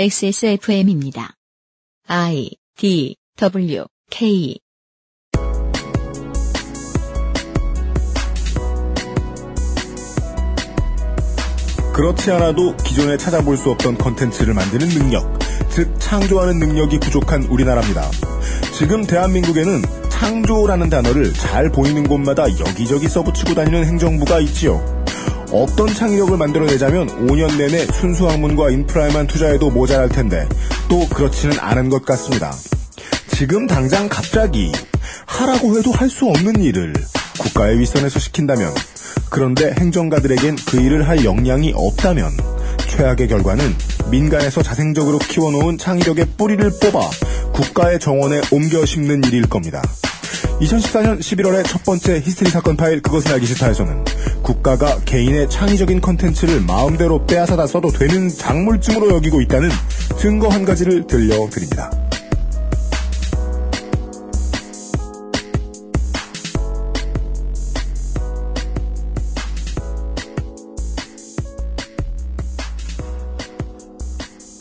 XSFM입니다. I D W K 그렇지 않아도 기존에 찾아볼 수 없던 컨텐츠를 만드는 능력, 즉 창조하는 능력이 부족한 우리나라입니다. 지금 대한민국에는 창조라는 단어를 잘 보이는 곳마다 여기저기 써붙이고 다니는 행정부가 있지요. 없던 창의력을 만들어내자면 5년 내내 순수 학문과 인프라에만 투자해도 모자랄 텐데 또 그렇지는 않은 것 같습니다. 지금 당장 갑자기 하라고 해도 할 수 없는 일을 국가의 윗선에서 시킨다면 그런데 행정가들에겐 그 일을 할 역량이 없다면 최악의 결과는 민간에서 자생적으로 키워놓은 창의력의 뿌리를 뽑아 국가의 정원에 옮겨 심는 일일 겁니다. 2014년 11월의 첫 번째 히스테리 사건 파일 그것은 알기 싫다에서는 국가가 개인의 창의적인 컨텐츠를 마음대로 빼앗아다 써도 되는 작물쯤으로 여기고 있다는 증거 한 가지를 들려드립니다.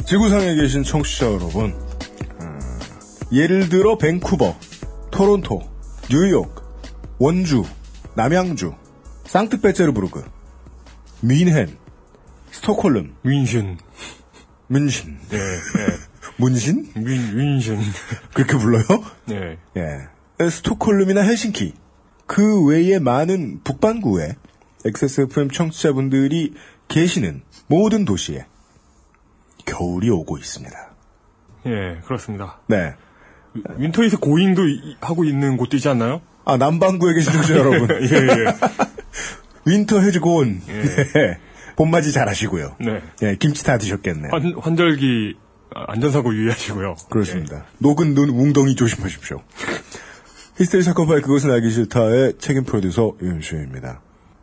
지구상에 계신 청취자 여러분, 음, 예를 들어 밴쿠버, 토론토, 뉴욕, 원주, 남양주, 상트페테르부르크, 뮌헨, 스톡홀름, 윈신. 문신, 예, 예. 문신? 윈, 윈신. 그렇게 불러요? 예. 예. 스톡홀름이나 헬싱키, 그 외에 많은 북반구에 XSFM 청취자분들이 계시는 모든 도시에 겨울이 오고 있습니다. 예, 그렇습니다. 네. winter is going도 이- 하고 있는 곳도 있지 않나요? 아, 남반구에 계신 청취자 여러분. 예, 예. winter has gone. 예. 네. 봄맞이 잘 하시고요. 네. 예, 김치 다 드셨겠네. 환, 환절기 아, 안전사고 유의하시고요. 그렇습니다. 녹은 눈 웅덩이 조심하십시오. 히스테리 사건 파일 그것은 알기 싫다의 책임 프로듀서 윤수입니다.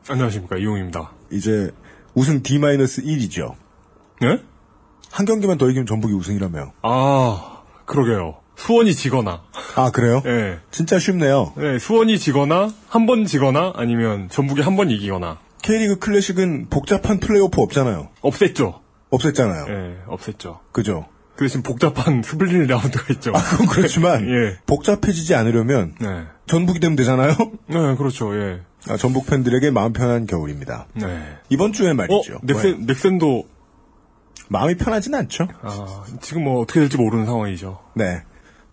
예. 안녕하십니까. 이용입니다. 이제 우승 D-1이죠. 예? 한 경기만 더 이기면 전북이 우승이라며요. 아, 그러게요. 수원이 지거나. 아, 그래요? 예. 진짜 쉽네요. 네, 수원이 지거나, 한 번 지거나, 아니면 전북이 한 번 이기거나. K리그 클래식은 복잡한 플레이오프 없잖아요. 없앴죠. 없앴잖아요. 예, 없앴죠. 그죠? 그 대신 복잡한 스플릿 라운드가 있죠. 아, 그건 그렇지만 예. 복잡해지지 않으려면 네. 전북이 되면 되잖아요. 네, 그렇죠. 예. 아, 전북 팬들에게 마음 편한 겨울입니다. 네. 이번 주에 어, 말이죠. 넥센, 넥센도, 마음이 편하진 않죠. 아, 지금 뭐 어떻게 될지 모르는 상황이죠. 네.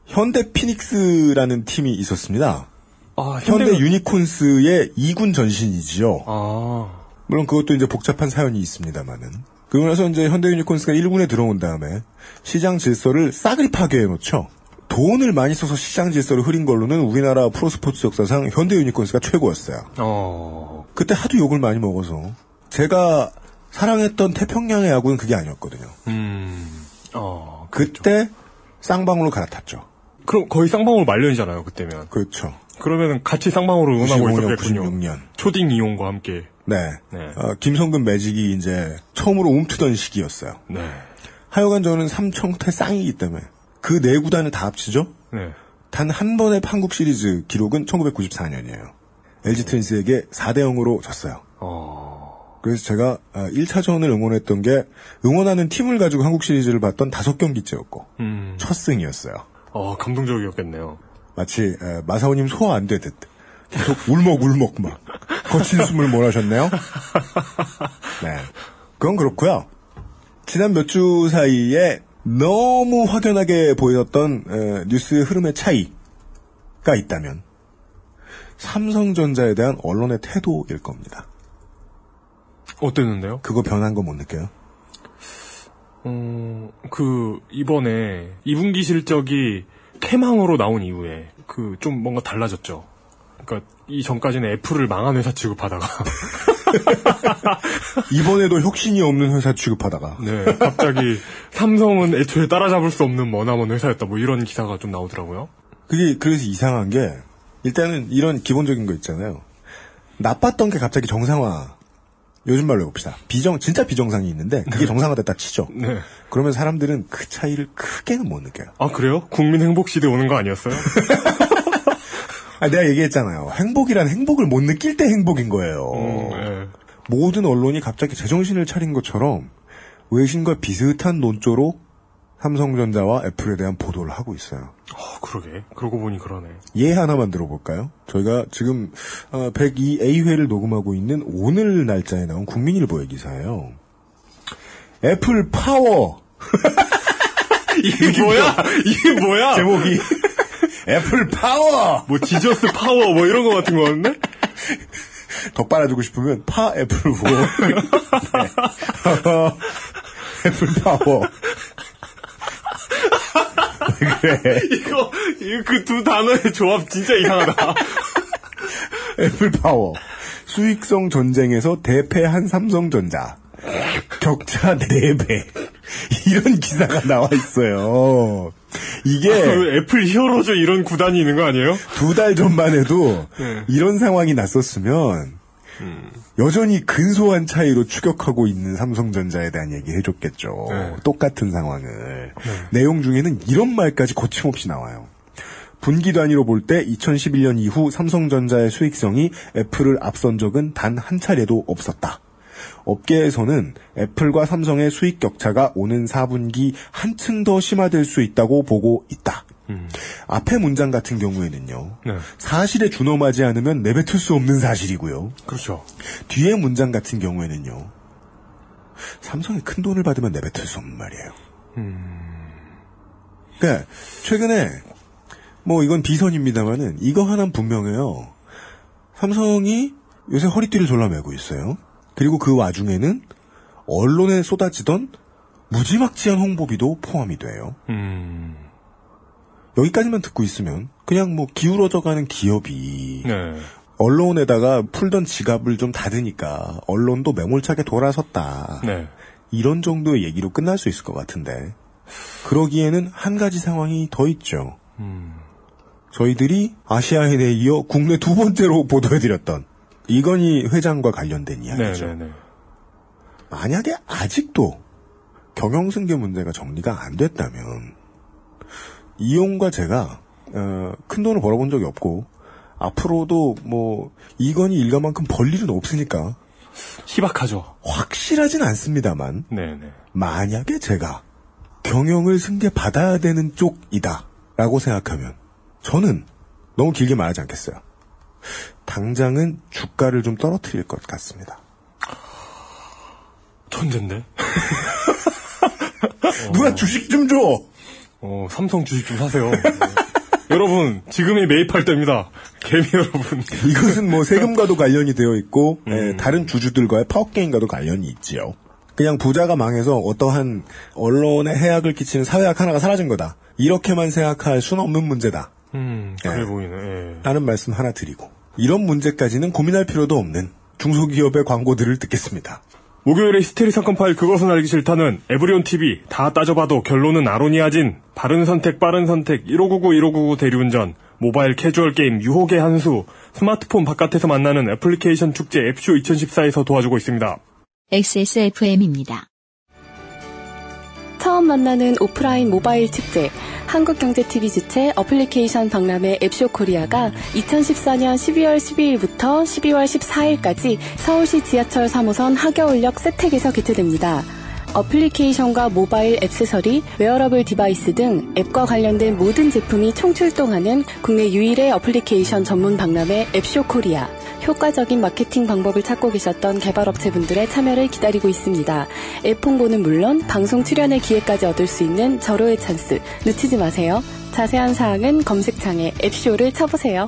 현대 피닉스라는 팀이 있었습니다. 아, 현대 현대는- 유니콘스의 2군 전신이지요. 아, 물론 그것도 이제 복잡한 사연이 있습니다만은. 그러고 나서 이제 현대 유니콘스가 1군에 들어온 다음에 시장 질서를 싸그리 파괴해 놓죠. 돈을 많이 써서 시장 질서를 흐린 걸로는 우리나라 프로스포츠 역사상 현대 유니콘스가 최고였어요. 어, 그때 하도 욕을 많이 먹어서 제가 사랑했던 태평양의 야구는 그게 아니었거든요. 음, 어, 그때 쌍방울로 갈아탔죠. 그럼 거의 쌍방울 말년이잖아요, 그때면. 그렇죠. 그러면은 같이 쌍방울을 응원하고 95년, 있었겠군요. 96년. 초딩 이용과 함께. 네. 네. 어, 김성근 매직이 이제 처음으로 움트던 시기였어요. 네. 하여간 저는 삼청태 쌍이기 때문에 그 네 구단을 다 합치죠. 네. 단 한 번의 한국 시리즈 기록은 1994년이에요. LG 트윈스에게 4대 0으로 졌어요. 어, 그래서 제가 1차전을 응원했던 게 응원하는 팀을 가지고 한국 시리즈를 봤던 다섯 경기째였고 음, 첫 승이었어요. 어, 감동적이었겠네요. 마치 에, 마사오님 소화 안 되듯 계속 울먹울먹 막 거친 숨을 몰아셨네요. 네, 그건 그렇고요. 지난 몇 주 사이에 너무 확연하게 보였던 에, 뉴스의 흐름의 차이가 있다면 삼성전자에 대한 언론의 태도일 겁니다. 어땠는데요? 그거 변한 거 못 느껴요? 어, 그, 이번에 2분기 실적이 캐망으로 나온 이후에 그 좀 뭔가 달라졌죠. 그러니까 이 전까지는 애플을 망한 회사 취급하다가 이번에도 혁신이 없는 회사 취급하다가 네, 갑자기 삼성은 애초에 따라잡을 수 없는 머나먼 회사였다 뭐 이런 기사가 좀 나오더라고요. 그게 그래서 이상한 게 일단은 이런 기본적인 거 있잖아요. 나빴던 게 갑자기 정상화. 요즘 말로 해봅시다. 비정 진짜 비정상이 있는데 그게 정상화됐다 치죠. 네. 그러면 사람들은 그 차이를 크게는 못 느껴요. 아 그래요? 국민 행복 시대 오는 거 아니었어요? 아, 내가 얘기했잖아요. 행복이란 행복을 못 느낄 때 행복인 거예요. 음, 네. 모든 언론이 갑자기 제정신을 차린 것처럼 외신과 비슷한 논조로 삼성전자와 애플에 대한 보도를 하고 있어요. 어, 그러게. 그러고 보니 그러네. 예 하나만 들어볼까요? 저희가 지금 102A회를 녹음하고 있는 오늘 날짜에 나온 국민일보의 기사예요. 애플 파워 이게 뭐야? 이게 뭐야? 제목이 애플 파워 뭐 지저스 파워 뭐 이런 거 같은 거였네? 더 빨아주고 싶으면 파 애플 워 네. 애플 파워 왜 그래 이거 그 두 단어의 조합 진짜 이상하다. 애플 파워 수익성 전쟁에서 대패한 삼성전자 격차 4배 이런 기사가 나와 있어요. 이게 그 애플 히어로즈 이런 구단이 있는 거 아니에요? 두 달 전만 해도 네. 이런 상황이 났었으면 여전히 근소한 차이로 추격하고 있는 삼성전자에 대한 얘기 해줬겠죠. 네. 똑같은 상황을. 내용 중에는 이런 말까지 거침없이 나와요. 분기 단위로 볼 때 2011년 이후 삼성전자의 수익성이 애플을 앞선 적은 단 한 차례도 없었다. 업계에서는 애플과 삼성의 수익 격차가 오는 4분기 한층 더 심화될 수 있다고 보고 있다. 앞의 문장 같은 경우에는요. 네. 사실에 준엄하지 않으면 내뱉을 수 없는 사실이고요. 그렇죠. 뒤에 문장 같은 경우에는요. 삼성이 큰 돈을 받으면 내뱉을 수 없는 말이에요. 그러니까 최근에 뭐 이건 비선입니다만은 이거 하나는 분명해요. 삼성이 요새 허리띠를 졸라매고 있어요. 그리고 그 와중에는 언론에 쏟아지던 무지막지한 홍보비도 포함이 돼요. 음. 여기까지만 듣고 있으면 그냥 뭐 기울어져가는 기업이 네. 언론에다가 풀던 지갑을 좀 닫으니까 언론도 매몰차게 돌아섰다. 네. 이런 정도의 얘기로 끝날 수 있을 것 같은데 그러기에는 한 가지 상황이 더 있죠. 음. 저희들이 아시아인에 이어 국내 두 번째로 보도해드렸던 이건희 회장과 관련된 이야기죠. 네네네. 만약에 아직도 경영승계 문제가 정리가 안 됐다면 이용과 제가 어, 큰 돈을 벌어본 적이 없고 앞으로도 뭐 이건희 일가만큼 벌 일은 없으니까 희박하죠. 확실하진 않습니다만 네네. 만약에 제가 경영을 승계 받아야 되는 쪽이다라고 생각하면 저는 너무 길게 말하지 않겠어요. 당장은 주가를 좀 떨어뜨릴 것 같습니다. 천재인데? 누가 주식 좀 줘! 어, 삼성 주식 좀 사세요. 네. 여러분, 지금이 매입할 때입니다. 개미 여러분. 이것은 뭐 세금과도 관련이 되어 있고 예, 다른 주주들과의 파워게임과도 관련이 있지요. 그냥 부자가 망해서 어떠한 언론에 해악을 끼치는 사회악 하나가 사라진 거다. 이렇게만 생각할 수는 없는 문제다. 음, 그래 예. 보이네. 예. 라는 말씀 하나 드리고 이런 문제까지는 고민할 필요도 없는 중소기업의 광고들을 듣겠습니다. 목요일에 히스테리 사건 파일 그것은 알기 싫다는 에브리온 TV 다 따져봐도 결론은 아로니아진 바른 선택 빠른 선택 1599 1599 대리운전 모바일 캐주얼 게임 유혹의 한수 스마트폰 바깥에서 만나는 애플리케이션 축제 앱쇼 2014에서 도와주고 있습니다. XSFM입니다. 처음 만나는 오프라인 모바일 축제 한국경제TV 주최 어플리케이션 박람회 앱쇼 코리아가 2014년 12월 12일부터 12월 14일까지 서울시 지하철 3호선 학여울역 세택에서 개최됩니다. 어플리케이션과 모바일 액세서리, wearable device 등 앱과 관련된 모든 제품이 총출동하는 국내 유일의 어플리케이션 전문 박람회 앱쇼 코리아. 효과적인 마케팅 방법을 찾고 계셨던 개발업체분들의 참여를 기다리고 있습니다. 앱 홍보는 물론 방송 출연의 기회까지 얻을 수 있는 절호의 찬스 놓치지 마세요. 자세한 사항은 검색창에 앱쇼를 쳐보세요.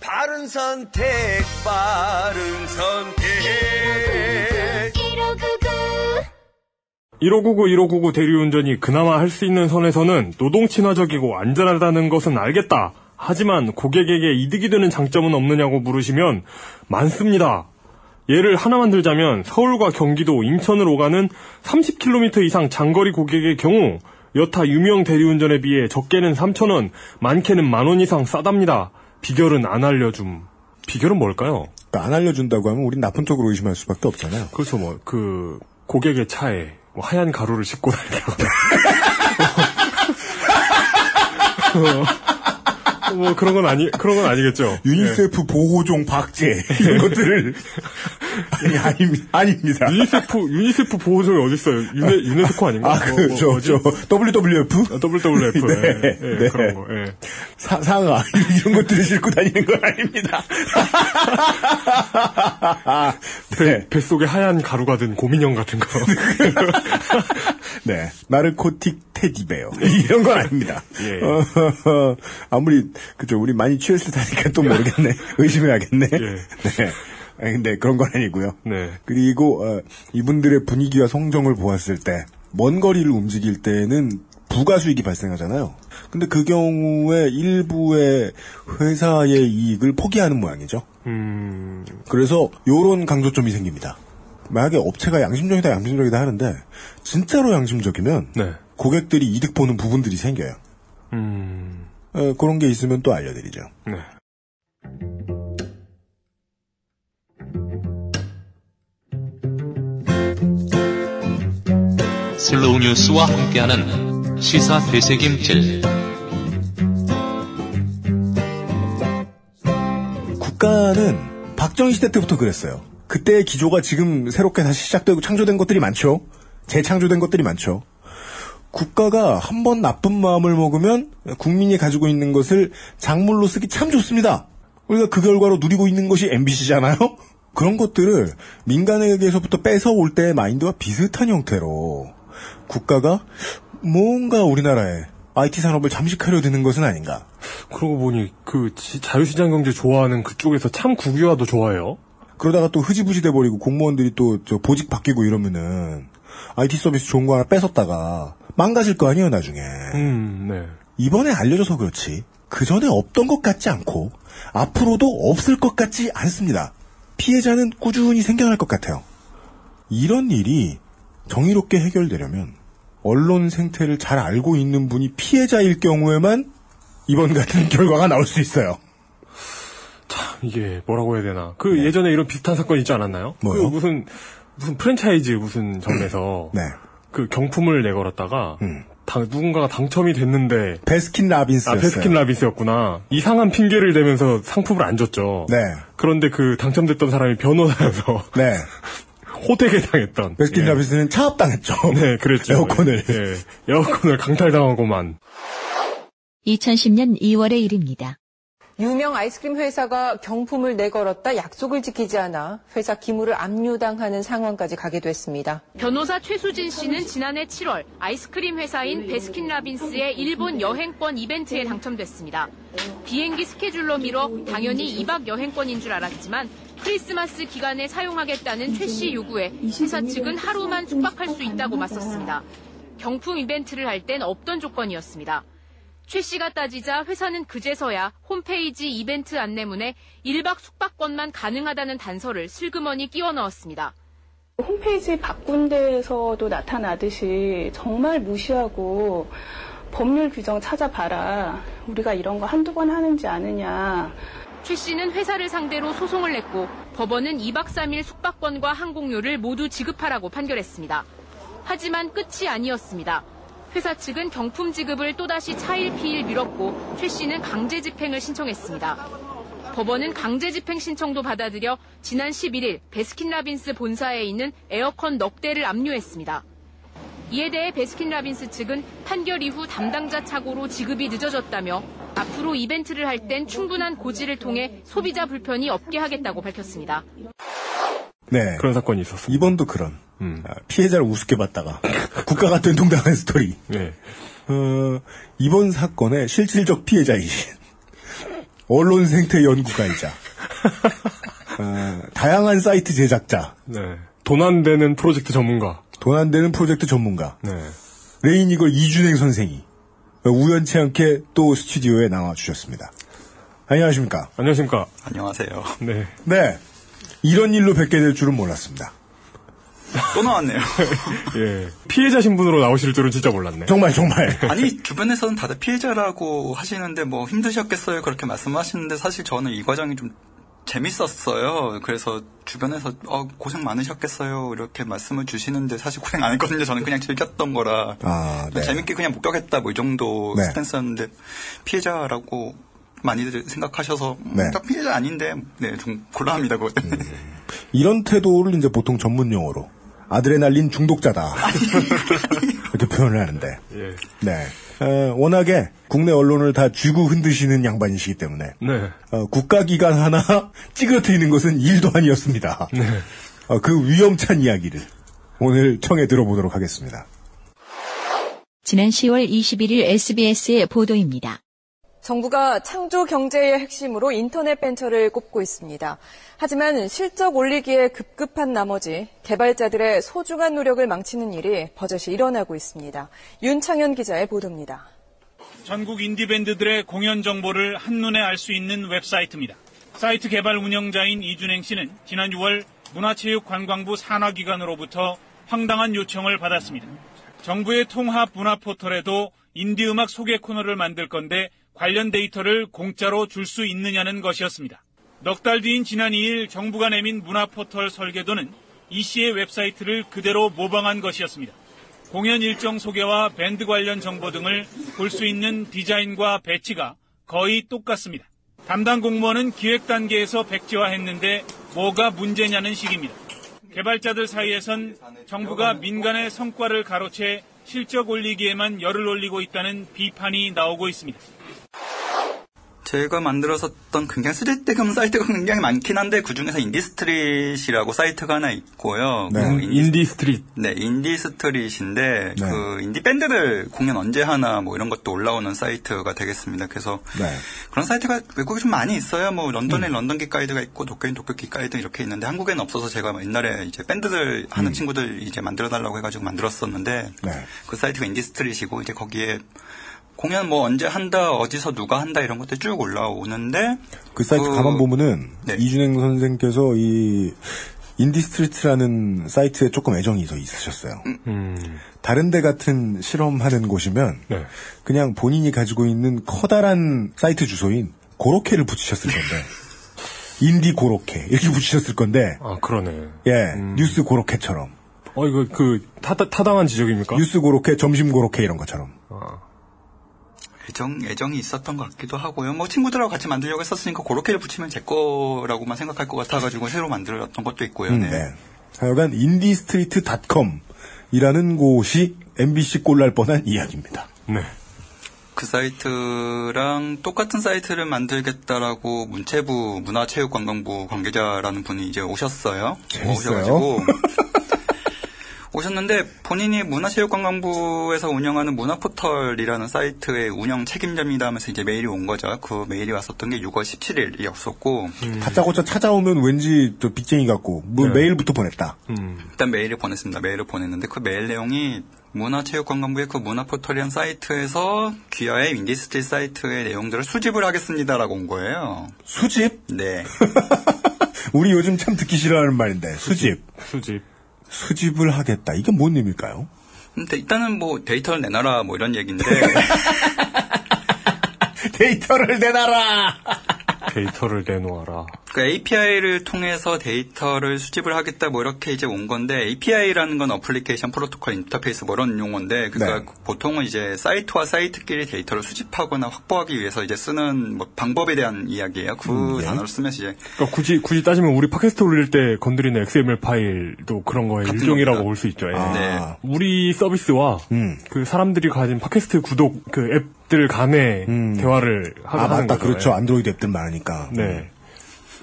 바른 선택, 바른 선택. 1599, 1599 대리운전이 그나마 할 수 있는 선에서는 노동 친화적이고 안전하다는 것은 알겠다. 하지만 고객에게 이득이 되는 장점은 없느냐고 물으시면 많습니다. 예를 하나만 들자면 서울과 경기도, 인천을 오가는 30km 이상 장거리 고객의 경우 여타 유명 대리운전에 비해 적게는 3,000원, 많게는 만원 이상 싸답니다. 비결은 안 알려줌. 비결은 뭘까요? 그러니까 안 알려준다고 하면 우린 나쁜 쪽으로 의심할 수밖에 없잖아요. 그렇죠, 뭐, 그, 고객의 차에 뭐 하얀 가루를 싣고 다니거나. 어, 뭐 그런 건 아니, 그런 건 아니겠죠. 유니세프 보호종 박제 이런 것들을 예, 아니, 아닙니다. 예. 유니세프, 유니세프 보호종이 어딨어요? 유네, 유네스코 아닌가? 아, 뭐, 그, 뭐, 저, 뭐지? 저, WWF? 아, WWF. 네, 예, 예, 네. 그런 거, 예. 사, 상아, 이런 것들을 싣고 다니는 건 아닙니다. 네. 뱃속에 하얀 가루가 든 고민형 같은 거. 네. 나르코틱 테디베어. 이런 건 아닙니다. 예. 어, 아무리, 그죠. 우리 많이 취했을 테니까 또 모르겠네. 의심해야겠네. 예. 네. 아니, 근데 그런 건 아니고요. 네. 그리고, 어, 이분들의 분위기와 성정을 보았을 때, 먼 거리를 움직일 때는 부가 수익이 발생하잖아요. 근데 그 경우에 일부의 회사의 이익을 포기하는 모양이죠. 음, 그래서 요런 강조점이 생깁니다. 만약에 업체가 양심적이다 양심적이다 하는데 진짜로 양심적이면 네. 고객들이 이득 보는 부분들이 생겨요. 음, 어, 그런 게 있으면 또 알려드리죠. 네. 슬로우 뉴스와 함께하는 시사 되새김질. 국가는 박정희 시대 때부터 그랬어요. 그때의 기조가 지금 새롭게 다시 시작되고 창조된 것들이 많죠. 재창조된 것들이 많죠. 국가가 한 번 나쁜 마음을 먹으면 국민이 가지고 있는 것을 작물로 쓰기 참 좋습니다. 우리가 그 결과로 누리고 있는 것이 MBC잖아요? 그런 것들을 민간에게서부터 뺏어올 때의 마인드와 비슷한 형태로 국가가 뭔가 우리나라에 IT 산업을 잠식하려 드는 것은 아닌가. 그러고 보니 그 지- 자유시장 경제 좋아하는 그쪽에서 참 국유화도 좋아해요. 그러다가 또 흐지부지 돼버리고 공무원들이 또저 보직 바뀌고 이러면은 IT 서비스 좋은 거 하나 뺏었다가 망가질 거 아니에요 나중에. 음, 네. 이번에 알려져서 그렇지 그 전에 없던 것 같지 않고 앞으로도 없을 것 같지 않습니다. 피해자는 꾸준히 생겨날 것 같아요. 이런 일이 정의롭게 해결되려면 언론 생태를 잘 알고 있는 분이 피해자일 경우에만 이번 같은 결과가 나올 수 있어요. 이게 뭐라고 해야 되나. 그 예전에 이런 비슷한 사건 있지 않았나요? 네. 뭐요? 그 무슨, 무슨 프랜차이즈 무슨 점에서 네. 그 경품을 내걸었다가 음. 당- 누군가가 당첨이 됐는데 베스킨 라빈스였어요. 아, 베스킨 라빈스였구나. 이상한 핑계를 대면서 상품을 안 줬죠. 네. 그런데 그 당첨됐던 사람이 변호사여서 네. 호되게 당했던. 베스킨 예. 라빈스는 차압당했죠. 네, 그랬죠. 에어컨을. 예. 에어컨을 강탈당하고만. 2010년 2월의 일입니다. 유명 아이스크림 회사가 경품을 내걸었다 약속을 지키지 않아 회사 기물을 압류당하는 상황까지 가게 됐습니다. 변호사 최수진 씨는 지난해 7월 아이스크림 회사인 베스킨라빈스의 일본 여행권 이벤트에 당첨됐습니다. 비행기 스케줄로 미뤄 당연히 2박 여행권인 줄 알았지만 크리스마스 기간에 사용하겠다는 최 씨 요구에 회사 측은 하루만 숙박할 수 있다고 맞섰습니다. 경품 이벤트를 할 땐 없던 조건이었습니다. 최 씨가 따지자 회사는 그제서야 홈페이지 이벤트 안내문에 1박 숙박권만 가능하다는 단서를 슬그머니 끼워 넣었습니다. 홈페이지 바꾼 데에서도 나타나듯이 정말 무시하고 법률 규정 찾아봐라. 우리가 이런 거 한두 번 하는지 아느냐. 최 씨는 회사를 상대로 소송을 냈고 법원은 2박 3일 숙박권과 항공료를 모두 지급하라고 판결했습니다. 하지만 끝이 아니었습니다. 회사 측은 경품 지급을 또다시 차일피일 미뤘고 최 씨는 강제 집행을 신청했습니다. 법원은 강제 집행 신청도 받아들여 지난 11일 베스킨라빈스 본사에 있는 에어컨 넉 대를 압류했습니다. 이에 대해 베스킨라빈스 측은 판결 이후 담당자 착오로 지급이 늦어졌다며 앞으로 이벤트를 할 땐 충분한 고지를 통해 소비자 불편이 없게 하겠다고 밝혔습니다. 네. 그런 사건이 있었어. 이번도 그런 음. 아, 피해자를 우습게 봤다가 국가가 된통당한 스토리. 네. 어, 이번 사건의 실질적 피해자이신 언론 생태 연구가이자 어, 다양한 사이트 제작자, 네. 돈안 되는 프로젝트 전문가. 돈안 되는 프로젝트 전문가 네. 레이니걸 이준행 선생이 우연치 않게 또 스튜디오에 나와 주셨습니다. 안녕하십니까? 안녕하십니까. 안녕하세요. 네. 네. 이런 일로 뵙게 될 줄은 몰랐습니다. 또 나왔네요. 예. 피해자 신분으로 나오실 줄은 진짜 몰랐네. 정말 정말. 아니 주변에서는 다들 피해자라고 하시는데 뭐 힘드셨겠어요 그렇게 말씀하시는데 사실 저는 이 과정이 좀 재밌었어요. 그래서 주변에서 어, 고생 많으셨겠어요 이렇게 말씀을 주시는데 사실 고생 안 했거든요. 저는 그냥 즐겼던 거라 아, 네. 재밌게 그냥 목격했다 뭐 이 정도 네. 스탠스였는데 피해자라고 많이들 생각하셔서 음, 네. 나 피해자 아닌데 네 좀 곤란합니다 그거 때문에. 이런 태도를 이제 보통 전문 용어로 아드레날린 중독자다. 이렇게 표현을 하는데. 예. 네. 에, 워낙에 국내 언론을 다 쥐고 흔드시는 양반이시기 때문에 네. 어, 국가기관 하나 찌그러뜨리는 것은 일도 아니었습니다. 네. 어, 그 위험찬 이야기를 오늘 청해 들어보도록 하겠습니다. 지난 10월 21일 SBS의 보도입니다. 정부가 창조 경제의 핵심으로 인터넷 벤처를 꼽고 있습니다. 하지만 실적 올리기에 급급한 나머지 개발자들의 소중한 노력을 망치는 일이 버젓이 일어나고 있습니다. 윤창현 기자의 보도입니다. 전국 인디밴드들의 공연 정보를 한눈에 알 수 있는 웹사이트입니다. 사이트 개발 운영자인 이준행 씨는 지난 6월 문화체육관광부 산하기관으로부터 황당한 요청을 받았습니다. 정부의 통합 문화 포털에도 인디 음악 소개 코너를 만들 건데 관련 데이터를 공짜로 줄 수 있느냐는 것이었습니다. 넉 달 뒤인 지난 2일 정부가 내민 문화 포털 설계도는 이 씨의 웹사이트를 그대로 모방한 것이었습니다. 공연 일정 소개와 밴드 관련 정보 등을 볼 수 있는 디자인과 배치가 거의 똑같습니다. 담당 공무원은 기획 단계에서 백지화했는데 뭐가 문제냐는 식입니다. 개발자들 사이에선 정부가 민간의 성과를 가로채 실적 올리기에만 열을 올리고 있다는 비판이 나오고 있습니다. 제가 만들었었던 굉장히 쓰잘데없는 사이트가 굉장히 많긴 한데 그 중에서 인디스트릿이라고 사이트가 하나 있고요. 네. 그 인디 스트릿. 네, 인디스트릿인데 네. 그 인디 밴드들 공연 언제 하나 뭐 이런 것도 올라오는 사이트가 되겠습니다. 그래서 네. 그런 사이트가 외국에 좀 많이 있어요. 뭐 런던에 런던 gig guide가 있고 도쿄엔 도쿄 gig guide 이렇게 있는데 한국에는 없어서 제가 옛날에 이제 밴드들 하는 친구들 이제 만들어 달라고 해가지고 만들었었는데 네. 그 사이트가 인디스트릿이고 이제 거기에 공연 뭐 언제 한다 어디서 누가 한다 이런 것들 쭉 올라오는데 그 사이트 그- 가만 보면은 네. 이준행 선생께서 이 인디스트리트라는 사이트에 조금 애정이 더 있으셨어요. 음. 다른 데 같은 실험하는 곳이면 네. 그냥 본인이 가지고 있는 커다란 사이트 주소인 고로케를 붙이셨을 건데 인디 고로케 이렇게 붙이셨을 건데 아, 그러네. 예 뉴스 고로케처럼 어, 이거 그 타다, 타당한 지적입니까? 뉴스 고로케 점심 고로케 이런 것처럼 아, 애정 애정이 있었던 것 같기도 하고요. 뭐 친구들하고 같이 만들려고 했었으니까 고로케를 붙이면 제 거라고만 생각할 것 같아가지고 새로 만들었던 것도 있고요. 음, 네. 네. 하여간 인디스트리트.com 이라는 곳이 MBC 꼴날 뻔한 이야기입니다. 네. 그 사이트랑 똑같은 사이트를 만들겠다라고 문체부 문화체육관광부 관계자라는 분이 이제 오셨어요. 재밌어요. 오셔가지고 오셨는데 본인이 문화체육관광부에서 운영하는 문화포털이라는 사이트의 운영 책임자입니다 하면서 이제 메일이 온 거죠. 그 메일이 왔었던 게 6월 17일이었었고 다짜고짜 찾아오면 왠지 또 빚쟁이 같고 뭐 네. 메일부터 보냈다. 음. 일단 메일을 보냈습니다. 메일을 보냈는데 그 메일 내용이 문화체육관광부의 그 문화포털이란 사이트에서 귀하의 인디스트릿 사이트의 내용들을 수집을 하겠습니다라고 온 거예요. 수집? 네. 우리 요즘 참 듣기 싫어하는 말인데 수집. 수집. 수집을 하겠다. 이게 뭔 의미일까요? 근데 일단은 뭐 데이터를 내놔라 뭐 이런 얘기인데 데이터를 내놔라. 데이터를 내놓아라. 그 API를 통해서 데이터를 수집을 하겠다 뭐 이렇게 이제 온 건데 API라는 건 어플리케이션 프로토콜 인터페이스 뭐 이런 용어인데 그러니까 네. 보통은 이제 사이트와 사이트끼리 데이터를 수집하거나 확보하기 위해서 이제 쓰는 뭐 방법에 대한 이야기예요. 그 음, 예. 단어를 쓰면서 이제 그러니까 굳이, 굳이 따지면 우리 팟캐스트 올릴 때 건드리는 XML 파일도 그런 거의 일종이라고. 볼 수 있죠. 예. 아, 네. 우리 서비스와 음. 그 사람들이 가진 팟캐스트 구독 그 앱들 간의 음. 대화를 하는 아 맞다. 거죠. 그렇죠. 예. 안드로이드 앱들 많으니까. 네.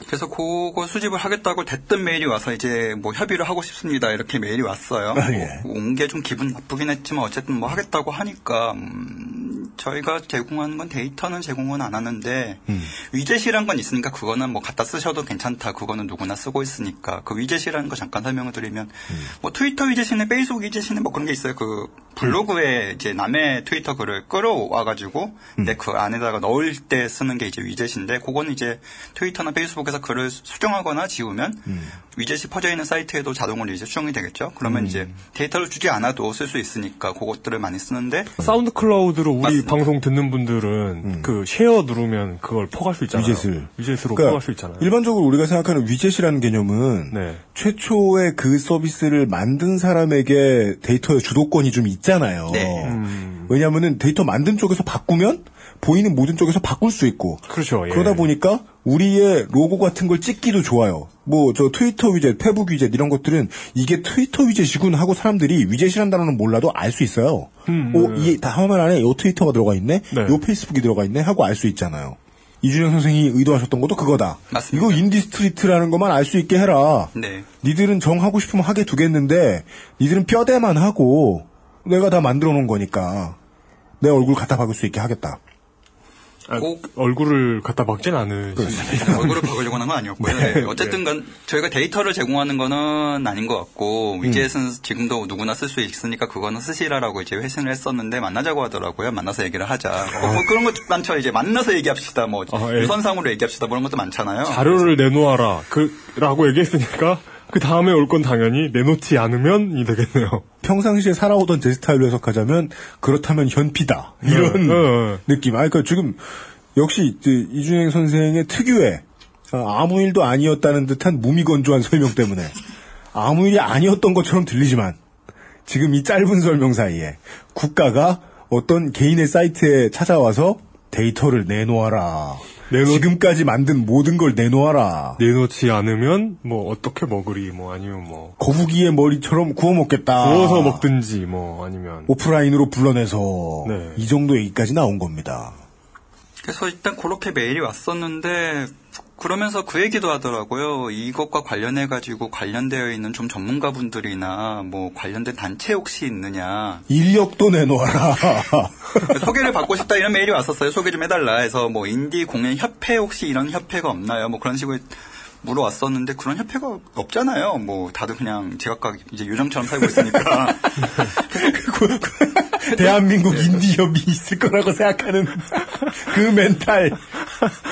그래서 그거 수집을 하겠다고 됐던 메일이 와서 이제 뭐 협의를 하고 싶습니다 이렇게 메일이 왔어요. 아, 예. 온게 좀 기분 나쁘긴 했지만 어쨌든 뭐 하겠다고 하니까 음, 저희가 제공하는 건 데이터는 제공은 안 하는데 음. 위젯이란 건 있으니까 그거는 뭐 갖다 쓰셔도 괜찮다. 그거는 누구나 쓰고 있으니까 그 위젯이라는 거 잠깐 설명을 드리면 뭐 트위터 위젯이네 페이스북 위젯이네 뭐 그런 게 있어요. 그 블로그에 이제 남의 트위터 글을 끌어와 가지고 내그 안에다가 넣을 때 쓰는 게 이제 위젯인데 그거는 이제 트위터나 페이스북에 서 글을 수정하거나 지우면 위젯이 퍼져 있는 사이트에도 자동으로 이제 수정이 되겠죠. 그러면 이제 데이터를 주지 않아도 쓸 수 있으니까 그것들을 많이 쓰는데 사운드 클라우드로 우리 방송 듣는 분들은 그 share 누르면 그걸 퍼갈 수 있잖아요. 위젯을. 위젯으로 그러니까 퍼갈 수 있잖아요. 일반적으로 우리가 생각하는 위젯이라는 개념은 네. 최초의 그 서비스를 만든 사람에게 데이터의 주도권이 좀 있잖아요. 네. 음. 왜냐하면은 데이터 만든 쪽에서 바꾸면 보이는 모든 쪽에서 바꿀 수 있고 그렇죠. 예. 그러다 보니까 우리의 로고 같은 걸 찍기도 좋아요. 뭐 저 트위터 위젯, 페북 위젯 이런 것들은 이게 트위터 위젯이군 하고 사람들이 위젯이라는 단어는 몰라도 알 수 있어요. 음, 오, 네. 이 화면 안에 요 트위터가 들어가 있네, 네. 요 페이스북이 들어가 있네 하고 알 수 있잖아요. 이준영 선생이 의도하셨던 것도 그거다. 맞습니다. 이거 인디스트리트라는 것만 알 수 있게 해라. 네. 니들은 정하고 싶으면 하게 두겠는데 니들은 뼈대만 하고 내가 다 만들어 놓은 거니까 내 얼굴 갖다 박을 수 있게 하겠다. 아, 얼굴을 갖다 박진 않으시 얼굴을 박으려고 하는 건 아니었고요. 네. 어쨌든 간 저희가 데이터를 제공하는 거는 아닌 것 같고 음. 위젯은 지금도 누구나 쓸 수 있으니까 그거는 쓰시라라고 이제 회신을 했었는데 만나자고 하더라고요. 만나서 얘기를 하자. 뭐, 뭐 그런 것 많죠. 이제 만나서 얘기합시다. 뭐 아, 예. 유선상으로 얘기합시다. 뭐 그런 것도 많잖아요. 자료를 내놓아라. 그, 라고 얘기했으니까, 그 다음에 올 건 당연히 내놓지 않으면이 되겠네요. 평상시에 살아오던 제 스타일로 해석하자면 그렇다면 현피다 이런 네, 네. 느낌. 아, 그러니까 지금 역시 이준행 선생의 특유의 어, 아무 일도 아니었다는 듯한 무미건조한 설명 때문에 아무 일이 아니었던 것처럼 들리지만 지금 이 짧은 설명 사이에 국가가 어떤 개인의 사이트에 찾아와서 데이터를 내놓아라. 지금까지 만든 모든 걸 내놓아라. 내놓지 않으면, 뭐, 어떻게 먹으리, 뭐, 아니면 뭐, 거북이의 머리처럼 구워 먹겠다. 구워서 먹든지, 뭐, 아니면. 오프라인으로 불러내서 네. 이 정도 얘기까지 나온 겁니다. 그래서 일단 그렇게 메일이 왔었는데 그러면서 그 얘기도 하더라고요. 이것과 관련해 가지고 관련되어 있는 좀 전문가분들이나 뭐 관련된 단체 혹시 있느냐 인력도 내놓아라. 소개를 받고 싶다 이런 메일이 왔었어요. 소개 좀 해달라 해서 뭐 인디 공연 협회 혹시 이런 협회가 없나요? 뭐 그런 식으로 물어왔었는데 그런 협회가 없잖아요. 뭐 다들 그냥 제각각 이제 요정처럼 살고 있으니까 대한민국 인디협이 있을 거라고 생각하는 그 멘탈.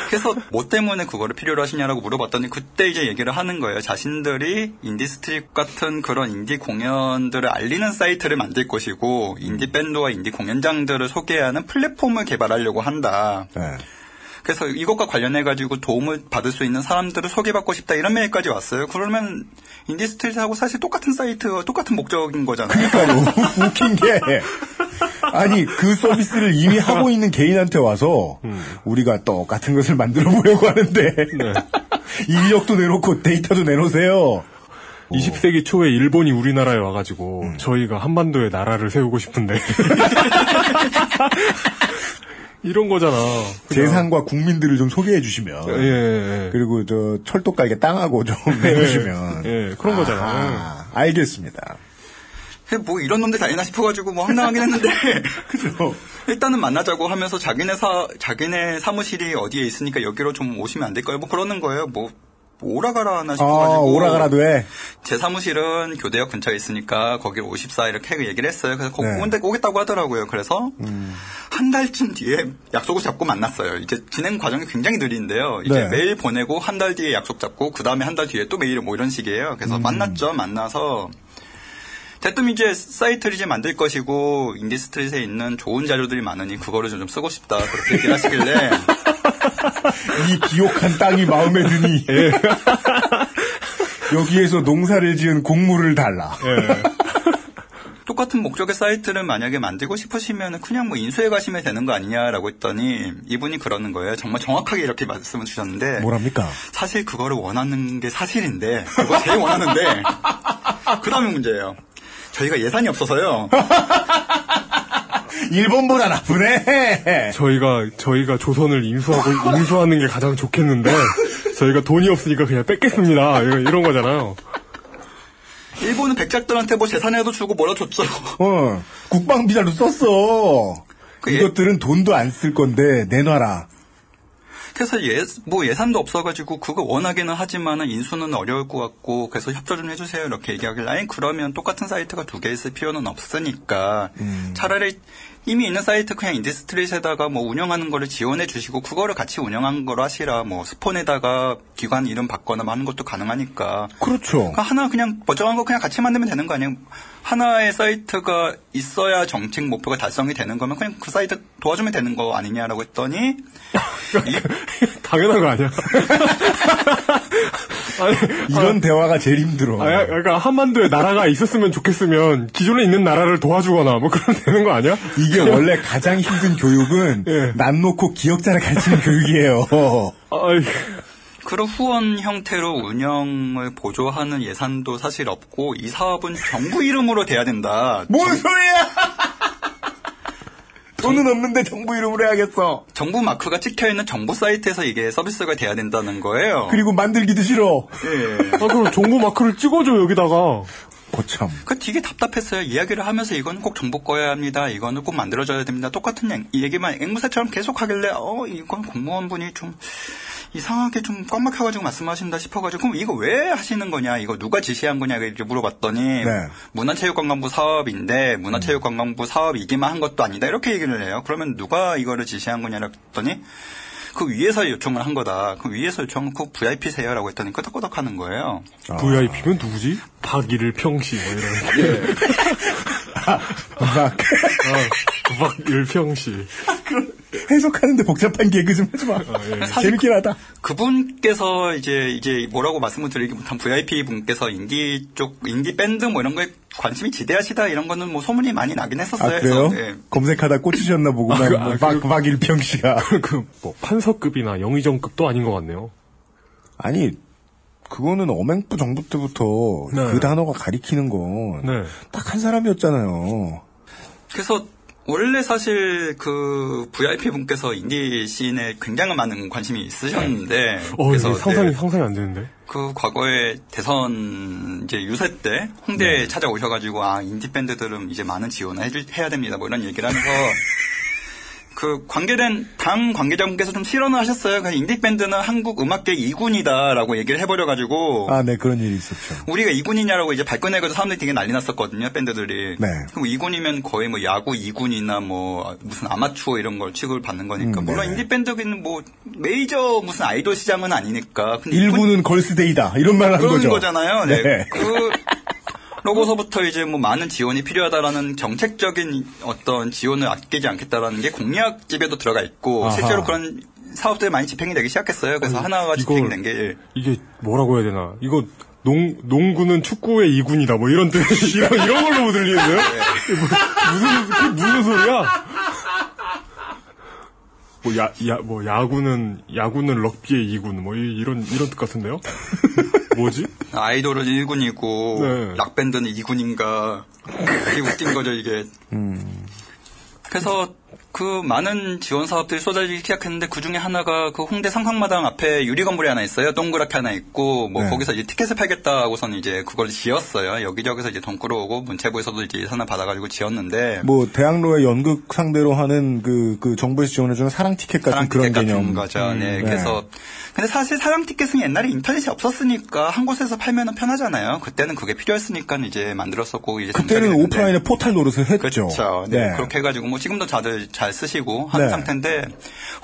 그래서 뭐 때문에 그거를 필요로 하시냐라고 물어봤더니 그때 이제 얘기를 하는 거예요. 자신들이 인디스트리트 같은 그런 인디 공연들을 알리는 사이트를 만들 것이고 인디 밴드와 인디 공연장들을 소개하는 플랫폼을 개발하려고 한다. 네. 그래서 이것과 관련해 가지고 도움을 받을 수 있는 사람들을 소개받고 싶다 이런 메일까지 왔어요. 그러면 인디스트리트하고 사실 똑같은 사이트, 똑같은 목적인 거잖아요. 그러니까요. 웃긴 게 아니 그 서비스를 이미 하고 있는 개인한테 와서 우리가 똑같은 것을 만들어 보려고 하는데 인력도 내놓고 데이터도 내놓으세요. 20세기 초에 일본이 우리나라에 와가지고, 저희가 한반도에 나라를 세우고 싶은데. 이런 거잖아. 그냥. 재산과 국민들을 좀 소개해 주시면 예, 예. 그리고 저 철도 깔게 땅하고 좀 해주시면 예, 그런 거잖아. 아, 알겠습니다. 뭐 이런 놈들 다 있나 싶어가지고 뭐 황당하긴 했는데 그죠. 일단은 만나자고 하면서 자기네 사 자기네 사무실이 어디에 있으니까 여기로 좀 오시면 안 될까요? 뭐 그러는 거예요. 뭐, 뭐 오라가라 하나 아, 싶어가지고 오라가라도 해. 제 사무실은 교대역 근처에 있으니까 거기 54 이렇게 얘기를 했어요. 그래서 거기 네. 음. 오겠다고 하더라고요. 그래서 한 달쯤 뒤에 약속을 잡고 만났어요. 이제 진행 과정이 굉장히 느린데요. 이제 네. 메일 보내고 한 달 뒤에 약속 잡고 그 다음에 한 달 뒤에 또 메일 뭐 이런 식이에요. 그래서 음. 만났죠. 만나서 대뜸 이제 사이트를 이제 만들 것이고 인디스트리트에 있는 좋은 자료들이 많으니 그거를 좀 쓰고 싶다 그렇게 얘기를 하시길래 이 비옥한 땅이 마음에 드니 여기에서 농사를 지은 곡물을 달라. 똑같은 목적의 사이트를 만약에 만들고 싶으시면 그냥 뭐 인수해 가시면 되는 거 아니냐라고 했더니 이분이 그러는 거예요. 정말 정확하게 이렇게 말씀을 주셨는데 뭐랍니까? 사실 그거를 원하는 게 사실인데 그거 제일 원하는데 그 다음에 문제예요. 저희가 예산이 없어서요. 일본보다 나쁘네. 저희가 저희가 조선을 인수하고 인수하는 게 가장 좋겠는데 저희가 돈이 없으니까 그냥 뺏겠습니다. 이런, 이런 거잖아요. 일본은 백작들한테 뭐 재산에도 주고 뭐라 줬죠. 어, 국방비자로 썼어. 이것들은 돈도 안 쓸 건데 내놔라. 그래서 예, 뭐 예산도 없어가지고 그거 원하기는 하지만은 인수는 어려울 것 같고 그래서 협조 좀 해주세요. 이렇게 얘기하길래 아니 그러면 똑같은 사이트가 두 개 있을 필요는 없으니까 차라리 이미 있는 사이트 그냥 인디스트리트에다가 뭐 운영하는 거를 지원해 주시고 그거를 같이 운영한 거로 하시라 뭐 스폰에다가 기관 이름 바꿔나 뭐 하는 것도 가능하니까 그렇죠. 그러니까 하나 그냥 멀쩡한 거 그냥 같이 만들면 되는 거 아니에요? 하나의 사이트가 있어야 정책 목표가 달성이 되는 거면 그냥 그 사이트 도와주면 되는 거 아니냐라고 했더니 당연한 거 아니야? 아니, 이런 대화가 제일 힘들어. 아, 그러니까 한반도에 나라가 있었으면 좋겠으면 기존에 있는 나라를 도와주거나 뭐 그러면 되는 거 아니야? 이게 원래 가장 힘든 교육은 난 놓고 기억자를 가르치는 교육이에요. 그런 후원 형태로 운영을 보조하는 예산도 사실 없고 이 사업은 정부 이름으로 돼야 된다. 뭔 소리야? 돈은 없는데 정부 이름으로 해야겠어. 정부 마크가 찍혀 있는 정부 사이트에서 이게 서비스가 돼야 된다는 거예요. 그리고 만들기도 싫어. 예. 아, 그럼 정부 마크를 찍어줘 여기다가. 거참. 그 되게 답답했어요. 이야기를 하면서 이거는 꼭 정보 꺼야 합니다. 이거는 꼭 만들어져야 됩니다. 똑같은 얘- 이 얘기만 앵무새처럼 계속 하길래 어 이건 공무원분이 좀 이상하게 좀 꽉 막혀가지고 말씀하신다 싶어가지고 그럼 이거 왜 하시는 거냐 이거 누가 지시한 거냐 이렇게 물어봤더니 네. 문화체육관광부 사업인데 문화체육관광부 사업이기만 한 것도 아니다 이렇게 얘기를 해요. 그러면 누가 이거를 지시한 거냐라고 했더니 그 위에서 요청을 한 거다. 그 위에서 요청은 그 VIP세요라고 했더니 끄덕끄덕 하는 거예요. VIP면 누구지? 박일을 평시 뭐 이런. 막 박일 평시. 해석하는데 복잡한 개그 좀 하지 마. 사실 재밌긴 하다. 그분께서 이제 이제 뭐라고 말씀을 드리기 못한 VIP 분께서 인디 쪽 인디 밴드 뭐 이런 거에 관심이 지대하시다 이런 거는 뭐 소문이 많이 나긴 했었어요. 아 그래요? 예. 검색하다 꽂히셨나 보구나. 아, 그- 뭐 아, 박, 그- 박일평 씨가. 그, 뭐, 판서급이나 영의정급도 아닌 것 같네요. 아니 그거는 어맹부 정부 때부터 네. 그 단어가 가리키는 건딱 네. 한 사람이었잖아요. 그래서 원래 사실 그 VIP 분께서 인디 씬에 굉장히 많은 관심이 있으셨는데 어, 그래서 상상이, 네, 상상이 안 되는데. 그 과거에 대선 이제 유세 때 홍대에 찾아오셔가지고 아 인디 밴드들은 이제 많은 지원을 해줄, 해야 됩니다. 뭐 이런 얘기를 하면서 그 관계된 당 관계자분께서 좀 실언을 하셨어요. 그냥 인디 밴드는 한국 음악계 2군이다라고 얘기를 해버려 가지고 아, 네 그런 일이 있었죠. 우리가 2군이냐라고 이제 발끈해가지고 사람들이 되게 난리 났었거든요, 밴드들이. 네. 그럼 2군이면 거의 뭐 야구 2군이나 뭐 무슨 아마추어 이런 걸 취급을 받는 거니까. 음, 물론 네. 인디 밴드는 뭐 메이저 무슨 아이돌 시장은 아니니까. 근데 일부는 걸스데이다 이런 말을 한 그런 거죠. 거잖아요. 네. 네. 그 로고서부터 이제 뭐 많은 지원이 필요하다라는 정책적인 어떤 지원을 아끼지 않겠다라는 게 공약 집에도 들어가 있고 아하. 실제로 그런 사업들이 많이 집행이 되기 시작했어요. 그래서 하나가 집행이 이걸- 된게 이게 뭐라고 해야 되나. 이거 농, 농구는 축구의 이군이다뭐 이런 뜻, 이런, 이런 걸로 못 들리는데요? 무슨, 그게 무슨 소리야? 뭐, 야, 야, 뭐, 야구는, 야구는 럭비의 이군 뭐 이- 이런, 이런 뜻 같은데요? 뭐지? 아이돌은 1군이고 네. 락밴드는 2군인가 되게 웃긴 거죠 이게 그래서 그 많은 지원 사업들이 쏟아지기 시작했는데 그 중에 하나가 그 홍대 상상마당 앞에 유리 건물이 하나 있어요. 동그랗게 하나 있고 뭐 네. 거기서 이제 티켓을 팔겠다 하고서는 이제 그걸 지었어요. 여기저기서 이제 돈 끌어오고 문체부에서도 이제 예산을 받아가지고 지었는데 뭐 대학로의 연극 상대로 하는 그, 그 정부에서 지원해주는 사랑 티켓 같은 사랑 그런 티켓 개념. 거죠. 음, 네. 그래서 근데 사실 사랑 티켓은 옛날에 인터넷이 없었으니까 한 곳에서 팔면은 편하잖아요. 그때는 그게 필요했으니까 이제 만들었었고 이제 그때는. 오프라인에 포탈 노릇을 했죠. 그렇죠. 네. 그렇게 해가지고 뭐 지금도 다들 잘 쓰시고 하는 네. 상태인데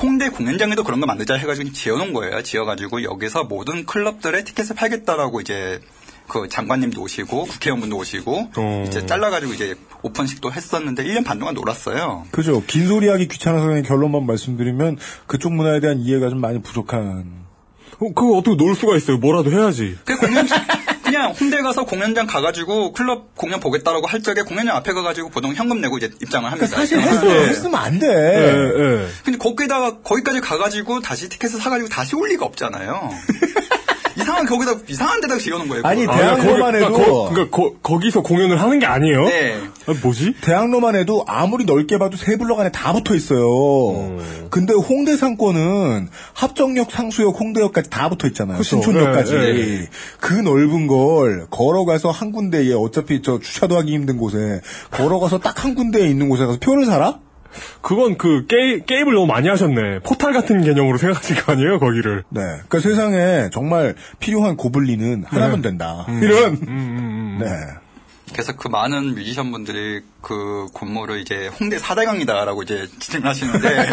홍대 공연장에도 그런 거 만들자 해가지고 지어놓은 거예요. 지어가지고 여기서 모든 클럽들의 티켓을 팔겠다라고 이제 그 장관님도 오시고 국회의원분도 오시고 어. 이제 잘라가지고 이제 오픈식도 했었는데 1년 반 동안 놀았어요. 그죠. 긴 소리 하기 귀찮아서 그냥 결론만 말씀드리면 그쪽 문화에 대한 이해가 좀 많이 부족한. 어, 그거 어떻게 놀 수가 있어요? 뭐라도 해야지. 그 공연 그냥 홍대 가서 공연장 가가지고 클럽 공연 보겠다라고 할 적에 공연장 앞에 가가지고 보통 현금 내고 이제 입장을 합니다. 사실 네. 했어, 했으면 안 돼. 예, 예. 근데 거기다가 거기까지 가가지고 다시 티켓을 사가지고 다시 올 리가 없잖아요. 이상한 거기다 이상한 데다가 지어놓은 거예요. 아니, 그걸. 대학로만 그러니까 해도. 거, 그러니까 거, 거기서 공연을 하는 게 아니에요? 네. 아, 뭐지? 대학로만 해도 아무리 넓게 봐도 세 블럭 안에 다 붙어 있어요. 음. 근데 홍대 상권은 합정역, 상수역, 홍대역까지 다 붙어 있잖아요. 그쵸. 신촌역까지. 네, 네. 그 넓은 걸 걸어가서 한 군데에 어차피 저 주차도 하기 힘든 곳에 걸어가서 딱 한 군데에 있는 곳에 가서 표를 사라? 그건 그 게, 게임을 너무 많이 하셨네. 포탈 같은 개념으로 생각하실 거 아니에요, 거기를. 네. 그러니까 세상에 정말 필요한 고블린은 하나면 네. 된다. 음. 이런. 음, 네. 그래서 그 많은 뮤지션 분들이 그 군무를 이제 홍대 사대강이다라고 이제 지칭을 하시는데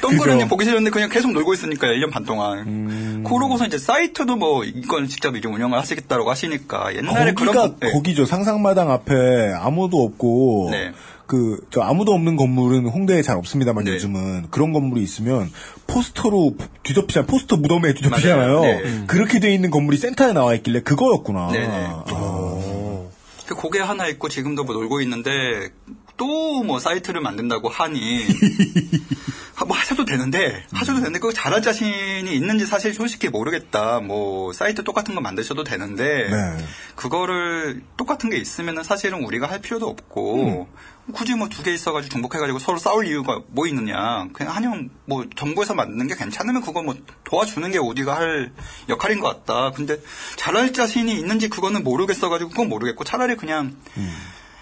똥그러니. 보기 싫었는데 그냥 계속 놀고 있으니까 1년 반 동안. 음. 그러고서 이제 사이트도 뭐 이건 직접 이제 운영을 하시겠다라고 하시니까 옛날에 거기가 그런 네. 거기죠. 상상마당 앞에 아무도 없고 네. 그 저 아무도 없는 건물은 홍대에 잘 없습니다만 네. 요즘은 그런 건물이 있으면 포스터로 뒤덮이잖아요. 포스터 무덤에 뒤덮이잖아요. 네. 그렇게 돼 있는 건물이 센터에 나와 있길래 그거였구나. 네네. 아. 그 고개 하나 있고 지금도 뭐 놀고 있는데 또 뭐 사이트를 만든다고 하니 하- 뭐 하셔도 되는데 하셔도 되는데 그거 잘할 자신이 있는지 사실 솔직히 모르겠다. 뭐 사이트 똑같은 거 만드셔도 되는데 네. 그거를 똑같은 게 있으면은 사실은 우리가 할 필요도 없고 굳이 뭐 두 개 있어가지고 중복해가지고 서로 싸울 이유가 뭐 있느냐. 그냥 한영 뭐 정부에서 만드는 게 괜찮으면 그거 뭐 도와주는 게 우리가 할 역할인 것 같다. 근데 잘할 자신이 있는지 그거는 모르겠어가지고 그건 모르겠고 차라리 그냥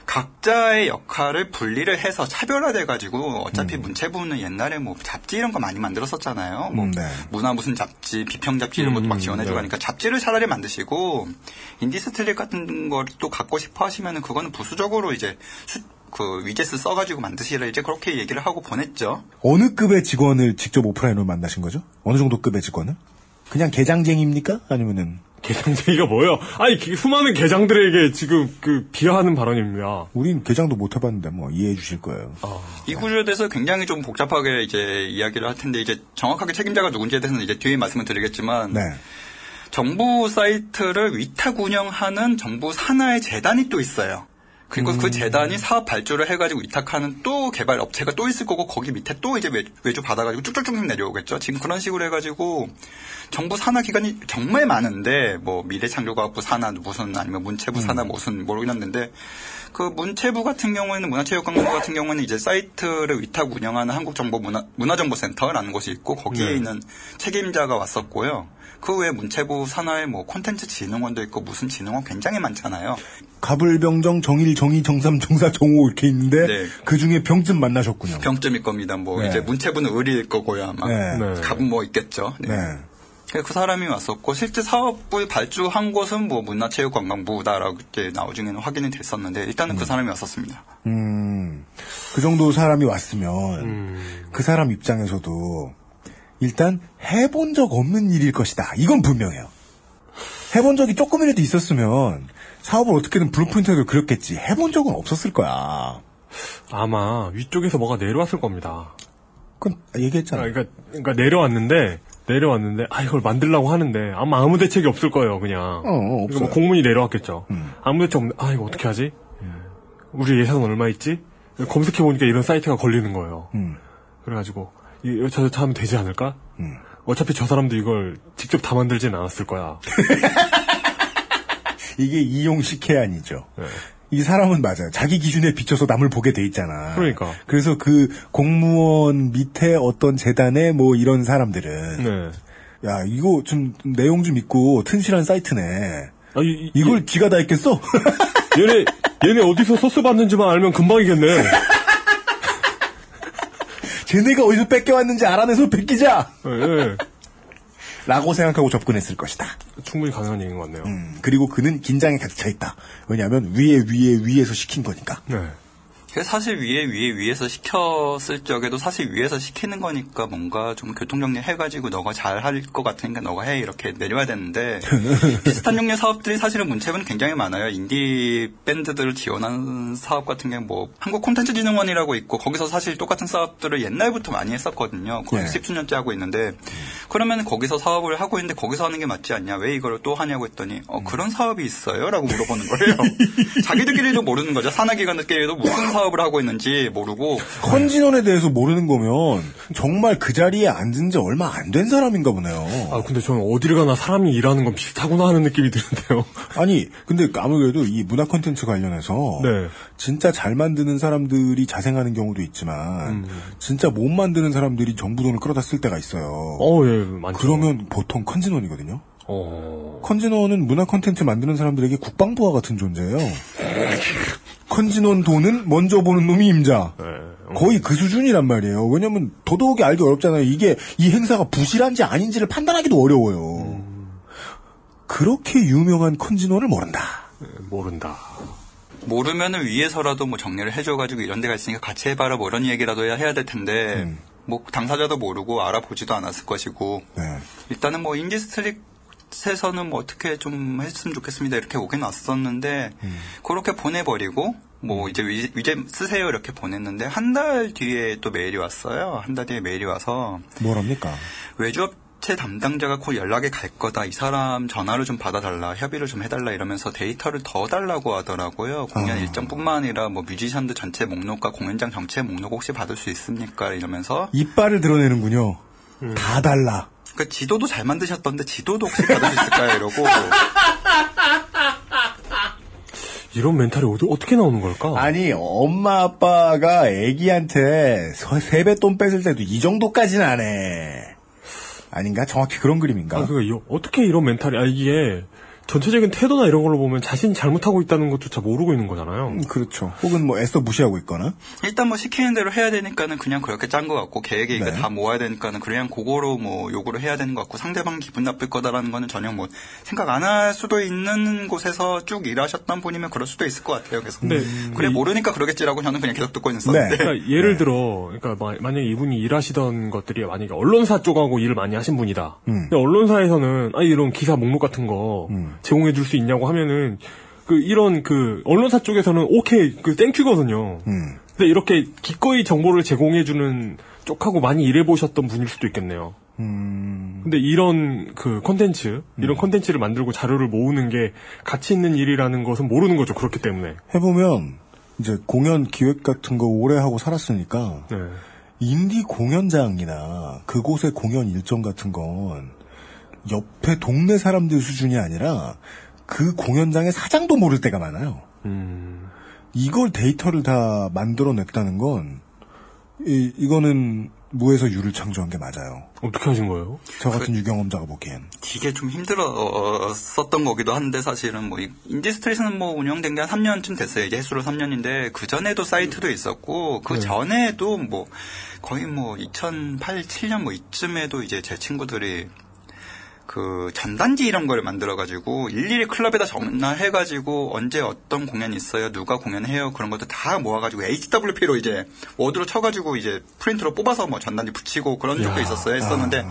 각자의 역할을 분리를 해서 차별화돼가지고 어차피 문체부는 옛날에 뭐 잡지 이런 거 많이 만들었었잖아요. 뭐 음, 네. 문화 무슨 잡지, 비평 잡지 이런 것도 막 지원해주고 네. 하니까 잡지를 차라리 만드시고 인디스트리트 같은 걸 또 갖고 싶어 하시면은 그거는 부수적으로 이제 수- 그 위젯을 써가지고 만드시라 이제 그렇게 얘기를 하고 보냈죠. 어느 급의 직원을 직접 오프라인으로 만나신 거죠? 어느 정도 급의 직원을? 그냥 개장쟁입니까? 아니면은 개장쟁이가 뭐예요? 아니, 기- 수많은 개장들에게 지금 그 비하하는 발언입니다. 우린 개장도 못 해봤는데 뭐 이해해 주실 거예요. 이 구조에 대해서 굉장히 좀 복잡하게 이제 이야기를 할 텐데 이제 정확하게 책임자가 누군지에 대해서는 이제 뒤에 말씀을 드리겠지만 네. 정부 사이트를 위탁 운영하는 정부 산하의 재단이 또 있어요. 그리고 그 재단이 사업 발주를 해가지고 위탁하는 또 개발 업체가 또 있을 거고 거기 밑에 또 이제 외- 외주 받아가지고 쭉쭉쭉 내려오겠죠. 지금 그런 식으로 해가지고 정부 산하 기관이 정말 많은데 뭐 미래창조과학부 산하 무슨 아니면 문체부 산하 무슨 모르겠는데 그 문체부 같은 경우에는 문화체육관광부 같은 경우에는 이제 사이트를 위탁 운영하는 한국정보 문화 문화정보센터라는 곳이 있고 거기에 네. 있는 책임자가 왔었고요. 그 외에 문체부 산하에 뭐 콘텐츠 진흥원도 있고 무슨 진흥원 굉장히 많잖아요. 가불병정 정일 정의 정삼 정사 정오 이렇게 있는데 네. 그 중에 병쯤 만나셨군요. 병점일 겁니다. 뭐 네. 이제 문체부는 의리일 거고요 아마. 네. 네. 갑은 뭐 있겠죠. 네. 네. 그래서 그 사람이 왔었고 실제 사업을 발주한 곳은 뭐 문화체육관광부다라고 이제 나중에는 확인이 됐었는데 일단은 그 사람이 왔었습니다. 음, 그 정도 사람이 왔으면 그 사람 입장에서도 일단 해본 적 없는 일일 것이다. 이건 분명해요. 해본 적이 조금이라도 있었으면 사업을 어떻게든 blueprint로 그렸겠지. 해본 적은 없었을 거야. 아마 위쪽에서 뭐가 내려왔을 겁니다. 그건 얘기했잖아. 아, 그러니까, 그러니까 내려왔는데, 내려왔는데, 아, 이걸 만들려고 하는데, 아마 아무 대책이 없을 거예요, 그냥. 어, 어, 그러니까 없어요. 뭐 공문이 내려왔겠죠. 음. 아무 대책 없는데, 아, 이거 어떻게 하지? 우리 예산 얼마 있지? 검색해 보니까 이런 사이트가 걸리는 거예요. 음. 그래가지고, 이, 저, 저 하면 되지 않을까? 음. 어차피 저 사람도 이걸 직접 다 만들진 않았을 거야. 이게 이용식 해안이죠. 네. 이 사람은 맞아요. 자기 기준에 비춰서 남을 보게 돼 있잖아. 그러니까. 그래서 그 공무원 밑에 어떤 재단에 뭐 이런 사람들은 네. 야 이거 좀 내용 좀 있고 튼실한 사이트네. 아, 이, 이, 이걸 지가 다 했겠어? 얘네, 얘네 어디서 소스 받는지만 알면 금방이겠네. 쟤네가 어디서 뺏겨왔는지 알아내서 뺏기자! 예, 라고 생각하고 접근했을 것이다. 충분히 가능한 얘기인 것 같네요. 음, 그리고 그는 긴장에 가득 차 있다. 왜냐하면 위에 위에 위에서 시킨 거니까. 네. 사실 위에 위에 위에서 시켰을 적에도 사실 위에서 시키는 거니까 뭔가 좀 교통정리 해가지고 너가 잘 할 것 같으니까 너가 해 이렇게 내려야 되는데 비슷한 종류의 사업들이 사실은 문체부는 굉장히 많아요. 인디 밴드들을 지원하는 사업 같은 게 뭐 한국 콘텐츠진흥원이라고 있고 거기서 사실 똑같은 사업들을 옛날부터 많이 했었거든요. 거의 네. 10주년째 하고 있는데 그러면 거기서 사업을 하고 있는데 거기서 하는 게 맞지 않냐? 왜 이걸 또 하냐고 했더니 어, 그런 사업이 있어요? 라고 물어보는 거예요. 자기들끼리도 모르는 거죠. 산하기관들끼리도 무슨 사업 을 하고 있는지 모르고 컨진원에 대해서 모르는 거면 정말 그 자리에 앉은 지 얼마 안 된 사람인가 보네요. 아, 근데 저는 어디를 가나 사람이 일하는 건 비슷하구나 하는 느낌이 드는데요. 아니, 근데 아무래도 이 문화 콘텐츠 관련해서 네. 진짜 잘 만드는 사람들이 자생하는 경우도 있지만 음. 진짜 못 만드는 사람들이 정부 돈을 끌어다 쓸 때가 있어요. 어, 예, 많죠. 그러면 보통 콘진원이거든요. 어. 콘진원은 문화 콘텐츠 만드는 사람들에게 국방부와 같은 존재예요. 콘진원 돈은 먼저 보는 놈이 임자. 네. 거의 그 수준이란 말이에요. 왜냐면 더더욱이 알기 어렵잖아요. 이게 이 행사가 부실한지 아닌지를 판단하기도 어려워요. 그렇게 유명한 콘진원을 모른다. 모른다. 모르면은 위에서라도 뭐 정리를 해줘가지고 이런 데가 있으니까 같이 해봐라 뭐 이런 얘기라도 해야, 해야 될 텐데 음. 뭐 당사자도 모르고 알아보지도 않았을 것이고 네. 일단은 뭐 인디스트리트에서는 뭐 어떻게 좀 했으면 좋겠습니다 이렇게 오긴 왔었는데 음. 그렇게 보내버리고 뭐 이제 위- 이제 쓰세요 이렇게 보냈는데 한 달 뒤에 또 메일이 왔어요 한 달 뒤에 메일이 와서 뭐랍니까? 외주업체 담당자가 곧 연락이 갈 거다. 이 사람 전화를 좀 받아달라. 협의를 좀 해달라. 이러면서 데이터를 더 달라고 하더라고요. 공연 아. 일정뿐만 아니라 뭐 뮤지션들 전체 목록과 공연장 전체 목록 혹시 받을 수 있습니까? 이러면서 이빨을 드러내는군요. 음. 다 달라. 그 지도도 잘 만드셨던데 지도도 혹시 있을까요? 이러고 이런 멘탈이 어디- 어떻게 나오는 걸까? 아니 엄마 아빠가 애기한테 서- 세뱃돈 뺏을 때도 이 정도까지는 안 해. 아닌가? 정확히 그런 그림인가? 아, 그러니까 이- 어떻게 이런 멘탈이, 아, 이게 전체적인 태도나 이런 걸로 보면 자신이 잘못하고 있다는 것조차 모르고 있는 거잖아요. 음, 그렇죠. 혹은 뭐 애써 무시하고 있거나. 일단 뭐 시키는 대로 해야 되니까는 그냥 그렇게 짠 것 같고 계획에 이거 네. 다 모아야 되니까는 그냥 그거로 뭐 요구를 해야 되는 것 같고 상대방 기분 나쁠 거다라는 거는 전혀 뭐 생각 안 할 수도 있는 곳에서 쭉 일하셨던 분이면 그럴 수도 있을 것 같아요. 그래서 근데 그래 이- 모르니까 그러겠지라고 저는 그냥 계속 듣고 있었는데 그러니까 예를 들어, 그러니까 마- 만약에 이분이 일하시던 것들이 만약에 언론사 쪽하고 일을 많이 하신 분이다. 음. 근데 언론사에서는 아 이런 기사 목록 같은 거 제공해 줄 수 있냐고 하면은 그 이런 그 언론사 쪽에서는 오케이 그 thank you거든요. 음. 근데 이렇게 기꺼이 정보를 제공해 주는 쪽하고 많이 일해 보셨던 분일 수도 있겠네요. 음. 근데 이런 그 컨텐츠, 이런 컨텐츠를 만들고 자료를 모으는 게 가치 있는 일이라는 것은 모르는 거죠. 그렇기 때문에. 해보면 이제 공연 기획 같은 거 오래 하고 살았으니까 네. 인디 공연장이나 그곳의 공연 일정 같은 건 옆에 동네 사람들 수준이 아니라 그 공연장의 사장도 모를 때가 많아요. 음. 이걸 데이터를 다 만들어냈다는 건 이, 이거는 무에서 유를 창조한 게 맞아요. 어떻게 하신 거예요? 저 같은 유경험자가 보기엔. 되게 좀 힘들었었던 거기도 한데 사실은 뭐 이- 인디스트리스는 뭐 운영된 게 한 3년쯤 됐어요. 이제 횟수로 3년인데 그 전에도 사이트도 있었고 그 네. 전에도 뭐 거의 뭐 2008, 7년 뭐 이쯤에도 이제 제 친구들이 그 전단지 이런 걸 만들어가지고 일일이 클럽에다 전화해가지고 언제 어떤 공연 있어요, 누가 공연해요 그런 것도 다 모아가지고 HWP로 이제 워드로 쳐가지고 이제 프린트로 뽑아서 뭐 전단지 붙이고 그런 적도 야. 있었어요. 했었는데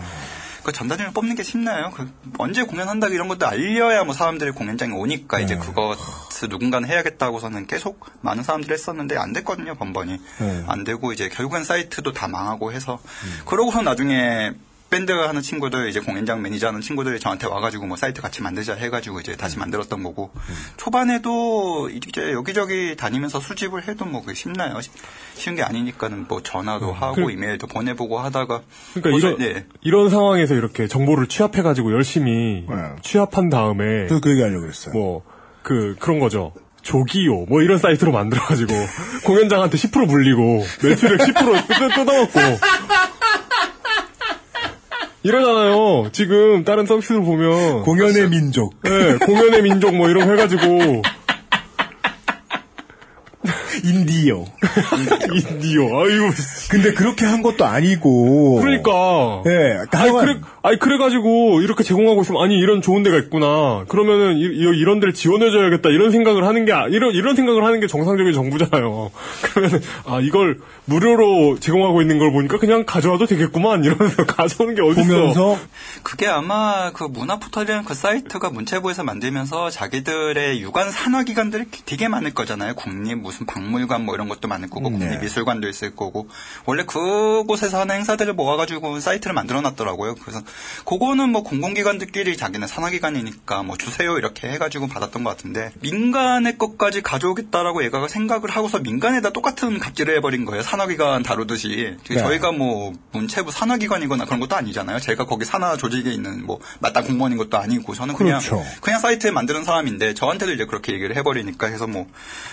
그 전단지를 뽑는 게 쉽나요? 그 언제 공연한다 이런 것도 알려야 뭐 사람들이 공연장에 오니까 이제 그것을 누군가는 해야겠다고서는 계속 많은 사람들이 했었는데 안 됐거든요 번번이 네. 안 되고 이제 결국엔 사이트도 다 망하고 해서 그러고서 나중에 밴드 하는 친구들 이제 공연장 매니저 하는 친구들이 저한테 와가지고 뭐 사이트 같이 만들자 해가지고 이제 다시 만들었던 거고 초반에도 이제 여기저기 다니면서 수집을 해도 뭐 그게 쉽나요? 쉬- 쉬운 게 아니니까는 뭐 전화도 하고 그- 이메일도 보내보고 하다가 그러니까 이런 네. 이런 상황에서 이렇게 정보를 취합해가지고 열심히 취합한 다음에 저그 얘기 하려고 그랬어요. 뭐 그 그런 거죠. 요기요 뭐 이런 사이트로 만들어가지고 공연장한테 10% 물리고 매출액 10% 뜯- 뜯어먹고 이러잖아요. 지금 다른 서비스를 보면 공연의 민족. 네, 공연의 민족 뭐 이런 거 해가지고 인디요. 인디요. 아이고. 근데 그렇게 한 것도 아니고. 그러니까. 예. 아니, 하여간- 그래, 아니, 그래가지고, 이렇게 제공하고 있으면, 아니, 이런 좋은 데가 있구나. 그러면은, 이, 이- 이런 데를 지원해줘야겠다. 이런 생각을 하는 게, 아- 이런, 이런 생각을 하는 게 정상적인 정부잖아요. 그러면은, 아, 이걸 무료로 제공하고 있는 걸 보니까 그냥 가져와도 되겠구만. 이러면서 가져오는 게 어딨어. 보면서 그게 아마 그 문화포털이라는 그 사이트가 문체부에서 만들면서 자기들의 유관 산하 기관들이 되게 많을 거잖아요. 국립 무슨 박물관 뭐 이런 것도 많을 거고 네. 국립미술관도 있을 거고 원래 그곳에서 하는 행사들을 모아가지고 사이트를 만들어놨더라고요. 그래서 그거는 뭐 공공기관들끼리 자기는 산하기관이니까 뭐 주세요 이렇게 해가지고 받았던 것 같은데 민간의 것까지 가져오겠다라고 얘가 생각을 하고서 민간에다 똑같은 갑질을 해버린 거예요. 산하기관 다루듯이 네. 저희가 뭐 문체부 산하기관이거나 그런 것도 아니잖아요. 제가 거기 산하 조직에 있는 뭐 마땅 공무원인 것도 아니고 저는 그냥 그렇죠. 그냥 사이트 만드는 사람인데 저한테도 이제 그렇게 얘기를 해버리니까 해서 뭐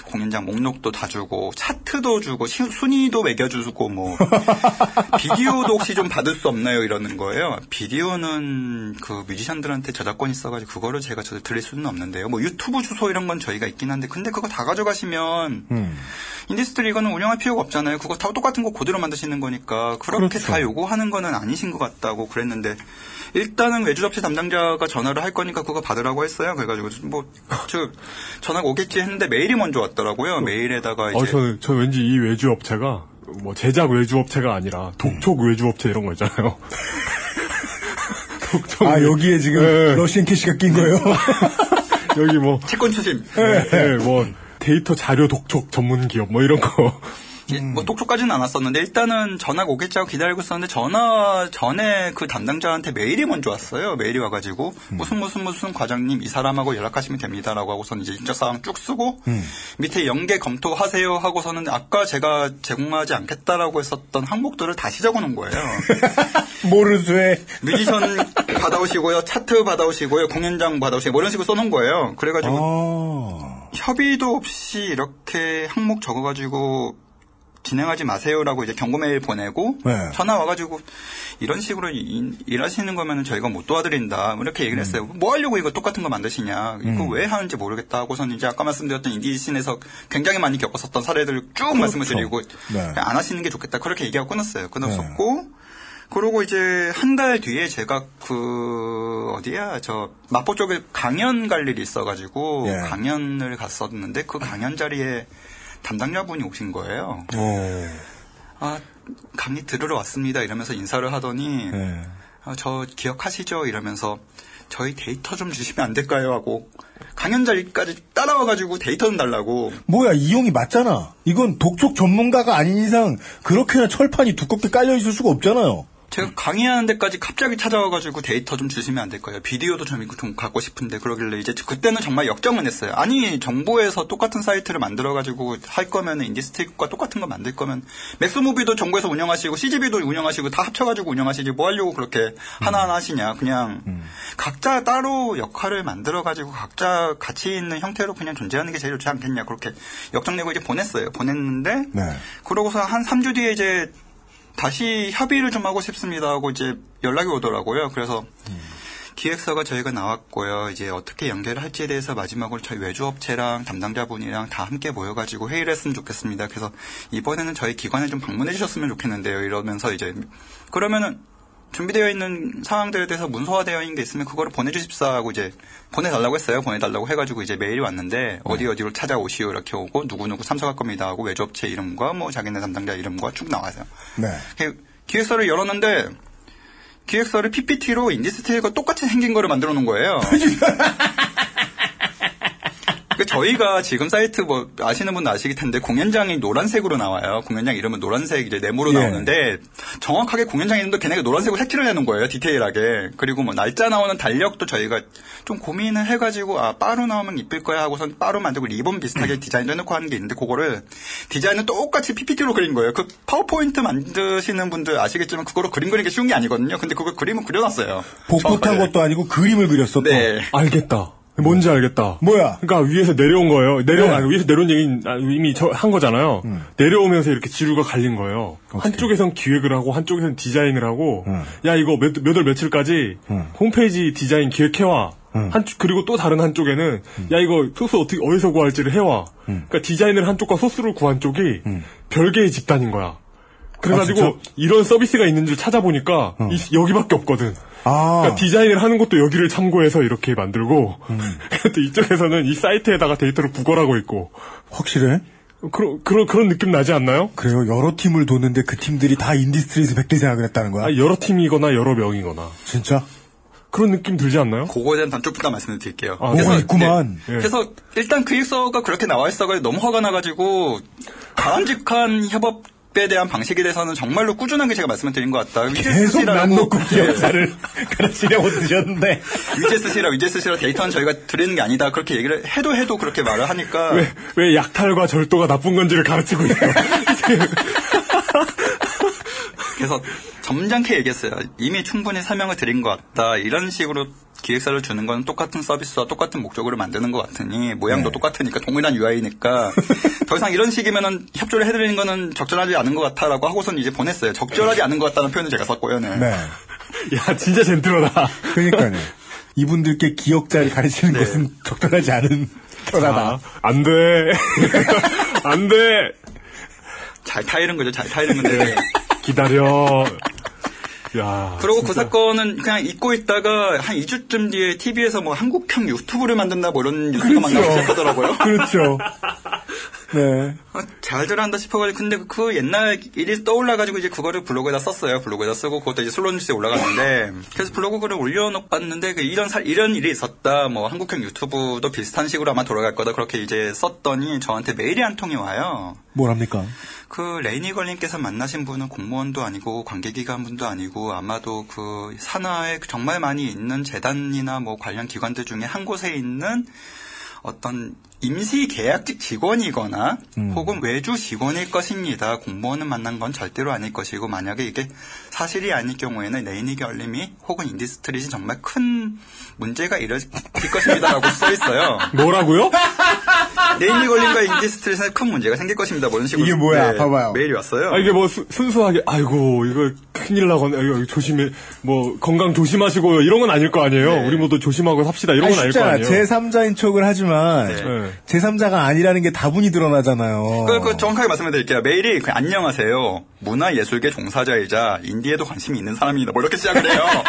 공연장 목록도 다 주고 차트도 주고 시- 순위도 매겨주고 뭐 비디오도 혹시 좀 받을 수 없나요 이러는 거예요. 비 디오는 그 뮤지션들한테 저작권 있어가지고 그거를 제가 저 드릴 수는 없는데요. 뭐 유튜브 주소 이런 건 저희가 있긴 한데 근데 그거 다 가져가시면 음. 인디스트릿 이거는 운영할 필요가 없잖아요. 그거 다 똑같은 거 그대로 만드시는 거니까 그렇게 그렇죠. 다 요구하는 거는 아니신 것 같다고 그랬는데 일단은 외주 업체 담당자가 전화를 할 거니까 그거 받으라고 했어요. 그래가지고 뭐 저 전화가 오겠지 했는데 메일이 먼저 왔더라고요. 메일에다가 이제 어, 저는, 저 왠지 이 외주 업체가, 뭐, 제작 외주 업체가 아니라, 독촉 외주 업체 이런 거 있잖아요. 독촉. 아, 여기에 지금 네. 러시앤캐시가 낀 거예요? 여기 뭐, 채권 추심. 네, 네, 뭐, 데이터 자료 독촉 전문 기업, 뭐 이런 거. 예, 뭐 독촉까지는 않았었는데 일단은 전화가 오겠지 하고 기다리고 있었는데 전화 전에 그 담당자한테 메일이 먼저 왔어요. 메일이 와가지고 무슨 무슨 무슨 과장님 이 사람하고 연락하시면 됩니다라고 하고서는 이제 인적 사항 쭉 쓰고 밑에 연계 검토하세요 하고서는 아까 제가 제공하지 않겠다라고 했었던 항목들을 다시 적어놓은 거예요. 모르쇠. 뮤지션 받아오시고요, 차트 받아오시고요, 공연장 받아오시고 뭐 이런 식으로 써놓은 거예요. 그래가지고 아. 협의도 없이 이렇게 항목 적어가지고 진행하지 마세요라고 이제 경고 메일 보내고 네. 전화 와가지고 이런 식으로 일- 일하시는 거면은 저희가 못 도와드린다 뭐 이렇게 얘기를 했어요. 뭐 하려고 이거 똑같은 거 만드시냐 이거 음. 왜 하는지 모르겠다 하고서는 이제 아까 말씀드렸던 인디신에서 굉장히 많이 겪었었던 사례들을 쭉 말씀을 드리고 네. 안 하시는 게 좋겠다 그렇게 얘기하고 끊었어요. 끊었었고 그러고 이제 한 달 뒤에 제가 그 어디야 저 마포 쪽에 강연 갈 일이 있어가지고 예. 강연을 갔었는데 그 강연 자리에 담당자분이 오신 거예요. 오. 아 강의 들으러 왔습니다 이러면서 인사를 하더니 네. 아, 저 기억하시죠 이러면서 저희 데이터 좀 주시면 안 될까요 하고 강연 자리까지 따라와가지고 데이터 좀 달라고 뭐야, 이용이 맞잖아. 이건 독촉 전문가가 아닌 이상 그렇게나 철판이 두껍게 깔려 있을 수가 없잖아요. 제가 강의하는 데까지 갑자기 찾아와가지고 데이터 좀 주시면 안 될까요? 비디오도 좀, 이거 좀 갖고 싶은데 그러길래 이제 그때는 정말 역정을 냈어요. 아니 정부에서 똑같은 사이트를 만들어가지고 할 거면 인디스트릿과 똑같은 거 만들 거면 맥스무비도 정부에서 운영하시고 CGV도 운영하시고 다 합쳐가지고 운영하시지 뭐 하려고 그렇게 하나하나 하시냐 그냥 각자 따로 역할을 만들어가지고 각자 가치 있는 형태로 그냥 존재하는 게 제일 좋지 않겠냐 그렇게 역정내고 이제 보냈어요. 보냈는데 네. 그러고서 한 3주 뒤에 이제 다시 협의를 좀 하고 싶습니다 하고 이제 연락이 오더라고요. 그래서 기획서가 저희가 나왔고요. 이제 어떻게 연결을 할지에 대해서 마지막으로 저희 외주업체랑 담당자분이랑 다 함께 모여가지고 회의를 했으면 좋겠습니다. 그래서 이번에는 저희 기관에 좀 방문해 주셨으면 좋겠는데요. 이러면서 이제 그러면은 준비되어 있는 상황들에 대해서 문서화되어 있는 게 있으면 그거를 보내주십사 하고 이제 보내달라고 했어요. 보내달라고 해가지고 이제 메일이 왔는데 어디 어디로 찾아오시오 이렇게 오고 누구누구 참석할 겁니다 하고 외주업체 이름과 뭐 자기네 담당자 이름과 쭉 나와요. 네. 그 기획서를 열었는데 기획서를 PPT로 인디스트릿과 똑같이 생긴 거를 만들어 놓은 거예요. 그 저희가 지금 사이트 뭐 아시는 분은 아실 텐데 공연장이 노란색으로 나와요. 공연장 이름은 노란색 이제 네모로 예. 나오는데 정확하게 공연장 이름도 걔네가 노란색으로 색칠을 해놓은 거예요. 디테일하게. 그리고 뭐 날짜 나오는 달력도 저희가 좀 고민을 해가지고 아 바로 나오면 이쁠 거야 하고선 바로 만들고 리본 비슷하게 디자인도 해놓고 하는 게 있는데 그거를 디자인은 똑같이 PPT로 그린 거예요. 그 파워포인트 만드시는 분들 아시겠지만 그거로 그림 그리는 게 쉬운 게 아니거든요. 근데 그걸 그림을 그려놨어요. 복붙한. 것도 아니고 그림을 그렸어. 또. 네. 알겠다. 뭔지 알겠다. 뭐야? 그러니까 위에서 내려온 거예요. 내려 네. 아니 위에서 내려온 얘기는 아, 이미 저, 한 거잖아요. 내려오면서 이렇게 지류가 갈린 거예요. 한쪽에선 기획을 하고 한쪽에선 디자인을 하고 야 이거 몇, 몇월 며칠까지 홈페이지 디자인 기획해와. 한 그리고 또 다른 한쪽에는 야 이거 소스 어떻게 어디서 구할지를 해와. 그러니까 디자인을 한쪽과 소스를 구한 쪽이 별개의 집단인 거야. 그래가지고 아? 이런 서비스가 있는 줄 찾아보니까 이- 여기밖에 없거든. 아. 그러니까 디자인을 하는 것도 여기를 참고해서 이렇게 만들고 또 이쪽에서는 이 사이트에다가 데이터를 구걸하고 있고 확실해? 그런 그런 그런 느낌 나지 않나요? 그래요. 여러 팀을 뒀는데 그 팀들이 다 인디스트리에서 백대 생각을 했다는 거야? 아, 여러 팀이거나 여러 명이거나 진짜? 그런 느낌 들지 않나요? 그거에 대한 단쪽부터 말씀을 드릴게요. 아, 뭐가 그래서, 있구만. 네. 그래서 일단 기획서가 그렇게 나와 있어가지고 너무 화가 나가지고 바람직한 협업 에 대한 방식에 대해서는 정말로 꾸준하게 제가 말씀을 드린 것 같다. 계속 난 놓고 기억사를 그러시려고 드셨는데. 위제스 씨라 위제스 씨라 데이터는 저희가 드리는 게 아니다. 그렇게 얘기를 해도 해도 그렇게 말을 하니까 왜, 왜 약탈과 절도가 나쁜 건지를 가르치고 있어요. 그래서 점잖게 얘기했어요. 이미 충분히 설명을 드린 것 같다. 이런 식으로 기획서를 주는 건 똑같은 서비스와 똑같은 목적으로 만드는 것 같으니 모양도 똑같으니까 동일한 UI니까 더 이상 이런 식이면은 협조를 해드리는 거는 적절하지 않은 것 같다라고 하고선 이제 보냈어요. 적절하지 않은 것 같다는 표현을 제가 썼고요. 네. 네. 야, 진짜 젠틀하다. 그러니까요. 이분들께 기억자를 가르치는 네. 것은 적절하지 않은 편하다. 아, 안 돼. 안 돼. 잘 타이른 거죠, 잘 타이른 건데. 기다려. 야. 그리고 그 진짜. 사건은 그냥 잊고 있다가 한 2주쯤 뒤에 TV에서 뭐 한국형 유튜브를 만든다 뭐 이런 뉴스가 막 나오기 시작하더라고요. 그렇죠. 네. 어, 잘들 한다 싶어가지고 근데 그 옛날 일이 떠올라가지고 이제 그거를 블로그에다 썼어요. 블로그에다 쓰고 그것도 이제 슬로뉴스에 올라갔는데 그래서 블로그 글을 올려놓았는데 그 이런 사- 이런 일이 있었다. 뭐 한국형 유튜브도 비슷한 식으로 아마 돌아갈 거다. 그렇게 이제 썼더니 저한테 메일이 한 통이 와요. 뭘 합니까? 그 레이니걸님께서 만나신 분은 공무원도 아니고 관계기관분도 아니고 아마도 그 산하에 정말 많이 있는 재단이나 뭐 관련 기관들 중에 한 곳에 있는 어떤 임시 계약직 직원이거나 혹은 외주 직원일 것입니다. 공무원을 만난 건 절대로 아닐 것이고 만약에 이게 사실이 아닐 경우에는 레이니걸님이 혹은 인디스트릿이 정말 큰 문제가 일어질 것입니다라고 써 있어요. 뭐라고요? 레이니걸님과 인디스트릿에 큰 문제가 생길 것입니다. 뭐 이런 식으로 이게 뭐야? 네, 봐봐요. 메일이 왔어요. 아, 이게 뭐 수- 순수하게 아이고 이거 큰일 나거나 이거 조심해 뭐 건강 조심하시고 이런 건 아닐 거 아니에요. 우리 모두 조심하고 삽시다 이런 건 아닐 거. 아니에요. 제3자인 척을 하지만 네. 제3자가 아니라는 게 다분히 드러나잖아요. 그, 그 정확하게 말씀드릴게요. 메일이 그 안녕하세요. 문화예술계 종사자이자 인디에도 관심이 있는 사람입니다. 뭐 이렇게 시작을 해요.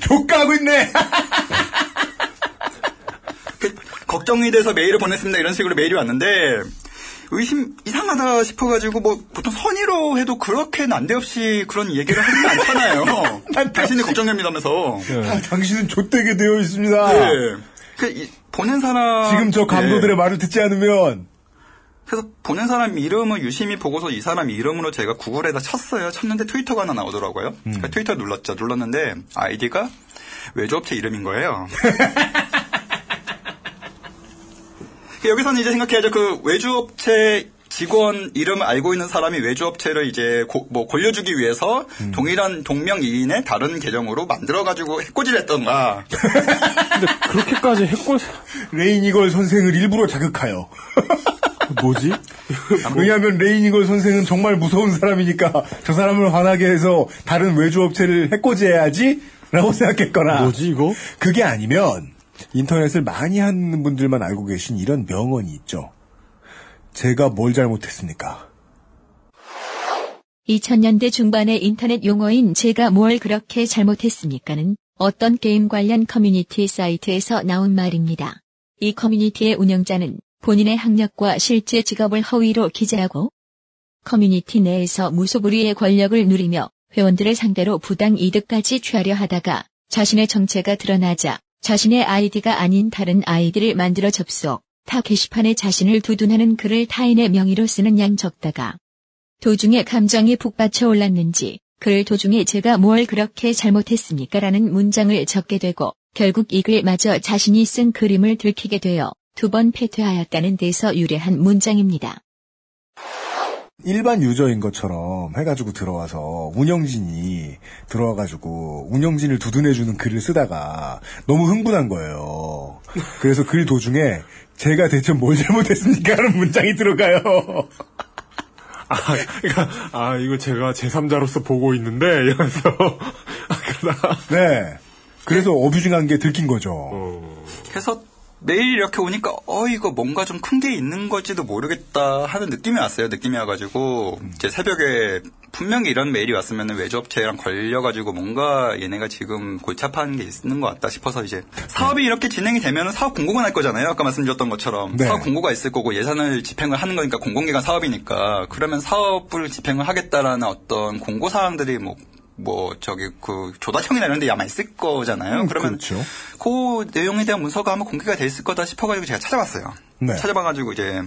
조카하고 있네. 그, 걱정이 돼서 메일을 보냈습니다. 이런 식으로 메일이 왔는데 의심 이상하다 싶어가지고 뭐 보통 선의로 해도 그렇게 난데없이 그런 얘기를 하지는 않잖아요. 당신이 걱정됩니다면서. 아, 당신은 좆되게 되어 있습니다. 네. 그 이- 보낸 사람 지금 저 감도들의 네. 말을 듣지 않으면 그래서 보낸 사람 이름을 유심히 보고서 이 사람 이름으로 제가 구글에다 쳤어요. 쳤는데 트위터가 하나 나오더라고요. 그러니까 트위터 눌렀죠. 눌렀는데 아이디가 외주업체 이름인 거예요. 그 여기서는 이제 생각해야죠. 그 외주업체 직원 이름을 알고 있는 사람이 외주업체를 이제 고, 뭐 골려주기 위해서 동일한 동명이인의 다른 계정으로 만들어가지고 해코지를 했던가. 그렇게까지 했고 레이니걸 선생을 일부러 자극하여. 뭐지? 왜냐하면 레이니걸 선생은 정말 무서운 사람이니까 저 사람을 화나게 해서 다른 외주업체를 해코지해야지 라고 생각했거나 뭐지 이거? 그게 아니면 인터넷을 많이 하는 분들만 알고 계신 이런 명언이 있죠. 제가 뭘 잘못했습니까? 2000년대 중반의 인터넷 용어인 제가 뭘 그렇게 잘못했습니까는 어떤 게임 관련 커뮤니티 사이트에서 나온 말입니다. 이 커뮤니티의 운영자는 본인의 학력과 실제 직업을 허위로 기재하고 커뮤니티 내에서 무소불위의 권력을 누리며 회원들을 상대로 부당 이득까지 취하려 하다가 자신의 정체가 드러나자 자신의 아이디가 아닌 다른 아이디를 만들어 접속, 타 게시판에 자신을 두둔하는 글을 타인의 명의로 쓰는 양 적다가 도중에 감정이 북받쳐 올랐는지 글 도중에 제가 뭘 그렇게 잘못했습니까? 라는 문장을 적게 되고 결국 이 글마저 자신이 쓴 글임을 들키게 되어 두 번 패퇴하였다는 데서 유래한 문장입니다. 일반 유저인 것처럼 해가지고 들어와서 운영진이 들어와가지고 운영진을 두둔해주는 글을 쓰다가 너무 흥분한 거예요. 그래서 글 도중에 제가 대체 뭘 잘못했습니까? 하는 문장이 들어가요. 아, 그러니까 아 이거 제가 제3자로서 보고 있는데 이러면서 아, 그러다 네. 그래서 어뷰징한 게 들킨 거죠. 그래서 매일 이렇게 오니까 어 이거 뭔가 좀 큰 게 있는 걸지도 모르겠다 하는 느낌이 왔어요. 느낌이 와가지고 제 새벽에 분명히 이런 메일이 왔으면 외주업체랑 걸려가지고 뭔가 얘네가 지금 골치 아파하는 게 있는 것 같다 싶어서 이제 사업이 이렇게 진행이 되면 사업 공고가 날 거잖아요. 아까 말씀드렸던 것처럼 네. 사업 공고가 있을 거고 예산을 집행을 하는 거니까 공공기관 사업이니까 그러면 사업을 집행을 하겠다라는 어떤 공고 사항들이 뭐 뭐 저기 그 조다청이나 이런 데 아마 있을 거잖아요. 음, 그러면 그렇죠. 그 내용에 대한 문서가 아마 공개가 돼 있을 거다 싶어가지고 제가 찾아봤어요. 네. 찾아봐가지고 이제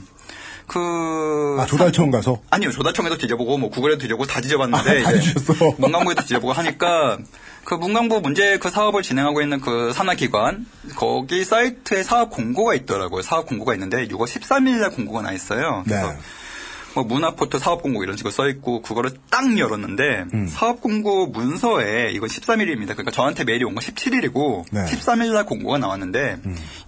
그 아, 조달청 가서? 아니요 조달청에도 뒤져보고 뭐 구글에도 뒤져보고 다 뒤져봤는데 아, 다 뒤졌어. 문광부에도 뒤져보고 하니까 그 문광부 문제 그 사업을 진행하고 있는 그 산하기관 거기 사이트에 사업 공고가 있더라고요. 사업 공고가 있는데 6월 13일날 공고가 나 있어요. 그래서 네. 뭐 문화포트 사업 공고 이런 식으로 써 있고 그거를 딱 열었는데 음. 사업 공고 문서에 이건 13일입니다. 그러니까 저한테 메일이 온 건 17일이고 네. 음. 13일 날 공고가 나왔는데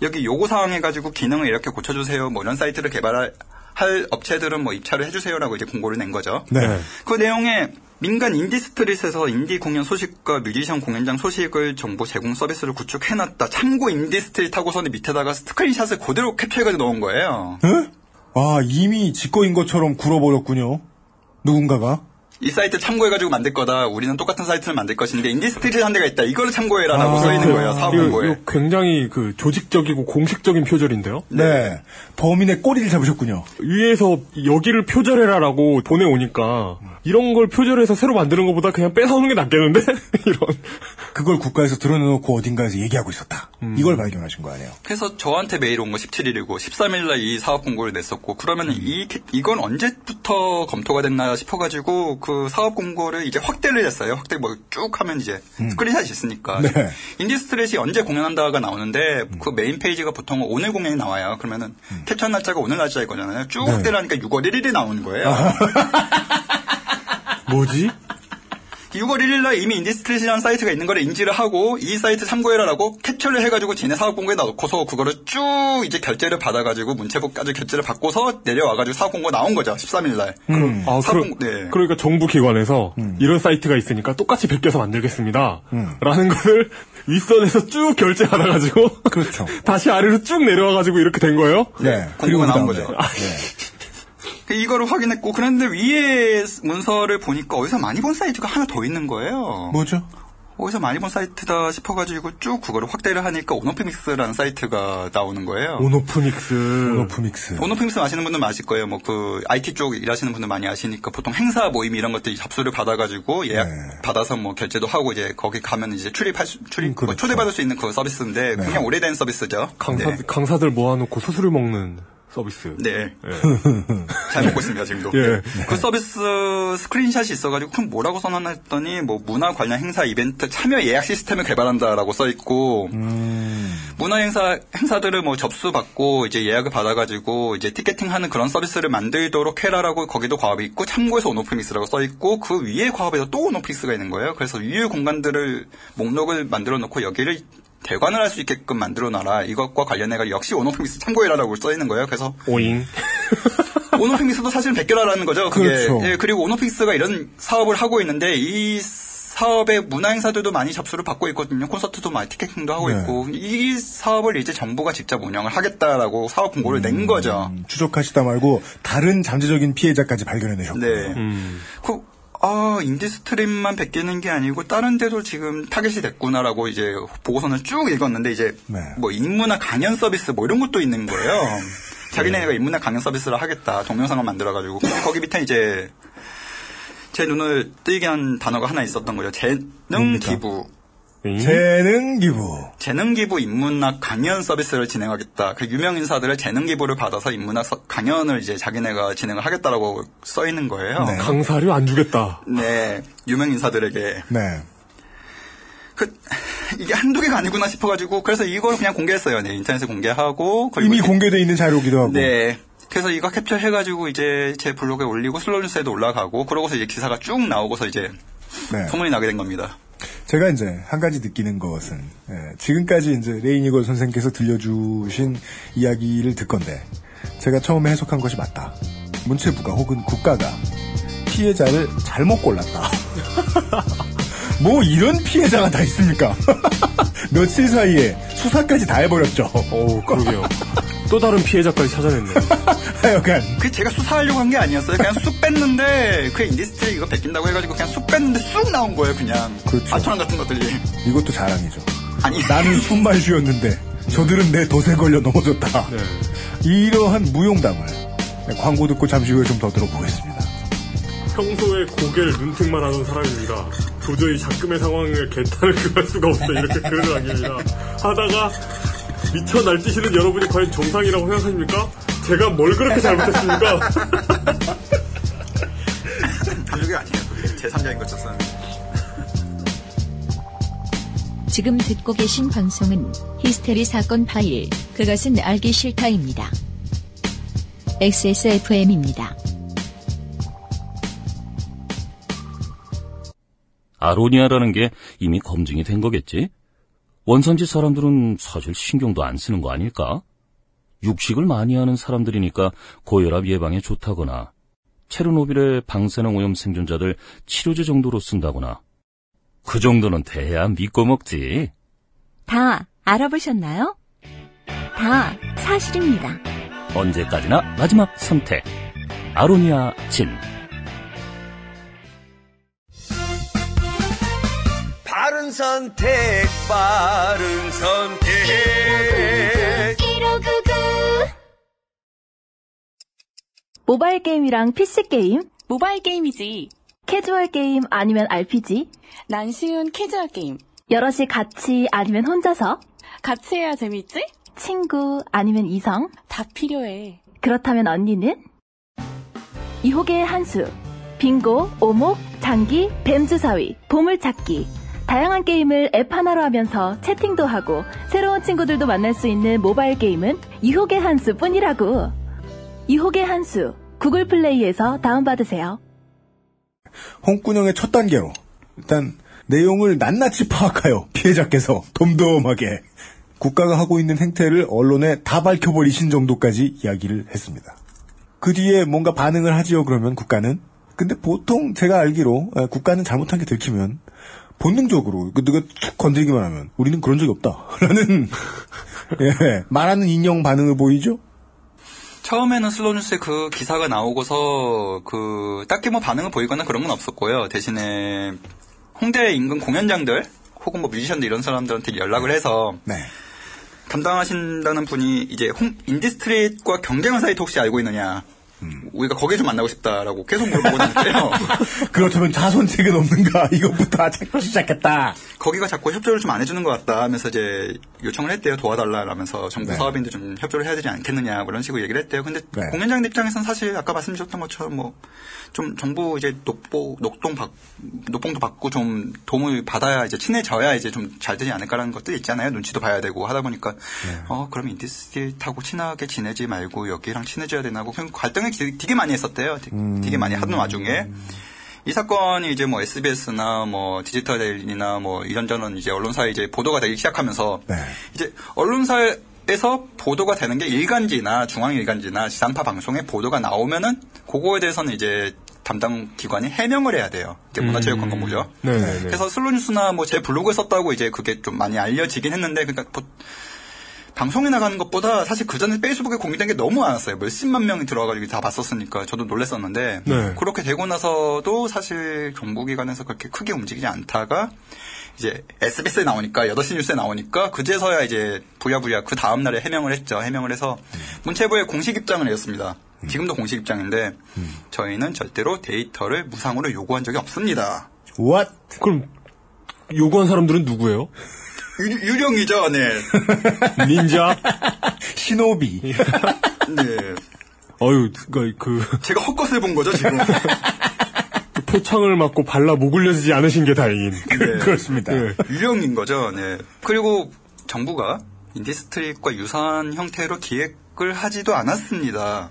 여기 요구 사항 해가지고 기능을 이렇게 고쳐주세요. 뭐 이런 사이트를 개발할 할 업체들은 뭐 입찰을 해주세요라고 이제 공고를 낸 거죠. 네. 그 내용에 민간 인디스트릿에서 인디 공연 소식과 뮤지션 공연장 소식을 정보 제공 서비스를 구축해놨다. 참고 인디스트릿 하고서는 밑에다가 스크린샷을 그대로 캡처해가지고 넣은 거예요. 에? 아, 이미 지꺼인 것처럼 굴어버렸군요. 누군가가. 이 사이트 참고해가지고 만들 거다. 우리는 똑같은 사이트를 만들 것인데 인디스트릿이란 데가 있다. 이거를 참고해라라고 써 있는 거예요. 사업 아, 공고에. 이거 굉장히 그 조직적이고 공식적인 표절인데요. 네. 범인의 꼬리를 잡으셨군요. 위에서 여기를 표절해라라고 보내 오니까 이런 걸 표절해서 새로 만드는 것보다 그냥 뺏어오는 게 낫겠는데? 이런. 그걸 국가에서 드러내놓고 어딘가에서 얘기하고 있었다. 음. 이걸 발견하신 거 아니에요. 그래서 저한테 메일 온거 17일이고 13일날 이 사업 공고를 냈었고 그러면 이 이건 언제부터 검토가 됐나 싶어가지고 그 사업 공고를 이제 확대를 했어요. 확대 뭐 쭉 하면 이제 스크린샷이 있으니까 네. 인디스트릿이 언제 공연한다가 나오는데 그 메인 페이지가 보통 오늘 공연이 나와요. 그러면은 캡처 날짜가 오늘 날짜일 거잖아요. 쭉 네. 확대를 하니까 6월 1일이 나오는 거예요. 뭐지? 6월 1일 날 이미 인디스트릿이라는 사이트가 있는 걸 인지를 하고 이 사이트 참고해라라고 캡처를 해가지고 지네 사업 공고에 넣고서 그거를 쭉 이제 결재를 받아가지고 문체부까지 결재를 받고서 내려와가지고 사업 공고 나온 거죠. 13일 날. 음. 아, 그러, 공고, 네. 그러니까 정부 기관에서 이런 사이트가 있으니까 똑같이 베껴서 만들겠습니다. 라는 것을 윗선에서 쭉 결재 받아가지고. 그렇죠. 다시 아래로 쭉 내려와가지고 이렇게 된 거예요? 네. 공고가 나온. 거죠. 아, 그 이거를 확인했고 그런데 위에 문서를 보니까 어디서 많이 본 사이트가 하나 더 있는 거예요. 뭐죠? 어디서 많이 본 사이트다 싶어가지고 쭉 그거를 확대를 하니까 온오프믹스라는 사이트가 나오는 거예요. 온오프믹스. 온오프믹스. 온오프믹스 아시는 분들 아실 거예요. 뭐 그 IT 쪽 일하시는 분들 많이 아시니까 보통 행사 모임 이런 것들 접수를 받아가지고 예약 네. 받아서 뭐 결제도 하고 이제 거기 가면 이제 출입할 수, 출입 음, 그렇죠. 뭐 초대받을 수 있는 그 서비스인데 네. 그냥 오래된 서비스죠. 강사, 네. 강사들 모아놓고 수수료 먹는 서비스. 네. 예. 잘 먹고 있습니다, 지금도. 예. 그 서비스 스크린샷이 있어가지고, 그럼 뭐라고 써놨나 했더니, 뭐, 문화 관련 행사 이벤트 참여 예약 시스템을 개발한다라고 써있고, 문화 행사, 행사들을 뭐 접수받고, 이제 예약을 받아가지고, 이제 티켓팅 하는 그런 서비스를 만들도록 해라라고 거기도 과업이 있고, 참고해서 온오프믹스라고 써있고, 그 위에 과업에서 또 온오프믹스가 있는 거예요. 그래서 위의 공간들을, 목록을 만들어 놓고, 여기를 대관을 할 수 있게끔 만들어 놔라. 이것과 관련해가 역시 오노프믹스 참고해라라고 써 있는 거예요. 그래서 오잉. 오노픽스도 사실은 베껴라라는 거죠. 그게. 그렇죠. 예, 그리고 오노픽스가 이런 사업을 하고 있는데 이 사업의 문화 행사들도 많이 접수를 받고 있거든요. 콘서트도 많이 티켓팅도 하고 네. 있고 이 사업을 이제 정부가 직접 운영을 하겠다라고 사업 공고를 낸 거죠. 추적하시다 말고 다른 잠재적인 피해자까지 발견해내셨고. 네. 음. 그, 아, 인디스트릿만 베끼는 게 아니고 다른 데도 지금 타겟이 됐구나라고 이제 보고서는 쭉 읽었는데 이제 네. 뭐 인문학 강연 서비스 뭐 이런 것도 있는 거예요. 자기네가 인문학 강연 서비스를 하겠다. 동영상을 만들어가지고. 근데 거기 밑에 이제 제 눈을 뜨이게 한 단어가 하나 있었던 거죠. 재능 뭡니까? 기부. 재능 기부. 재능 기부 인문학 강연 서비스를 진행하겠다. 그 유명 인사들의 재능 기부를 받아서 인문학 서- 강연을 이제 자기네가 진행을 하겠다라고 써 있는 거예요. 네. 강사료 안 주겠다. 네, 유명 인사들에게 네. 그 이게 한두 개가 아니구나 싶어가지고 그래서 이걸 그냥 공개했어요. 네, 인터넷에 공개하고 이미 공개돼 있는 자료기도 하고. 네. 그래서 이거 캡처해가지고 이제 제 블로그에 올리고 슬로우뉴스에도 올라가고 그러고서 이제 기사가 쭉 나오고서 이제 네. 소문이 나게 된 겁니다. 제가 이제 한 가지 느끼는 것은 예, 지금까지 이제 레이니걸 선생께서 들려주신 이야기를 듣건데 제가 처음에 해석한 것이 맞다. 문체부가 혹은 국가가 피해자를 잘못 골랐다. 뭐 이런 피해자가 다 있습니까? 며칠 사이에 수사까지 다 해버렸죠. 오, 그러게요. 또 다른 피해자까지 찾아냈네. 하여간 그 제가 수사하려고 한 게 아니었어요. 그냥 쑥 뺐는데 그 인디스트릿 이거 베낀다고 해가지고 그냥 쑥 뺐는데 쑥 나온 거예요. 그냥 그렇죠. 알토란 같은 것들이. 이것도 자랑이죠. 아니 나는 쉬었는데 저들은 내 덫에 걸려 넘어졌다. 네. 이러한 무용담을 광고 듣고 잠시 후에 좀 더 들어보겠습니다. 평소에 고개를 눈팅만 하던 사람입니다. 도저히 작금의 상황을 개탄을 그할 수가 없어 이렇게 글을 남깁니다. 하다가 미쳐 날뛰시는 여러분이 과연 정상이라고 생각하십니까? 제가 뭘 그렇게 잘못했습니까? 그게 아니에요. 제 3자인 것처럼. 지금 듣고 계신 방송은 히스테리 사건 파일, 그것은 알기 싫다입니다. XSFM입니다. 아로니아라는 게 이미 검증이 된 거겠지? 원산지 사람들은 사실 신경도 안 쓰는 거 아닐까? 육식을 많이 하는 사람들이니까 고혈압 예방에 좋다거나 체르노빌의 방사능 오염 생존자들 치료제 정도로 쓴다거나. 그 정도는 돼야 믿고 먹지. 다 알아보셨나요? 다 사실입니다. 언제까지나 마지막 선택. 아로니아 진. 선택, 바른 선택. 모바일 게임이랑 PC 게임? 모바일 게임이지. 캐주얼 게임 아니면 RPG? 난 쉬운 캐주얼 게임. 여럿이 같이 아니면 혼자서? 같이 해야 재밌지? 친구 아니면 이성? 다 필요해. 그렇다면 언니는? 이호계의 한수. 빙고, 오목, 장기, 뱀주사위, 보물찾기. 다양한 게임을 앱 하나로 하면서 채팅도 하고 새로운 친구들도 만날 수 있는 모바일 게임은 이호계 한수 뿐이라고. 이호계 한수. 구글 플레이에서 다운받으세요. 홍군형의 첫 단계로 일단 내용을 낱낱이 파악하여 피해자께서 덤덤하게 국가가 하고 있는 행태를 언론에 다 밝혀버리신 정도까지 이야기를 했습니다. 그 뒤에 뭔가 반응을 하지요 그러면 국가는 근데 보통 제가 알기로 에, 국가는 잘못한 게 들키면 본능적으로 그 누가 툭 건드리기만 하면 우리는 그런 적이 없다라는 예, 말하는 인형 반응을 보이죠? 처음에는 슬로뉴스에 그 기사가 나오고서 그 딱히 뭐 반응을 보이거나 그런 건 없었고요. 대신에 홍대 인근 공연장들 혹은 뭐 뮤지션들 이런 사람들한테 연락을 해서 네. 담당하신다는 분이 이제 홍 인디스트리트과 경쟁한 사이트 혹시 알고 있느냐? 우리가 거기에 좀 만나고 싶다라고 계속 물어보는데요. 그렇다면 자손책은 없는가 이것부터 찾기 시작했다. 거기가 자꾸 협조를 좀 안 해주는 것 같다 하면서 이제 요청을 했대요. 도와달라라면서 정부 네. 사업인데 좀 협조를 해야 되지 않겠느냐 그런 식으로 얘기를 했대요. 근데 네. 공연장 입장에서는 사실 아까 말씀드렸던 것처럼 뭐 좀 정부 이제 녹보 녹동 받 녹봉도 받고 좀 도움을 받아야 이제 친해져야 이제 좀 잘 되지 않을까라는 것도 있잖아요. 눈치도 봐야 되고 하다 보니까. 어 그럼 인디스트릿하고 친하게 지내지 말고 여기랑 친해져야 되나고 그냥 갈등을 되게, 되게 많이 했었대요. 되게, 되게 많이 하는 와중에. 이 사건이 이제 뭐 SBS나 뭐 디지털 데일리나 뭐 이런저런 이제 언론사에 이제 보도가 되기 시작하면서 이제 언론사에 서 보도가 되는 게 일간지나 중앙일간지나 지상파 방송에 보도가 나오면은 그거에 대해서는 이제 담당 기관이 해명을 해야 돼요. 이제 문화체육관광부죠. 네네네. 그래서 슬로뉴스나 뭐 제 블로그에 썼다고 이제 그게 좀 많이 알려지긴 했는데 그러니까 보- 방송에 나가는 것보다 사실 그 전에 페이스북에 공개된 게 너무 많았어요. 몇십만 명이 들어와가지고 다 봤었으니까 저도 놀랐었는데 네. 그렇게 되고 나서도 사실 정부기관에서 그렇게 크게 움직이지 않다가 이제 SBS에 나오니까 8시 뉴스에 나오니까 그제서야 이제 부랴부랴 그 다음 날에 해명을 했죠. 해명을 해서 문체부의 공식 입장을 내었습니다. 지금도 공식 입장인데 저희는 절대로 데이터를 무상으로 요구한 적이 없습니다. What? 그럼 요구한 사람들은 누구예요? 유, 유령이죠, 네. 닌자? 시노비. 네. 어유, 그, 그, 제가 헛것을 본 거죠, 지금. 그 표창을 맞고 발라 목 울려지지 않으신 게 다행인. 네. 그렇습니다. 네. 유령인 거죠, 네. 그리고 정부가 인디스트리트과 유사한 형태로 기획을 하지도 않았습니다.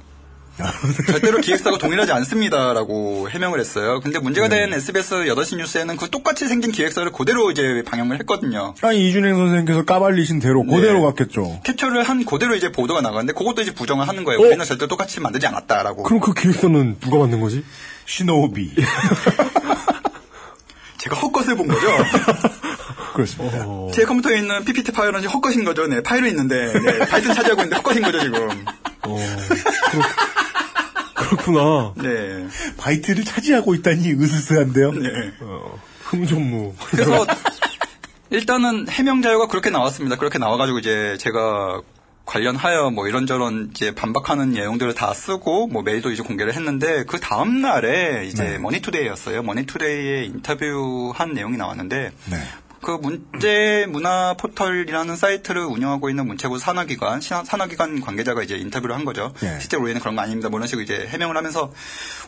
절대로 기획사가 동일하지 않습니다라고 해명을 했어요. 근데 문제가 된 SBS 8시 뉴스에는 그 똑같이 생긴 기획사를 그대로 이제 방영을 했거든요. 아니 이준행 선생님께서 까발리신 대로 그대로 갔겠죠. 캡처를 한 그대로 이제 보도가 나가는데 그것도 이제 부정을 하는 거예요. 우리는 절대 똑같이 만들지 않았다라고. 그럼 그 기획서는 누가 만든 거지? 시노비. 제가 헛것을 본 거죠. 그렇습니다. 제 컴퓨터에 있는 PPT 파일은 헛것인 거죠. 네, 파일은 있는데 네, 바이트 차지하고 있는데 헛것인 거죠 지금. 그렇 구나. 네. 바이트를 차지하고 있다니 으스스한데요. 네. 흠전무. 그래서 일단은 해명 자료가 그렇게 나왔습니다. 그렇게 나와가지고 이제 제가 관련하여 뭐 이런저런 이제 반박하는 내용들을 다 쓰고 뭐 메일도 이제 공개를 했는데 그 다음 날에 이제 네. 머니투데이였어요. 머니투데이에 인터뷰한 내용이 나왔는데 네. 그 문제 문화 포털이라는 사이트를 운영하고 있는 문체부 산하기관 시- 산하기관 관계자가 이제 인터뷰를 한 거죠. 네. 실제 우리는 그런 거 아닙니다. 뭐 이런 식으로 이제 해명을 하면서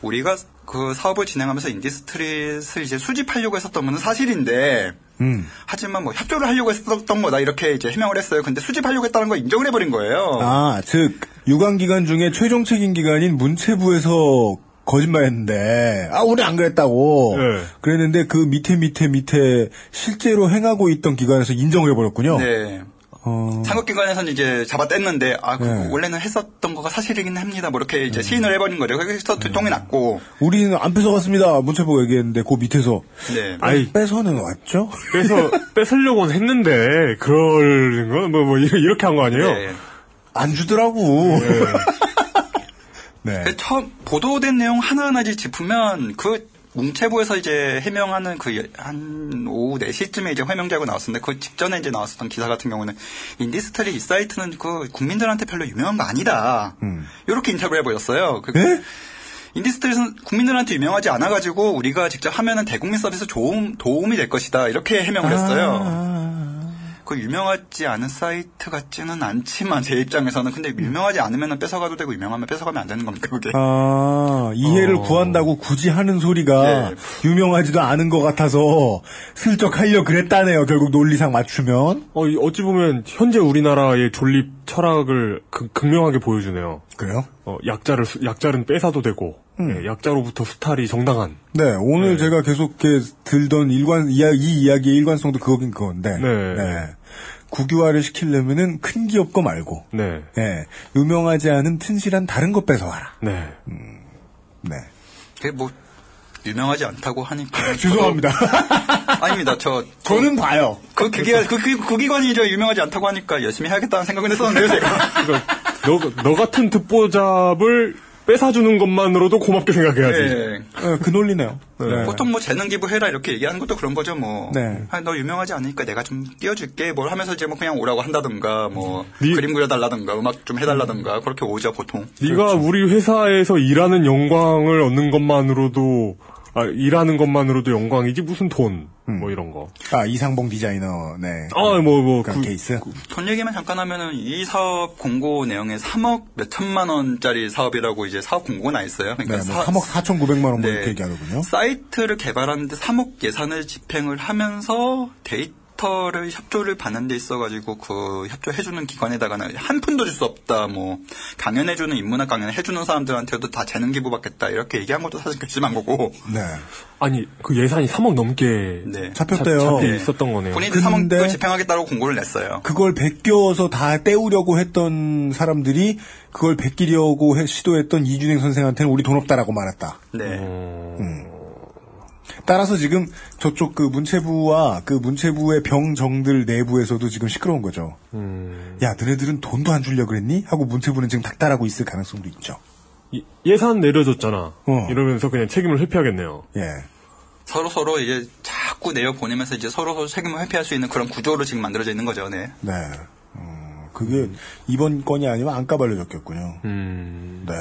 우리가 그 사업을 진행하면서 인디스트릿을 이제 수집하려고 했었던 건 사실인데 음. 하지만 뭐 협조를 하려고 했었던 거다 이렇게 이제 해명을 했어요. 근데 수집하려고 했다는 걸 인정을 해버린 거예요. 아, 즉 유관 기관 중에 최종 책임 기관인 문체부에서 거짓말했는데 아 우리 안 그랬다고 네. 그랬는데 그 밑에 밑에 밑에 실제로 행하고 있던 기관에서 인정을 해버렸군요. 네. 어. 상급기관에서는 이제 잡아 뗐는데 아 그거 네. 원래는 했었던 거가 사실이긴 합니다. 뭐 이렇게 이제 시인을 해버린 거죠. 그래서 두통이 났고 우리는 안 뺏어갔습니다. 문체부가 얘기했는데 그 밑에서 네. 아이. 뺏어는 왔죠? 뺏어 뺏으려고는 했는데 그럴 건뭐 뭐 이렇게 한 거 아니에요? 네. 안 주더라고. 네. 그 처음 보도된 내용 하나하나 짚으면 그 문체부에서 이제 해명하는 그 한 오후 4시쯤에 이제 해명자료 나왔었는데 그 직전에 이제 나왔었던 기사 같은 경우는 인디스트릿 이 사이트는 그 국민들한테 별로 유명한 거 아니다. 이렇게 인터뷰를 해버렸어요. 그 인디스트릿은 국민들한테 유명하지 않아가지고 우리가 직접 하면은 대국민 서비스 도움, 도움이 될 것이다. 이렇게 해명을 했어요. 그 유명하지 않은 사이트 같지는 않지만 제 입장에서는 근데 유명하지 않으면 뺏어가도 되고 유명하면 뺏어가면 안 되는 겁니까 그게? 아, 이해를 어. 구한다고 굳이 하는 소리가 네. 유명하지도 않은 것 같아서 슬쩍 하려 그랬다네요. 결국 논리상 맞추면. 어, 이- 어찌 보면 현재 우리나라의 존립 철학을 극, 극명하게 보여주네요. 그래요? 어, 약자를 수- 약자는 뺏어도 되고 예, 약자로부터 수탈이 정당한. 네, 오늘 제가 계속 들던 일관, 이야, 이 이야기의 일관성도 그거긴 그건데. 네. 국유화를 시키려면은 큰 기업 거 말고. 네. 예, 유명하지 않은 튼실한 다른 거 뺏어와라. 네. 네. 그게 뭐 유명하지 않다고 하니까 죄송합니다. 아닙니다. 저 저는 봐요. 그, 그, 기관, 그, 그, 그 기관이 저 유명하지 않다고 하니까 열심히 해야겠다는 생각은 했었는데요, 제가. 너, 너 같은 듣보잡을 뺏어주는 것만으로도 고맙게 생각해야지. 네. 어, 그 논리네요. 네. 보통 뭐 재능 기부해라 이렇게 얘기하는 것도 그런 거죠, 뭐. 네. 아, 너 유명하지 않으니까 내가 좀 띄워줄게. 뭘 하면서 이제 뭐 그냥 오라고 한다든가, 뭐 네. 그림 그려달라든가, 음악 좀 해달라든가 그렇게 오죠, 보통. 네가 우리 회사에서 일하는 영광을 얻는 것만으로도 아, 일하는 것만으로도 영광이지 무슨 돈 뭐 이런 거. 아, 이상봉 디자이너, 네. 아, 뭐, 뭐, 그런 그- 케이스. 돈 얘기만 잠깐 하면은 이 사업 공고 내용에 3억 몇 천만 원짜리 사업이라고 이제 사업 공고가 나 있어요. 네, 그러니까 뭐 사- 3억 4,900만 원뭐 네. 이렇게 얘기하더군요. 사이트를 개발하는데 3억 예산을 집행을 하면서 데이터 를 협조를 받는 데 있어가지고 그 협조해주는 기관에다가는 한 푼도 줄 수 없다. 뭐 강연해주는 인문학 강연 해주는 사람들한테도 다 재능 기부받겠다. 이렇게 얘기한 것도 사실 괘씸한 거고. 네. 아니 그 예산이 3억 넘게 네. 잡혔대요. 잡, 잡혀 네. 있었던 거네요. 본인들 근데- 3억을 집행하겠다고 공고를 냈어요. 그걸 베껴서 다 떼우려고 했던 사람들이 그걸 베끼려고 해- 시도했던 이준행 선생한테는 우리 돈 없다라고 말했다. 네. 음. 따라서 지금 저쪽 그 문체부와 그 문체부의 병정들 내부에서도 지금 시끄러운 거죠. 음. 야, 너네들은 돈도 안 주려고 그랬니? 하고 문체부는 지금 닥달하고 있을 가능성도 있죠. 이- 예산 내려줬잖아. 어. 이러면서 그냥 책임을 회피하겠네요. 예. 서로 서로 이제 자꾸 내어 보내면서 이제 서로 서로 책임을 회피할 수 있는 그런 구조로 지금 만들어져 있는 거죠. 네. 네. 음, 그게 이번 건이 아니면 안 까발려졌겠군요. 음. 네.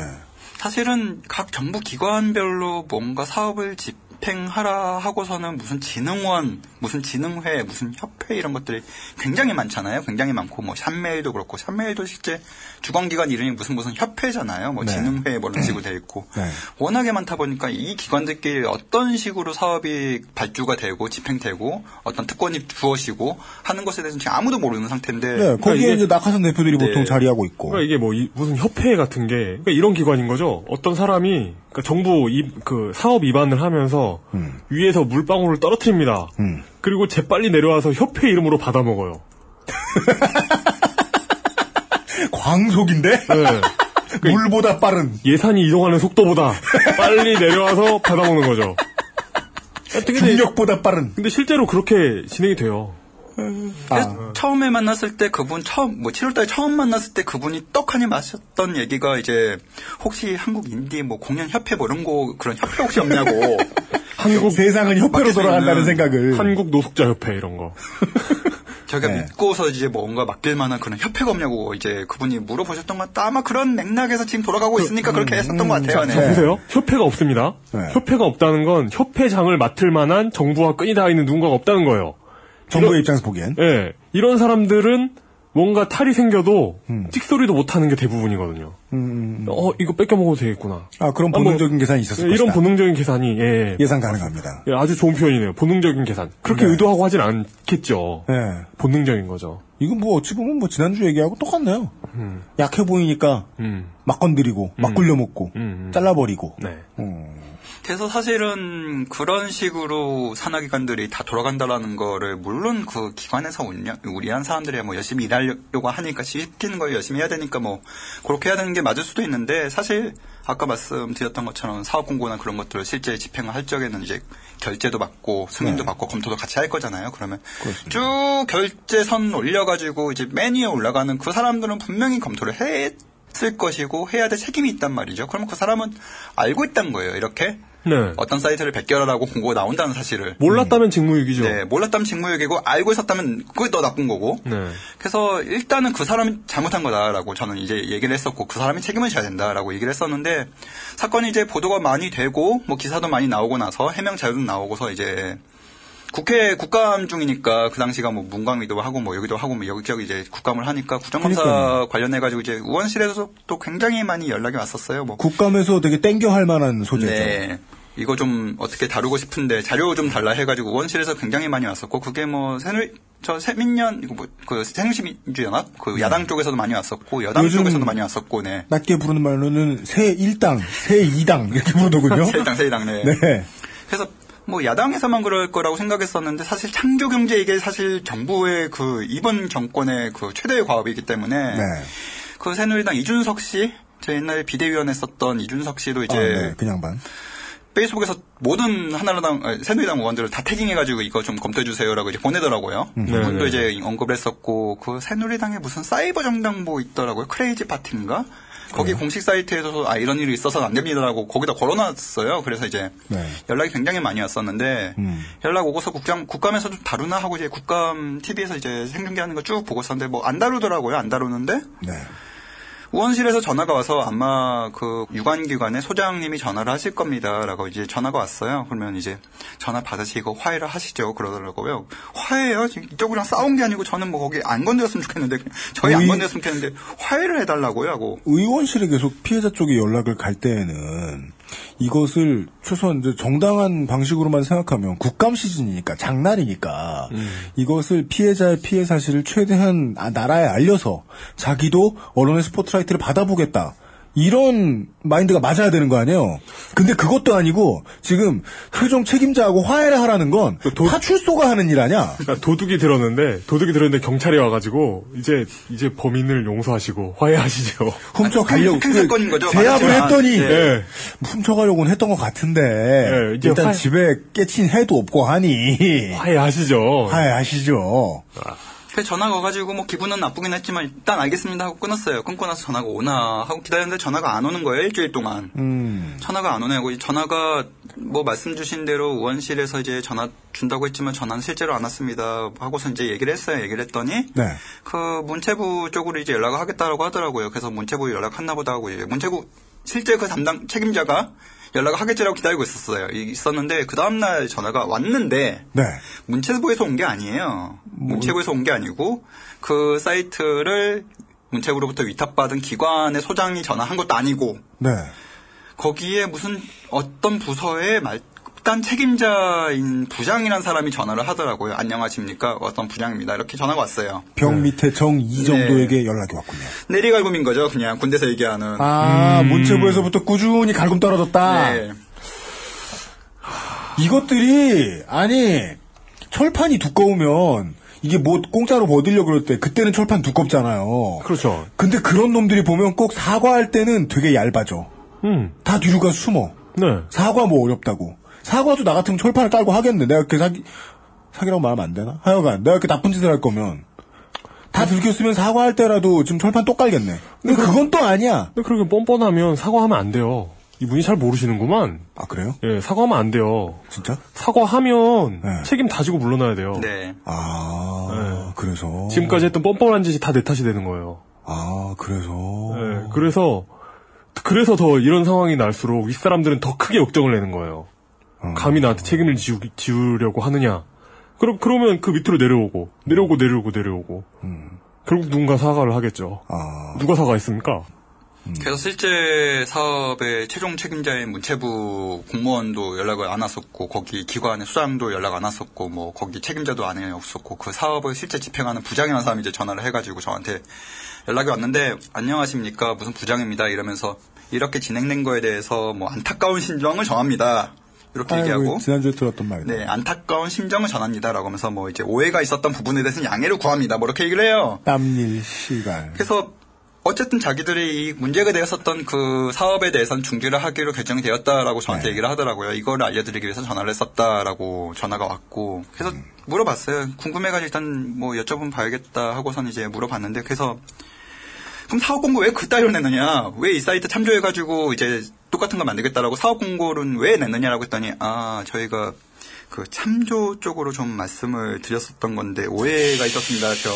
사실은 각 정부 기관별로 뭔가 사업을 집 행하라 하고서는 무슨 진흥원, 무슨 진흥회, 무슨 협회 이런 것들이 굉장히 많잖아요. 굉장히 많고 뭐 샵메일도 그렇고 샵메일도 실제 주관기관 이름이 무슨 무슨 협회잖아요. 뭐 네. 진흥회 뭐 이런 식으로 돼 있고 네. 워낙에 많다 보니까 이 기관들끼리 어떤 식으로 사업이 발주가 되고 집행되고 어떤 특권이 주어지고 하는 것에 대해서는 지금 아무도 모르는 상태인데 네, 거기에 그러니까 이게- 이제 낙하산 대표들이 네. 보통 자리하고 있고. 그러니까 이게 뭐 이- 무슨 협회 같은 게 그러니까 이런 기관인 거죠. 어떤 사람이 그러니까 정부 이, 그 사업 위반을 하면서 음. 위에서 물방울을 떨어뜨립니다. 음. 그리고 재빨리 내려와서 협회 이름으로 받아 먹어요. 광속인데? 네. 물보다 빠른. 예산이 이동하는 속도보다 빨리 내려와서 받아 먹는 거죠. 중력보다 빠른. 근데 실제로 그렇게 진행이 돼요. 그래서 처음에 만났을 때 그분 처음 뭐 7월달에 처음 만났을 때 그분이 떡하니 마셨던 얘기가 이제 혹시 한국 인디 뭐 공연 협회 뭐 이런 거 그런 협회 혹시 없냐고 한국 세상은 협회로 맡길 수 돌아간다는 생각을. 한국 노숙자 협회 이런 거. 저희가 네. 믿고서 이제 뭔가 맡길 만한 그런 협회가 없냐고 이제 그분이 물어보셨던 것 같다 아마 그런 맥락에서 지금 돌아가고 있으니까 그렇게 했었던 것 같아요. 자, 네. 보세요. 협회가 없습니다. 네. 협회가 없다는 건 협회장을 맡을 만한 정부와 끈이 닿아 있는 누군가가 없다는 거예요. 정부의 입장에서 보기엔. 예. 이런 사람들은 뭔가 탈이 생겨도 음. 찍소리도 못하는 게 대부분이거든요. 음, 음. 어 이거 뺏겨 먹어도 되겠구나. 아, 그런 아, 뭐, 본능적인 계산이 있었을 예. 이런 본능적인 계산이 예, 예상 가능합니다. 예, 아주 좋은 표현이네요. 본능적인 계산. 그렇게 네. 의도하고 하진 않겠죠. 예. 본능적인 거죠. 이건 뭐 어찌 보면 뭐 지난주 얘기하고 똑같네요. 약해 보이니까 음. 막 건드리고 막 음. 굴려먹고 음, 음. 잘라버리고. 네. 음. 그래서 사실은 그런 식으로 산하기관들이 다 돌아간다라는 거를 물론 그 기관에서 우리 한 사람들이 뭐 열심히 일하려고 하니까 시키는 걸 열심히 해야 되니까 뭐 그렇게 해야 되는 게 맞을 수도 있는데 사실 아까 말씀드렸던 것처럼 사업 공고나 그런 것들을 실제 집행을 할 적에는 이제 결제도 받고 승인도 네. 받고 검토도 같이 할 거잖아요. 그러면 쭉 결제선 올려가지고 이제 맨 위에 올라가는 그 사람들은 분명히 검토를 했을 것이고 해야 될 책임이 있단 말이죠. 그러면 그 사람은 알고 있단 거예요. 이렇게 네. 어떤 사이트를 베껴라라고 공고가 나온다는 사실을. 몰랐다면 직무유기죠. 네, 몰랐다면 직무유기고 알고 있었다면 그게 더 나쁜 거고. 네. 그래서 일단은 그 사람이 잘못한 거다라고 저는 이제 얘기를 했었고 그 사람이 책임을 져야 된다라고 얘기를 했었는데 사건이 이제 보도가 많이 되고 뭐 기사도 많이 나오고 나서 해명 자료도 나오고서 이제 국회 국감 중이니까 그 당시가 뭐 문광위도 하고 뭐 여기도 하고 뭐 여기저기 이제 국감을 하니까 국정감사. 관련해 가지고 이제 의원실에서 또 굉장히 많이 연락이 왔었어요. 뭐 국감에서 되게 땡겨 할 만한 소재죠. 네. 이거 좀 어떻게 다루고 싶은데 자료 좀 달라 해가지고 원실에서 굉장히 많이 왔었고 그게 뭐 새누리 저 새민년 이거 뭐그 새누리민주연합 그 야당 쪽에서도 많이 왔었고 여당 쪽에서도 많이 왔었고 네. 낮게 부르는 말로는 새 1당, 새 2당 이렇게 부르더군요. 새당 새당 네. 네. 그래서 뭐 야당에서만 그럴 거라고 생각했었는데 사실 창조 경제 이게 사실 정부의 그 이번 정권의 그 최대의 과업이기 때문에 네. 그 새누리당 이준석 씨, 저 옛날에 비대위원 했었던 이준석 씨도 이제 아, 네. 그냥 반. 페이스북에서 모든 하나라당 아니, 새누리당 의원들을 다 태깅해가지고 이거 좀 검토해 주세요라고 이제 보내더라고요. 음. 그분도 네, 이제 언급을 했었고 그 새누리당에 무슨 사이버 정당부 있더라고요. 크레이지 파티인가? 거기 공식 사이트에서 아 이런 일이 있어서는 안 됩니다라고 거기다 걸어놨어요. 그래서 이제 네. 연락이 굉장히 많이 왔었는데 음. 연락 오고서 국장 국감에서 좀 다루나 하고 이제 국감 TV에서 이제 생중계하는 거 쭉 보고 있었는데 뭐 안 다루더라고요. 안 다루는데 네. 의원실에서 전화가 와서 아마 그 유관기관의 소장님이 전화를 하실 겁니다라고 이제 전화가 왔어요. 그러면 이제 전화 받으시고 화해를 하시죠. 그러더라고요. 화해요? 이쪽이랑 싸운 게 아니고 저는 뭐 거기 안 건드렸으면 좋겠는데 저희 안 의- 건드렸으면 좋겠는데 화해를 해달라고요 하고 의원실에 계속 피해자 쪽에 연락을 갈 때에는 이것을 최소한 이제 정당한 방식으로만 생각하면 국감 시즌이니까 장날이니까 이것을 피해자의 피해 사실을 최대한 아, 나라에 알려서 자기도 언론의 스포트라이트를 받아보겠다. 이런 마인드가 맞아야 되는 거 아니에요? 근데 그것도 아니고 지금 최종 책임자하고 화해를 하라는 건 파출소가 하는 일 아니야? 그러니까 도둑이 들었는데 도둑이 들었는데 경찰이 와가지고 이제 이제 범인을 용서하시고 화해하시죠. 훔쳐가려고 폭행 사건인 거죠. 제압을. 했더니 네. 훔쳐가려고는 했던 것 같은데 네, 이제 일단 화- 집에 깨친 해도 없고 하니 화해하시죠. 화해하시죠. 그 전화가 와가지고 뭐 기분은 나쁘긴 했지만 일단 알겠습니다 하고 끊었어요. 끊고 나서 전화가 오나 하고 기다렸는데 전화가 안 오는 거예요 일주일 동안. 음. 전화가 안 오네요. 전화가 뭐 말씀 주신 대로 의원실에서 이제 전화 준다고 했지만 전화는 실제로 안 왔습니다. 하고서 이제 얘기를 했어요. 얘기를 했더니 네. 그 문체부 쪽으로 이제 연락을 하겠다라고 하더라고요. 그래서 문체부 연락했나 보다 하고 이제 문체부 실제 그 담당 책임자가 연락을 하겠지라고 기다리고 있었어요. 이- 있었는데 그 다음 날 전화가 왔는데 네. 문체부에서 온 게 아니에요. 문체부에서 온 게 아니고 그 사이트를 문체부로부터 위탁받은 기관의 소장이 전화한 것도 아니고 네. 거기에 무슨 어떤 부서의 말 단 책임자인 부장이라는 사람이 전화를 하더라고요. 안녕하십니까? 어떤 부장입니다. 이렇게 전화가 왔어요. 병 밑에 정이 네. 정도에게 연락이 왔군요. 내리갈굼인 거죠. 그냥 군대에서 얘기하는. 아 문체부에서부터 꾸준히 갈굼 떨어졌다. 네. 이것들이 아니 철판이 두꺼우면 이게 뭐 공짜로 뭐 얻으려 그럴 때 그때는 철판 두껍잖아요. 그렇죠. 근데 그런 놈들이 보면 꼭 사과할 때는 되게 얇아져. 음. 다 뒤로 가 숨어. 네. 사과 뭐 어렵다고. 사과도 나 같으면 철판을 깔고 하겠는데 내가 이렇게 사기 사기라고 말하면 안 되나? 하여간 내가 이렇게 나쁜 짓을 할 거면 다 들켰으면 사과할 때라도 지금 철판 또 깔겠네. 근데 그건 또 아니야. 근데 그렇게 뻔뻔하면 사과하면 안 돼요. 이분이 잘 모르시는구만. 아 그래요? 예, 사과하면 안 돼요. 진짜? 사과하면 네. 책임 다지고 물러나야 돼요. 네. 아 그래서 지금까지 했던 뻔뻔한 짓이 다 내 탓이 되는 거예요. 아 그래서 예, 그래서 그래서 더 이런 상황이 날수록 윗사람들은 더 크게 역정을 내는 거예요. 어. 감히 나한테 책임을 지우, 지우려고 하느냐. 그럼, 그러면 그 밑으로 내려오고, 내려오고, 내려오고, 내려오고. 결국 누군가 사과를 하겠죠. 음. 아, 누가 사과했습니까? 그래서 실제 사업의 최종 책임자인 문체부 공무원도 연락을 안 왔었고 거기 기관의 수장도 연락 안 왔었고 뭐 거기 책임자도 안에 없었고 그 사업을 실제 집행하는 부장이라는 사람이 이제 전화를 해가지고 저한테 연락이 왔는데 안녕하십니까 무슨 부장입니다 이러면서 이렇게 진행된 거에 대해서 뭐 안타까운 심정을 정합니다. 이렇게 아이고, 얘기하고 지난주에 들었던 말이다. 네, 안타까운 심정을 전합니다라고 하면서 뭐 이제 오해가 있었던 부분에 대해서는 양해를 구합니다. 뭐 이렇게 얘기를 해요. 땀일 시간. 그래서 어쨌든 자기들이 이 문제가 되었었던 그 사업에 대해서는 중지를 하기로 결정이 되었다라고 저한테 네. 얘기를 하더라고요. 이걸 알려드리기 위해서 전화를 했었다라고 전화가 왔고 그래서 음. 물어봤어요. 궁금해가지고 일단 뭐 여쭤보면 봐야겠다 하고선 이제 물어봤는데 그래서 그럼 사업 공고 왜 그따위로 냈느냐? 왜 이 사이트 참조해가지고 이제 똑같은 거 만들겠다라고 사업 공고를 왜 냈느냐라고 했더니 아 저희가 그 참조 쪽으로 좀 말씀을 드렸었던 건데 오해가 있었습니다. 저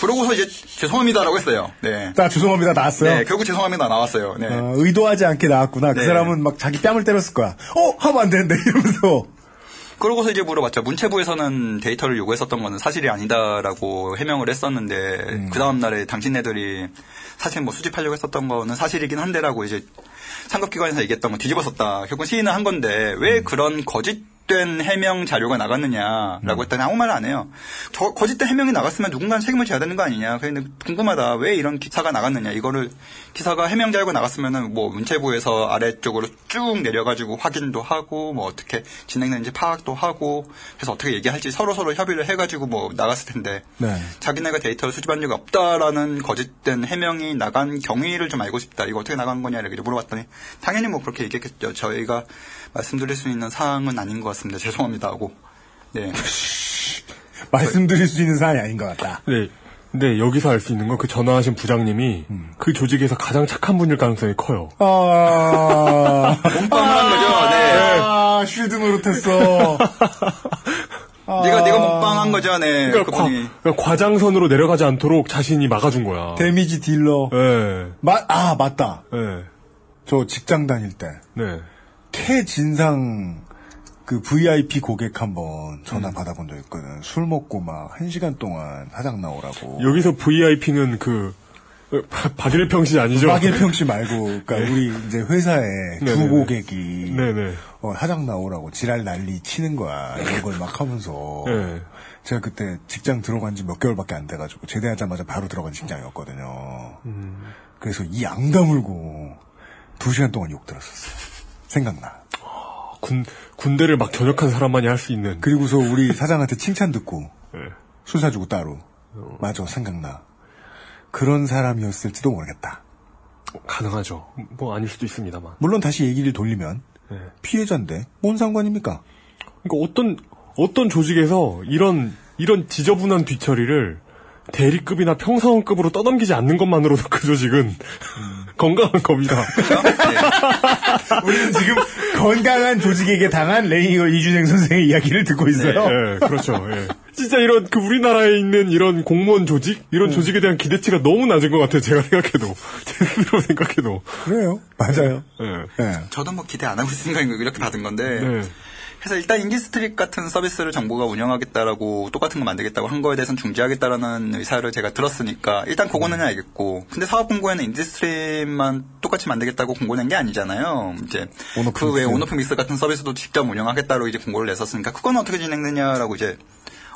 그러고서 이제 죄송합니다라고 했어요. 네. 나 죄송합니다 나왔어요. 네, 결국 죄송합니다 나왔어요. 네. 어, 의도하지 않게 나왔구나. 그 네. 사람은 막 자기 뺨을 때렸을 거야. 어 하면 안 되는데 이러면서. 그러고서 이제 물어봤죠. 문체부에서는 데이터를 요구했었던 거는 사실이 아니다라고 해명을 했었는데 음. 그 다음 날에 당신네들이 사실 뭐 수집하려고 했었던 거는 사실이긴 한데라고 이제 상급기관에서 얘기했던 거 뒤집었었다. 결국 시인은 한 건데 음. 왜 그런 거짓 된 해명 자료가 음. 나갔느냐라고 했더니 아무 말 안 해요. 저 거짓된 해명이 나갔으면 누군가는 책임을 져야 되는 거 아니냐. 근데 궁금하다. 왜 이런 기사가 나갔느냐. 이거를 기사가 해명 자료가 나갔으면은 뭐 문체부에서 아래쪽으로 쭉 내려가지고 확인도 하고 뭐 어떻게 진행되는지 파악도 하고 그래서 어떻게 얘기할지 서로 서로 협의를 해가지고 뭐 나갔을 텐데 네. 자기네가 데이터를 수집한 적이 없다라는 거짓된 해명이 나간 경위를 좀 알고 싶다. 이거 어떻게 나간 거냐 이렇게 물어봤더니 당연히 뭐 그렇게 얘기했겠죠. 저희가 말씀드릴 수 있는 사항은 아닌 것 같습니다. 죄송합니다 하고. 네. 말씀드릴 수 있는 사안이 아닌 것 같다. 네. 근데 여기서 알 수 있는 건 그 전화하신 부장님이 음. 그 조직에서 가장 착한 분일 가능성이 커요. 아. 몸빵을 한 거죠. 네. 아, 쉴드 노릇했어. 네가 네가 몸빵한 거죠. 네. 그러니까, 과, 그분이. 그러니까 과장선으로 내려가지 않도록 자신이 막아준 거야. 데미지 딜러. 네. 마, 아, 맞다. 네. 저 직장 다닐 때. 네. 태진상 그 VIP 고객 한번 음. 전화 받아본 적 있거든. 술 먹고 막 한 시간 동안 사장 나오라고. 여기서 VIP는 그 바- 박일평 씨 아니죠? 박일평 씨 말고, 그러니까 네. 우리 이제 회사에 두 네네네. 고객이 네네. 어, 사장 나오라고 지랄 난리 치는 거야. 이런 걸 막 하면서. 네. 제가 그때 직장 들어간 지 몇 개월밖에 안 돼가지고 제대하자마자 바로 들어간 직장이었거든요. 음. 그래서 이안 다물고 두 시간 동안 욕 들었었어. 생각나. 군 군대를 막 전역한 사람만이 할 수 있는. 그리고서 우리 사장한테 칭찬 듣고 네. 술 사주고 따로. 맞아, 생각나. 그런 사람이었을지도 모르겠다. 가능하죠. 뭐 아닐 수도 있습니다만. 물론 다시 얘기를 돌리면 네. 피해자인데 뭔 상관입니까? 그러니까 어떤 어떤 조직에서 이런 이런 지저분한 뒤처리를 대리급이나 평사원급으로 떠넘기지 않는 것만으로도 그 조직은 건강한 겁니다. 우리는 지금 건강한 조직에게 당한 레이니걸 이준행 선생의 이야기를 듣고 있어요. 예, 그렇죠. 예. 진짜 이런 그 우리나라에 있는 이런 공무원 조직 이런 조직에 대한 기대치가 너무 낮은 것 같아요. 제가 생각해도 제 스스로 생각해도. 그래요. 맞아요. 예. 예. 저도 뭐 기대 안 하고 있으니까 이렇게 받은 건데. 네. 그래서 일단 인기스트릿 같은 서비스를 정부가 운영하겠다라고 똑같은 거 만들겠다고 한 거에 대해서는 중지하겠다라는 의사를 제가 들었으니까 일단 그거는 알겠고 근데 사업 공고에는 인디스트릿만 똑같이 만들겠다고 공고 낸 게 아니잖아요. 이제 그 외에. 온오프 믹스 같은 서비스도 직접 운영하겠다로 이제 공고를 냈었으니까 그건 어떻게 진행되냐라고 이제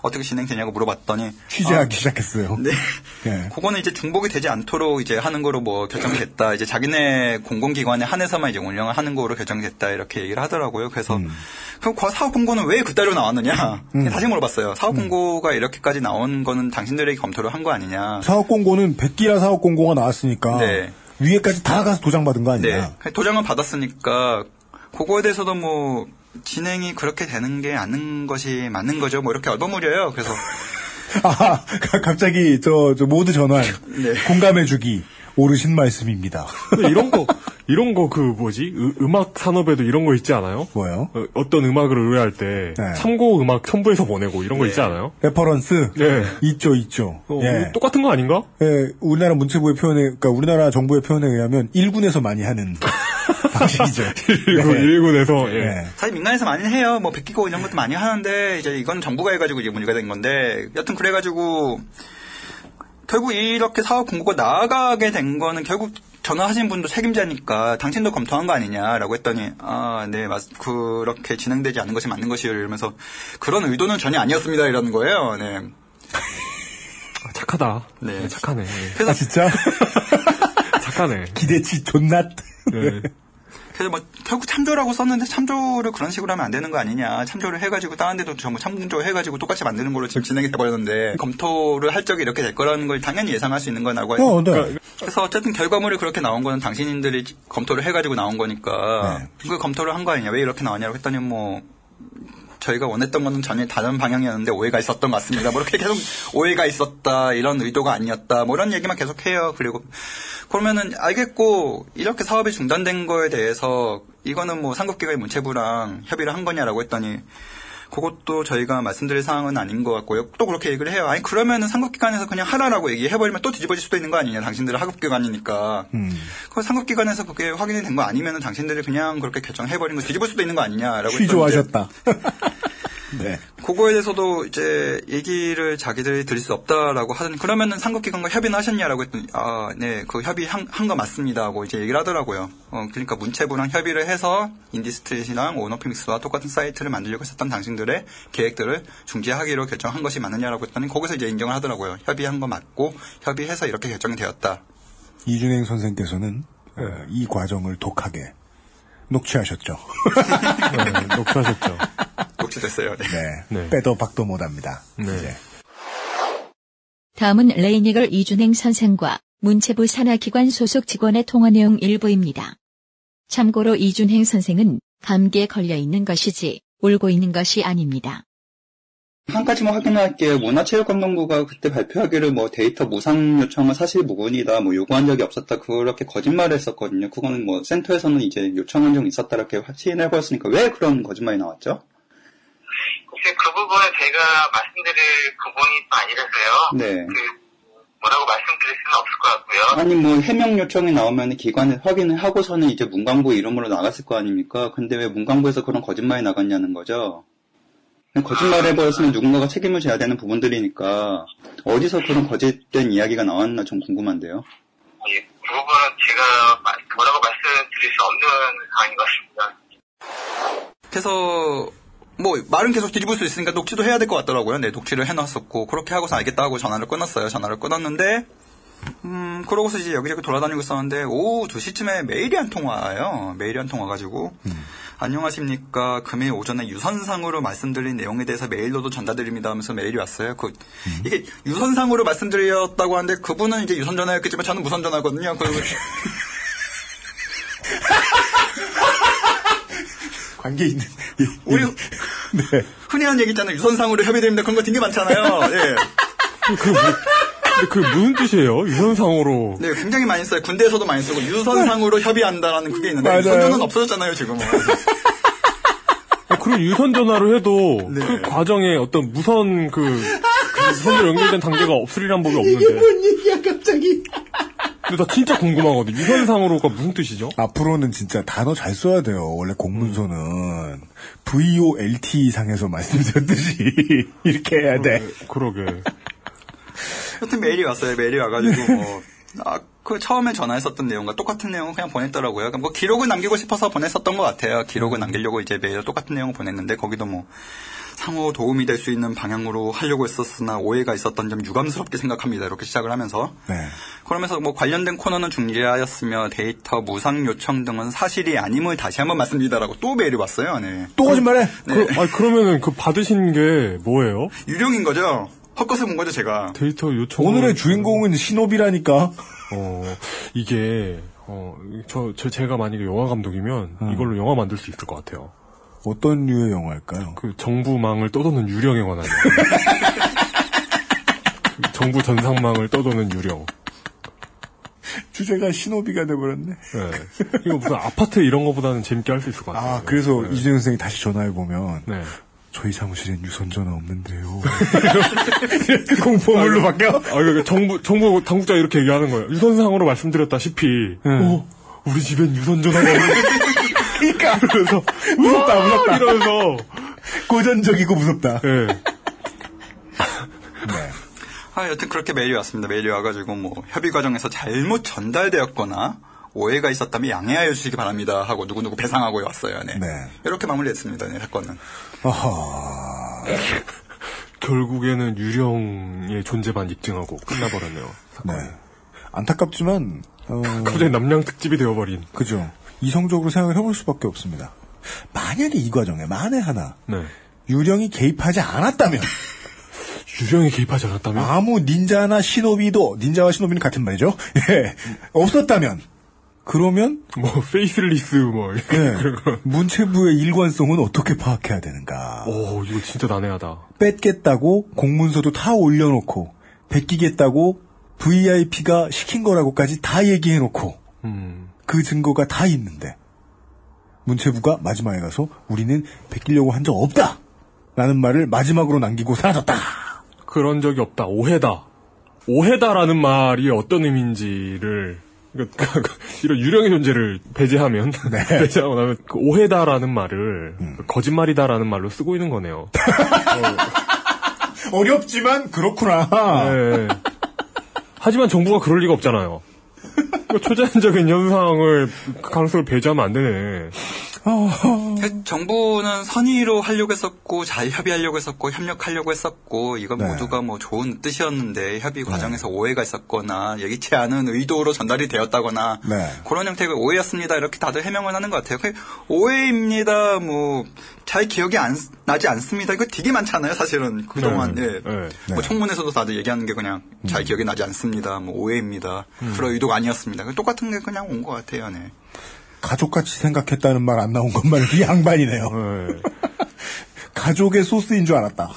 어떻게 진행되냐고 물어봤더니 취재하기 시작했어요. 네. 예. 그거는 이제 중복이 되지 않도록 이제 하는 거로 뭐 결정이 됐다. 이제 자기네 공공기관에 한해서만 이제 운영을 하는 거로 결정이 됐다. 이렇게 얘기를 하더라고요. 그래서 음. 그럼 그 사업 공고는 왜 그따위로 나왔느냐? 다시 물어봤어요. 사업 공고가 이렇게까지 나온 거는 당신들에게 검토를 한 거 아니냐? 사업 공고는 백기라 사업 공고가 나왔으니까 네. 위에까지 다 가서 도장 받은 거 아니야? 네. 도장을 받았으니까 그거에 대해서도 뭐 진행이 그렇게 되는 게 아닌 것이 맞는 거죠. 뭐 이렇게 얼버무려요. 그래서 아, 갑자기 저, 저 모두 전환 네. 공감해주기 옳으신 말씀입니다. 근데 이런 거 이런 거 그 뭐지 음, 악 산업에도 이런 거 있지 않아요? 뭐요? 어, 떤 음악을 의뢰할 때 네. 참고 음악 첨부해서 보내고 이런 거 있지 않아요? reference 네. 있죠, 있죠. 어, 예. 똑같은 거 아닌가? 예, 우리나라 문체부의 표현에, 그러니까 우리나라 정부의 표현에 의하면 일군에서 많이 하는 방식이죠. 일군, 네. 일군에서 예. 네. 사실 민간에서 많이 해요. 뭐 백기고 이런 것도 많이 하는데 이제 이건 정부가 해가지고 이제 문제가 된 건데 여튼 그래가지고 결국 이렇게 사업 공고가 나가게 된 거는 결국 전화하신 분도 책임자니까 당신도 검토한 거 아니냐라고 했더니 아 네 맞 그렇게 진행되지 않는 것이 맞는 것이에요 이러면서 그런 의도는 전혀 아니었습니다 이러는 거예요. 네. 아, 착하다. 네. 착하네. 예. 그래서 아, 진짜? 착하네. 기대치 존나. 네. 그래서 뭐 결국 참조라고 썼는데 참조를 그런 식으로 하면 안 되는 거 아니냐. 참조를 해가지고 다른 데도 전부 참조 해가지고 똑같이 만드는 걸로 지금 진행이 돼버렸는데 검토를 할 적에 이렇게 될 거라는 걸 당연히 예상할 수 있는 거라고. 어, 네. 그래서 어쨌든 결과물이 그렇게 나온 거는 당신들이 검토를 해가지고 나온 거니까 네. 그 검토를 한 거 아니냐. 왜 이렇게 나왔냐고 했더니 뭐 저희가 원했던 거는 전혀 다른 방향이었는데 오해가 있었던 것 같습니다. 뭐 이렇게 계속 오해가 있었다 이런 의도가 아니었다 뭐 이런 얘기만 계속 해요. 그리고 그러면은 알겠고 이렇게 사업이 중단된 거에 대해서 이거는 뭐 상급기관의 문체부랑 협의를 한 거냐라고 했더니 그것도 저희가 말씀드릴 사항은 아닌 것 같고요. 또 그렇게 얘기를 해요. 아니 그러면은 상급기관에서 그냥 하라라고 얘기해버리면 또 뒤집어질 수도 있는 거 아니냐. 당신들은 하급기관이니까. 음. 그 상급기관에서 그게 확인이 된 거 아니면은 당신들이 그냥 그렇게 결정해버린 거 뒤집을 수도 있는 거 아니냐라고 취조하셨다. 네. 그거에 대해서도 이제 얘기를 자기들이 드릴 수 없다라고 하더니 그러면은 상급기관과 협의는 하셨냐라고 했더니 아, 네, 그 협의 한 거 맞습니다 하고 이제 얘기를 하더라고요. 어, 그러니까 문체부랑 협의를 해서 인디스트릿이랑 오너피믹스와 똑같은 사이트를 만들려고 했었던 당신들의 계획들을 중지하기로 결정한 것이 맞느냐라고 했더니 거기서 이제 인정을 하더라고요. 협의한 거 맞고 협의해서 이렇게 결정이 되었다. 이준행 선생께서는 어, 이 과정을 독하게 녹취하셨죠. 네, 녹취하셨죠. 녹취됐어요. 네. 네. 빼도 박도 못합니다. 이제. 다음은 레이니걸 이준행 선생과 문체부 산하기관 소속 직원의 통화 내용 일부입니다. 참고로 이준행 선생은 감기에 걸려 있는 것이지 울고 있는 것이 아닙니다. 한 가지만 확인할게요. 문화체육관광부가 그때 발표하기를 뭐 데이터 무상 요청은 사실 무근이다, 뭐 요구한 적이 없었다, 그렇게 거짓말을 했었거든요. 그거는 뭐 센터에서는 이제 요청한 적이 있었다, 이렇게 확신해버렸으니까 왜 그런 거짓말이 나왔죠? 글쎄 그 부분은 제가 말씀드릴 부분이 또 아니라서요. 네. 뭐라고 말씀드릴 수는 없을 것 같고요. 아니 뭐 해명 요청이 나오면 기관에 확인을 하고서는 이제 문광부 이름으로 나갔을 거 아닙니까? 근데 왜 문광부에서 그런 거짓말이 나갔냐는 거죠. 거짓말 해버렸으면 누군가가 책임을 져야 되는 부분들이니까 어디서 그런 거짓된 이야기가 나왔나 좀 궁금한데요. 예, 그 부분은 제가 마- 뭐라고 말씀드릴 수 없는 상황인 것 같습니다. 그래서 뭐 말은 계속 뒤집을 수 있으니까 녹취도 해야 될 것 같더라고요. 네, 녹취를 해놨었고 그렇게 하고서 알겠다 하고 전화를 끊었어요. 전화를 끊었는데 음 그러고서 이제 여기저기 돌아다니고 있었는데 오후 2시쯤에 메일이 한통 와요. 메일이 한통 와가지고 안녕하십니까 금일 오전에 유선상으로 말씀드린 내용에 대해서 메일로도 전달드립니다 하면서 메일이 왔어요. 그 이게 유선상으로 말씀드렸다고 하는데 그분은 이제 유선 전화였겠지만 저는 무선 전화거든요. 그 관계 있는. 우리 네. 흔히 하는 얘기 있잖아요. 유선상으로 협의됩니다. 그런 거 되게 많잖아요. 예. 그, 뭐, 근데 그게 무슨 뜻이에요? 유선상으로. 네, 굉장히 많이 써요. 군대에서도 많이 쓰고 유선상으로 협의한다는 그게 있는데 맞아요. 유선전은 없어졌잖아요, 지금은. 아, 그럼 유선 전화로 해도 그 과정에 어떤 무선 그, 그 선으로 연결된 단계가 없으리란 법이 없는데. 뭔 얘기야, 갑자기. 근데 나 진짜 궁금하거든. 유선상으로가 무슨 뜻이죠? 앞으로는 진짜 단어 잘 써야 돼요. 원래 공문서는 VOLT 상에서 말씀드렸듯이 이렇게 해야 돼. 그러게. 하여튼 메일이 왔어요. 메일이 와가지고 뭐. 아, 그 처음에 전화했었던 내용과 똑같은 내용을 그냥 보냈더라고요. 그러니까 뭐 기록을 남기고 싶어서 보냈었던 것 같아요. 기록을 남기려고 이제 메일에 똑같은 내용을 보냈는데 거기도 뭐 상호 도움이 될 수 있는 방향으로 하려고 했었으나 오해가 있었던 점 유감스럽게 생각합니다. 이렇게 시작을 하면서 네. 그러면서 뭐 관련된 코너는 중지하였으며 데이터 무상 요청 등은 사실이 아님을 다시 한번 말씀드리다라고 또 메일이 왔어요. 네. 또 거짓말해? 네. 그, 아니, 그러면은 그 받으신 게 뭐예요? 유령인 거죠. 헛것을 본 거죠, 제가. 데이터 요청. 오늘의 주인공은 신업이라니까. 어, 이게, 어, 저, 저, 제가 만약에 영화 감독이면 이걸로 영화 만들 수 있을 것 같아요. 어떤 류의 영화일까요? 그 정부망을 떠도는 유령에 관한 영화. 그 정부 전상망을 떠도는 유령. 주제가 신호비가 돼버렸네. 네. 이거 무슨 아파트 이런 거보다는 재밌게 할 수 있을 것 같아요. 아, 그래서 이준영 선생이 다시 전화해보면, 네. 저희 사무실엔 유선 전화 없는데요. 공포물로 바뀌어? 아, 그러니까 정부, 정부 당국자 이렇게 얘기하는 거예요. 유선상으로 말씀드렸다시피, 어, 우리 집엔 유선 전화가 없는데. 그러니까. 그래서, 무섭다! 무섭다. 이러면서. 고전적이고 무섭다. 네. 아, 여튼 그렇게 메일이 왔습니다. 메일이 와가지고 뭐 협의 과정에서 잘못 전달되었거나 오해가 있었다면 양해하여 주시기 바랍니다. 하고 누구누구 배상하고 왔어요. 네. 이렇게 마무리했습니다. 네, 사건은. 결국에는 유령의 존재만 입증하고 끝나버렸네요. 네. 안타깝지만 어, 갑자기 남양 특집이 되어버린. 그죠. 이성적으로 생각을 해볼 수밖에 없습니다. 만약에 이 과정에 만에 하나 네. 유령이 개입하지 않았다면 유령이 개입하지 않았다면 아무 닌자나 시노비도 닌자와 시노비는 같은 말이죠. 예. 없었다면 그러면 뭐 faceless 뭐 네. 그런 거. 문체부의 일관성은 어떻게 파악해야 되는가? 오 이거 진짜 난해하다. 뺏겠다고 공문서도 다 올려놓고 베끼겠다고 VIP가 시킨 거라고까지 다 얘기해놓고 음. 그 증거가 다 있는데 문체부가 마지막에 가서 우리는 베끼려고 한 적 없다 라는 말을 마지막으로 남기고 사라졌다. 그런 적이 없다. 오해다. 오해다라는 말이 어떤 의미인지를 그러니까 이런 유령의 존재를 배제하면 네. 배제하고 나면 그 오해다라는 말을 음. 거짓말이다라는 말로 쓰고 있는 거네요. 어 렵지만 그렇구나. 네. 하지만 정부가 그럴 리가 없잖아요. 그 초자연적인 현상을 그 가능성을 배제하면 안 되네. 정부는 선의로 하려고 했었고 잘 협의하려고 했었고 협력하려고 했었고 이건 네. 모두가 뭐 좋은 뜻이었는데 협의 과정에서 오해가 있었거나 예기치 않은 의도로 전달이 되었다거나 네. 그런 형태의 오해였습니다 이렇게 다들 해명을 하는 것 같아요. 그 오해입니다. 뭐 잘 기억이 안 나지 않습니다. 이거 되게 많잖아요. 사실은 그동안 네. 예. 네. 뭐 청문회에서도 다들 얘기하는 게 그냥 잘 기억이 나지 않습니다. 뭐 오해입니다. 음. 그런 의도가 아니었습니다. 똑같은 게 그냥 온 것 같아요. 네. 가족같이 생각했다는 말 안 나온 것만 이 양반이네요. 가족의 소스인 줄 알았다.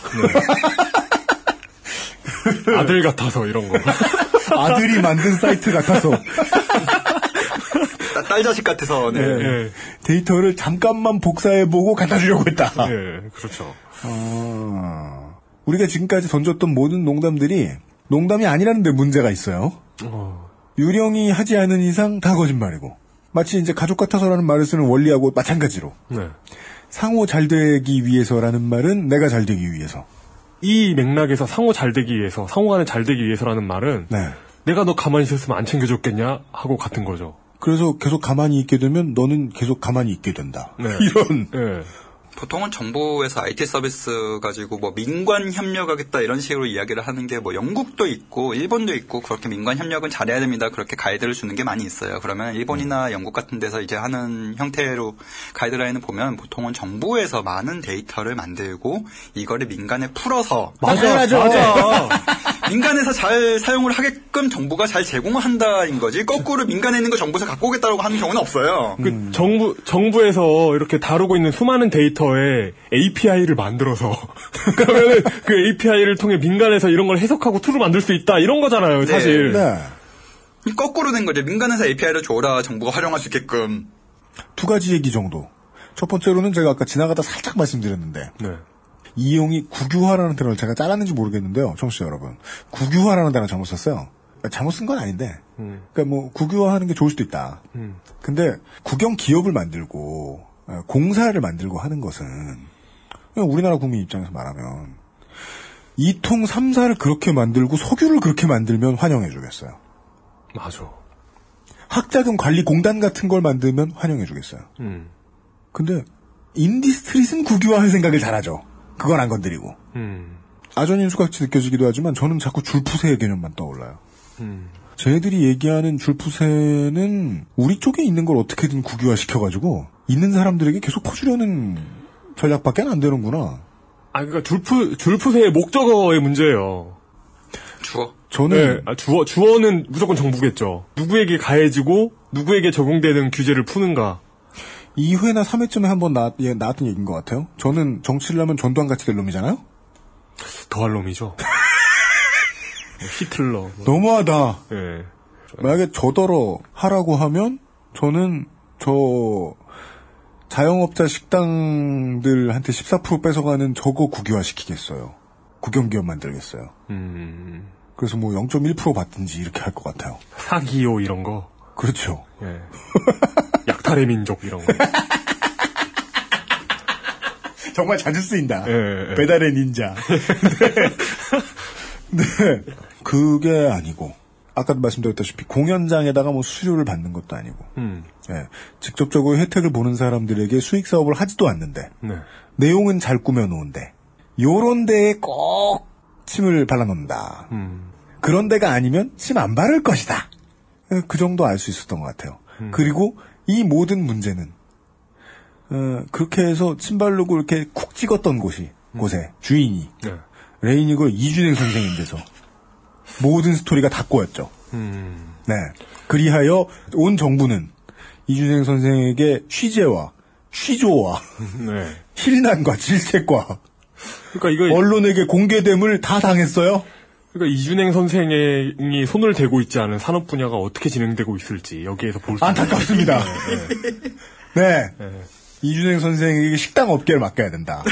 아들 같아서 이런 거. 아들이 만든 사이트 같아서 딸, 딸 자식 같아서 네. 예. 데이터를 잠깐만 복사해보고 갖다 주려고 했다. 예, 그렇죠. 아, 우리가 지금까지 던졌던 모든 농담들이 농담이 아니라는 데 문제가 있어요. 어. 유령이 하지 않은 이상 다 거짓말이고 마치 이제 가족 같아서라는 말을 쓰는 원리하고 마찬가지로 네. 상호 잘 되기 위해서라는 말은 내가 잘 되기 위해서. 이 맥락에서 상호 잘 되기 위해서, 상호 간에 잘 되기 위해서라는 말은 네. 내가 너 가만히 있었으면 안 챙겨줬겠냐 하고 같은 거죠. 그래서 계속 가만히 있게 되면 너는 계속 가만히 있게 된다. 네. 이런 예. 보통은 정부에서 IT 서비스 가지고 뭐 민관 협력하겠다 이런 식으로 이야기를 하는 게 뭐 영국도 있고 일본도 있고 그렇게 민관 협력은 잘해야 됩니다. 그렇게 가이드를 주는 게 많이 있어요. 그러면 음. 일본이나 영국 같은 데서 이제 하는 형태로 가이드라인을 보면 보통은 정부에서 많은 데이터를 만들고 이거를 민간에 풀어서 맞아, 맞아. 민간에서 잘 사용을 하게끔 정부가 잘 제공한다인 거지 거꾸로 민간에 있는 거 정부에서 갖고 오겠다고 하는 경우는 없어요. 그 정부 정부에서 이렇게 다루고 있는 수많은 데이터에 API를 만들어서 그러면 그 API를 통해 민간에서 이런 걸 해석하고 tool을 만들 수 있다 이런 거잖아요, 사실. 네. 거꾸로 된 거죠. 민간에서 API를 줘라 정부가 활용할 수 있게끔. 두 가지 얘기 정도. 첫 번째로는 제가 아까 지나가다 살짝 말씀드렸는데 네. 이용이 국유화라는 단어를 제가 잘랐는지 모르겠는데요, 청취자 여러분. 국유화라는 단어 잘못 썼어요. 잘못 쓴 건 아닌데, 음. 그러니까 뭐 국유화하는 게 좋을 수도 있다. 음. 근데 국영 기업을 만들고 어, 공사를 만들고 하는 것은 우리나라 국민 입장에서 말하면 이 통 삼사를 그렇게 만들고 석유를 그렇게 만들면 환영해 주겠어요. 맞아. 학자금 관리 공단 같은 걸 만들면 환영해 주겠어요. 음. 근데 인디스트릿은 국유화할 생각을 잘하죠. 그건 안 건드리고. 음. 아전인수같이 느껴지기도 하지만 저는 자꾸 줄푸세의 개념만 떠올라요. 음. 쟤들이 얘기하는 줄푸세는 우리 쪽에 있는 걸 어떻게든 국유화 시켜가지고 있는 사람들에게 계속 퍼주려는 전략밖에 안 되는구나. 아, 그러니까 줄푸 줄푸세의 목적어의 문제예요. 주어. 저는 네, 아, 주어 주어는 무조건 정부겠죠. 누구에게 가해지고 누구에게 적용되는 규제를 푸는가. 2회나 3회쯤에 한번 나, 예, 나왔던 얘기인 것 같아요. 저는 정치를 하면 전두환같이 될 놈이잖아요? 더할 놈이죠. 뭐 히틀러. 뭐. 너무하다. 예. 만약에 저더러 하라고 하면 저는 저 자영업자 식당들한테 14% 뺏어가는 저거 국유화 시키겠어요. 국영기업 만들겠어요. 음. 그래서 뭐 0.1% 받든지 이렇게 할 것 같아요. 사기요 이런 거. 그렇죠. 예. 약탈의 민족 이런 거. 정말 자주 쓰인다. 예, 예. 배달의 닌자. 네. 네. 그게 아니고 아까도 말씀드렸다시피 공연장에다가 뭐 수수료를 받는 것도 아니고 음. 예. 직접적으로 혜택을 보는 사람들에게 수익 사업을 하지도 않는데 네. 내용은 잘 꾸며놓은데 요런 데에 꼭 침을 발라놓는다. 음. 그런 데가 아니면 침 안 바를 것이다. 예, 그 정도 알 수 있었던 것 같아요. 음. 그리고 이 모든 문제는 어, 그렇게 해서 침발로고 이렇게 쿡 찍었던 곳이 곳에 주인이 네. 레이니거 이준행 선생인데서 모든 스토리가 다 꼬였죠. 음. 네. 그리하여 온 정부는 이준행 선생에게 취재와 취조와 네. 힐난과 질책과 그러니까 이거 언론에게 공개됨을 다 당했어요. 그러니까 이준행 선생이 손을 대고 있지 않은 산업 분야가 어떻게 진행되고 있을지 여기에서 볼 수 안타깝습니다. 있는 네. 네. 이준행 선생에게 식당 업계를 맡겨야 된다.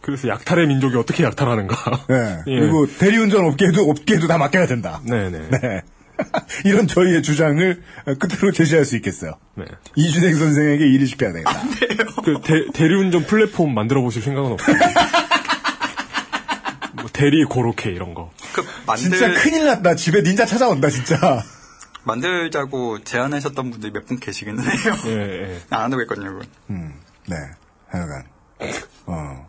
그래서 약탈의 민족이 어떻게 약탈하는가. 네. 예. 그리고 대리운전 업계도 업계도 다 맡겨야 된다. 네네. 네. 이런 저희의 주장을 끝으로 제시할 수 있겠어요. 네. 이준행 선생에게 일을 시켜야 되겠다. 그 대, 대리운전 플랫폼 만들어 보실 생각은 없어요? 뭐 대리 고로케 이런 거. 그 만들 진짜 큰일 났다. 집에 닌자 찾아온다, 진짜. 만들자고 제안하셨던 분들이 몇 분 계시겠네요. 예, 예. 안 하고 있거든요, 그건. 음, 네. 하여간, 어,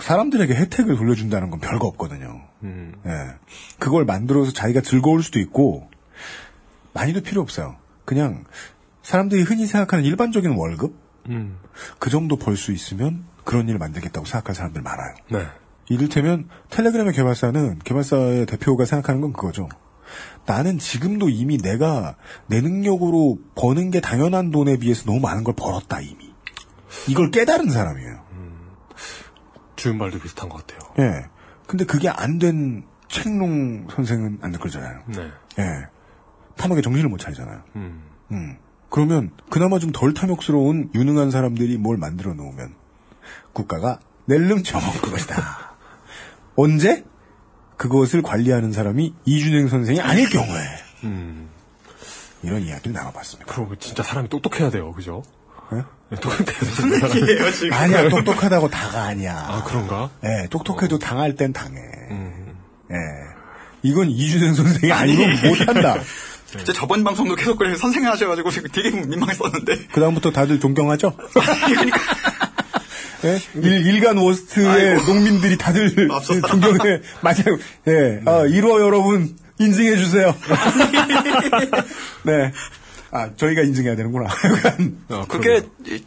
사람들에게 혜택을 돌려준다는 건 별거 없거든요. 음. 예. 그걸 만들어서 자기가 즐거울 수도 있고, 많이도 필요 없어요. 그냥, 사람들이 흔히 생각하는 일반적인 월급? 음. 그 정도 벌 수 있으면 그런 일을 만들겠다고 생각하는 사람들 많아요. 네. 이를테면 텔레그램의 개발사는 개발사의 대표가 생각하는 건 그거죠. 나는 지금도 이미 내가 내 능력으로 버는 게 당연한 돈에 비해서 너무 많은 걸 벌었다 이미. 이걸 깨달은 사람이에요. 주은 말도 비슷한 것 같아요. 예. 근데 그게 안 된 책농 선생은 안 그러잖아요. 네. 예. 탐욕에 정신을 못 차리잖아요. 음. 음. 그러면 그나마 좀 덜 탐욕스러운 유능한 사람들이 뭘 만들어 놓으면 국가가 낼름 쳐먹을 것이다. 언제? 그것을 관리하는 사람이 이준행 선생이 아닐 경우에 음. 이런 이야기를 나눠봤습니다. 그럼 진짜 사람이 똑똑해야 돼요, 그죠? 네? 네, 똑똑해야 얘기예요, 지금? 아니야, 똑똑하다고 다가 아니야. 아, 그런가? 예, 똑똑해도 당할 땐 당해. 예. 이건 이준행 선생이 아니면 못한다. 진짜 저번 방송도 계속 그래 선생님 하셔가지고 지금 되게 민망했었는데. 그다음부터 다들 존경하죠? 그러니까. 예? 일, 일간 워스트의 농민들이 다들 존경해. 맞아요. 예. 아, 1호 여러분, 인증해주세요. 네. 아, 저희가 인증해야 되는구나. 약간. 그게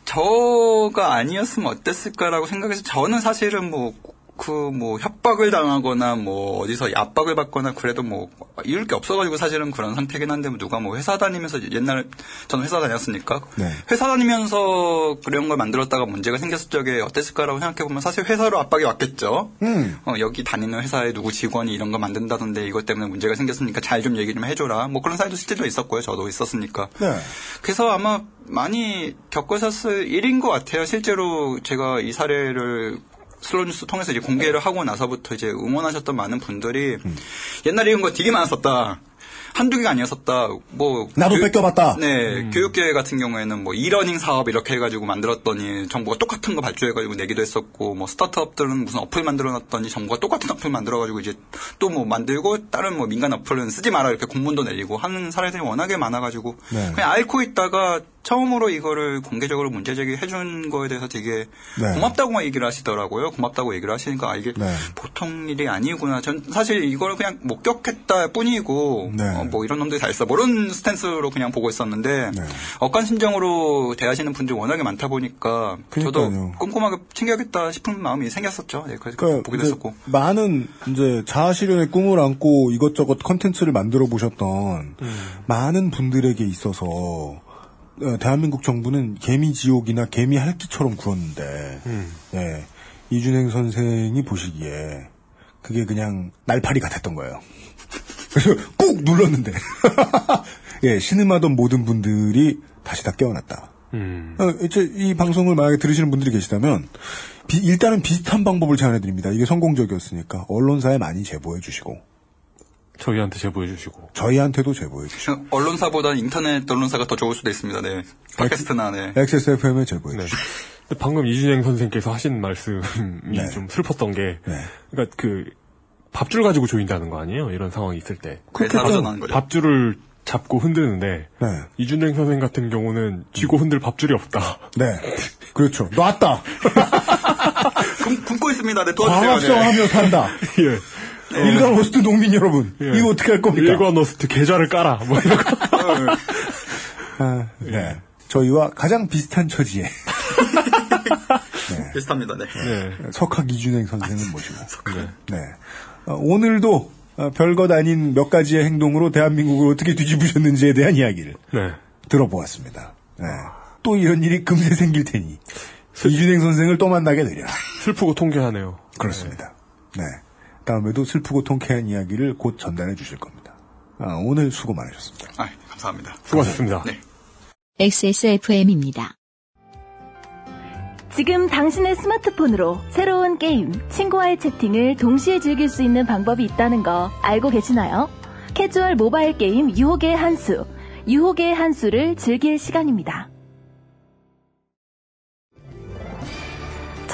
저가 아니었으면 어땠을까라고 생각해서 저는 사실은 뭐 그뭐 협박을 당하거나 뭐 어디서 압박을 받거나 그래도 뭐 이럴 게 없어가지고 사실은 그런 상태긴 한데 뭐 누가 뭐 회사 다니면서 옛날 저는 회사 다녔으니까 네. 회사 다니면서 그런 걸 만들었다가 문제가 생겼을 적에 어땠을까라고 생각해 보면 사실 회사로 압박이 왔겠죠. 음. 어, 여기 다니는 회사에 누구 직원이 이런 거 만든다던데 이것 때문에 문제가 생겼으니까 잘 좀 얘기 좀 해줘라. 뭐 그런 사례도 실제로 있었고요. 저도 있었으니까. 네. 그래서 아마 많이 겪으셨을 일인 것 같아요. 실제로 제가 이 사례를 슬로우 뉴스 통해서 이제 공개를 하고 나서부터 이제 응원하셨던 많은 분들이 음. 옛날에 이런 거 되게 많았었다. 한두 개가 아니었었다. 뭐 나도 뺏겨봤다. 네, 교육계 같은 경우에는 뭐 이러닝 사업 이렇게 해가지고 만들었더니 정부가 똑같은 거 발주해가지고 내기도 했었고 뭐 스타트업들은 무슨 어플 만들어놨더니 정부가 똑같은 어플 만들어가지고 이제 또 뭐 만들고 다른 뭐 민간 어플은 쓰지 마라 이렇게 공문도 내리고 하는 사례들이 워낙에 많아가지고 네. 그냥 앓고 있다가 처음으로 이거를 공개적으로 문제 제기해 준 거에 대해서 되게 네. 고맙다고 얘기를 하시더라고요. 고맙다고 얘기를 하시니까 아, 이게 네. 보통 일이 아니구나. 전 사실 이걸 그냥 목격했다 뿐이고 네. 어, 뭐 이런 놈들이 다 있어. 모르는 스탠스로 그냥 보고 있었는데 네. 억간 심정으로 대하시는 분들이 워낙에 많다 보니까 저도 그러니까요. 꼼꼼하게 챙겨야겠다 싶은 마음이 생겼었죠. 네, 그래서 그러니까 보게 됐었고. 많은 이제 자아실현의 꿈을 안고 이것저것 컨텐츠를 만들어 보셨던 많은 분들에게 있어서 어, 대한민국 정부는 개미 지옥이나 개미 할기처럼 굴었는데 예, 이준행 선생이 보시기에 그게 그냥 날파리 같았던 거예요. 그래서 꾹 눌렀는데 예, 신음하던 모든 분들이 다시 다 깨어났다. 음. 어, 이 방송을 만약에 들으시는 분들이 계시다면 비- 일단은 비슷한 방법을 제안해 드립니다. 이게 성공적이었으니까 언론사에 많이 제보해 주시고 저희한테 제보해 주시고. 저희한테도 제보해 주시고 언론사보다 인터넷 언론사가 더 좋을 수도 있습니다. 네. 팟캐스트나 네. XSFM에 제보해 주시고 근데 방금 이준영 선생님께서 하신 말씀이 네. 좀 슬펐던 게, 네. 그러니까 그 밥줄 가지고 조인다는 거 아니에요? 이런 상황이 있을 때. 전하는 거죠. 밥줄을 잡고 흔드는데 네. 이준영 선생 같은 경우는 쥐고 흔들 밥줄이 없다. 네. 그렇죠. 놨다. 굶, 굶고 있습니다. 네, 도와주세요. 네. 광합성하며 산다. 예. 일간 호스트 농민 여러분, 예. 이거 어떻게 할 겁니까? 일관호스트 계좌를 깔아. 뭐 이런 거. 아, 네. 저희와 가장 비슷한 처지에 비슷합니다. 네. 석학 이준행 선생을 모시고 네. 어, 오늘도 어, 별것 아닌 몇 가지의 행동으로 대한민국을 어떻게 뒤집으셨는지에 대한 이야기를 네. 들어보았습니다. 네. 또 이런 일이 금세 생길 테니 이준행 선생을 또 만나게 되리라. 슬프고 통쾌하네요. 그렇습니다. 네. 다음에도 슬프고 통쾌한 이야기를 곧 전달해 주실 겁니다. 아, 오늘 수고 많으셨습니다. 아, 감사합니다. 수고하셨습니다. 네. XSFM입니다. 지금 당신의 스마트폰으로 새로운 게임, 친구와의 채팅을 동시에 즐길 수 있는 방법이 있다는 거 알고 계시나요? 캐주얼 모바일 게임 유혹의 한수, 유혹의 한수를 즐길 시간입니다.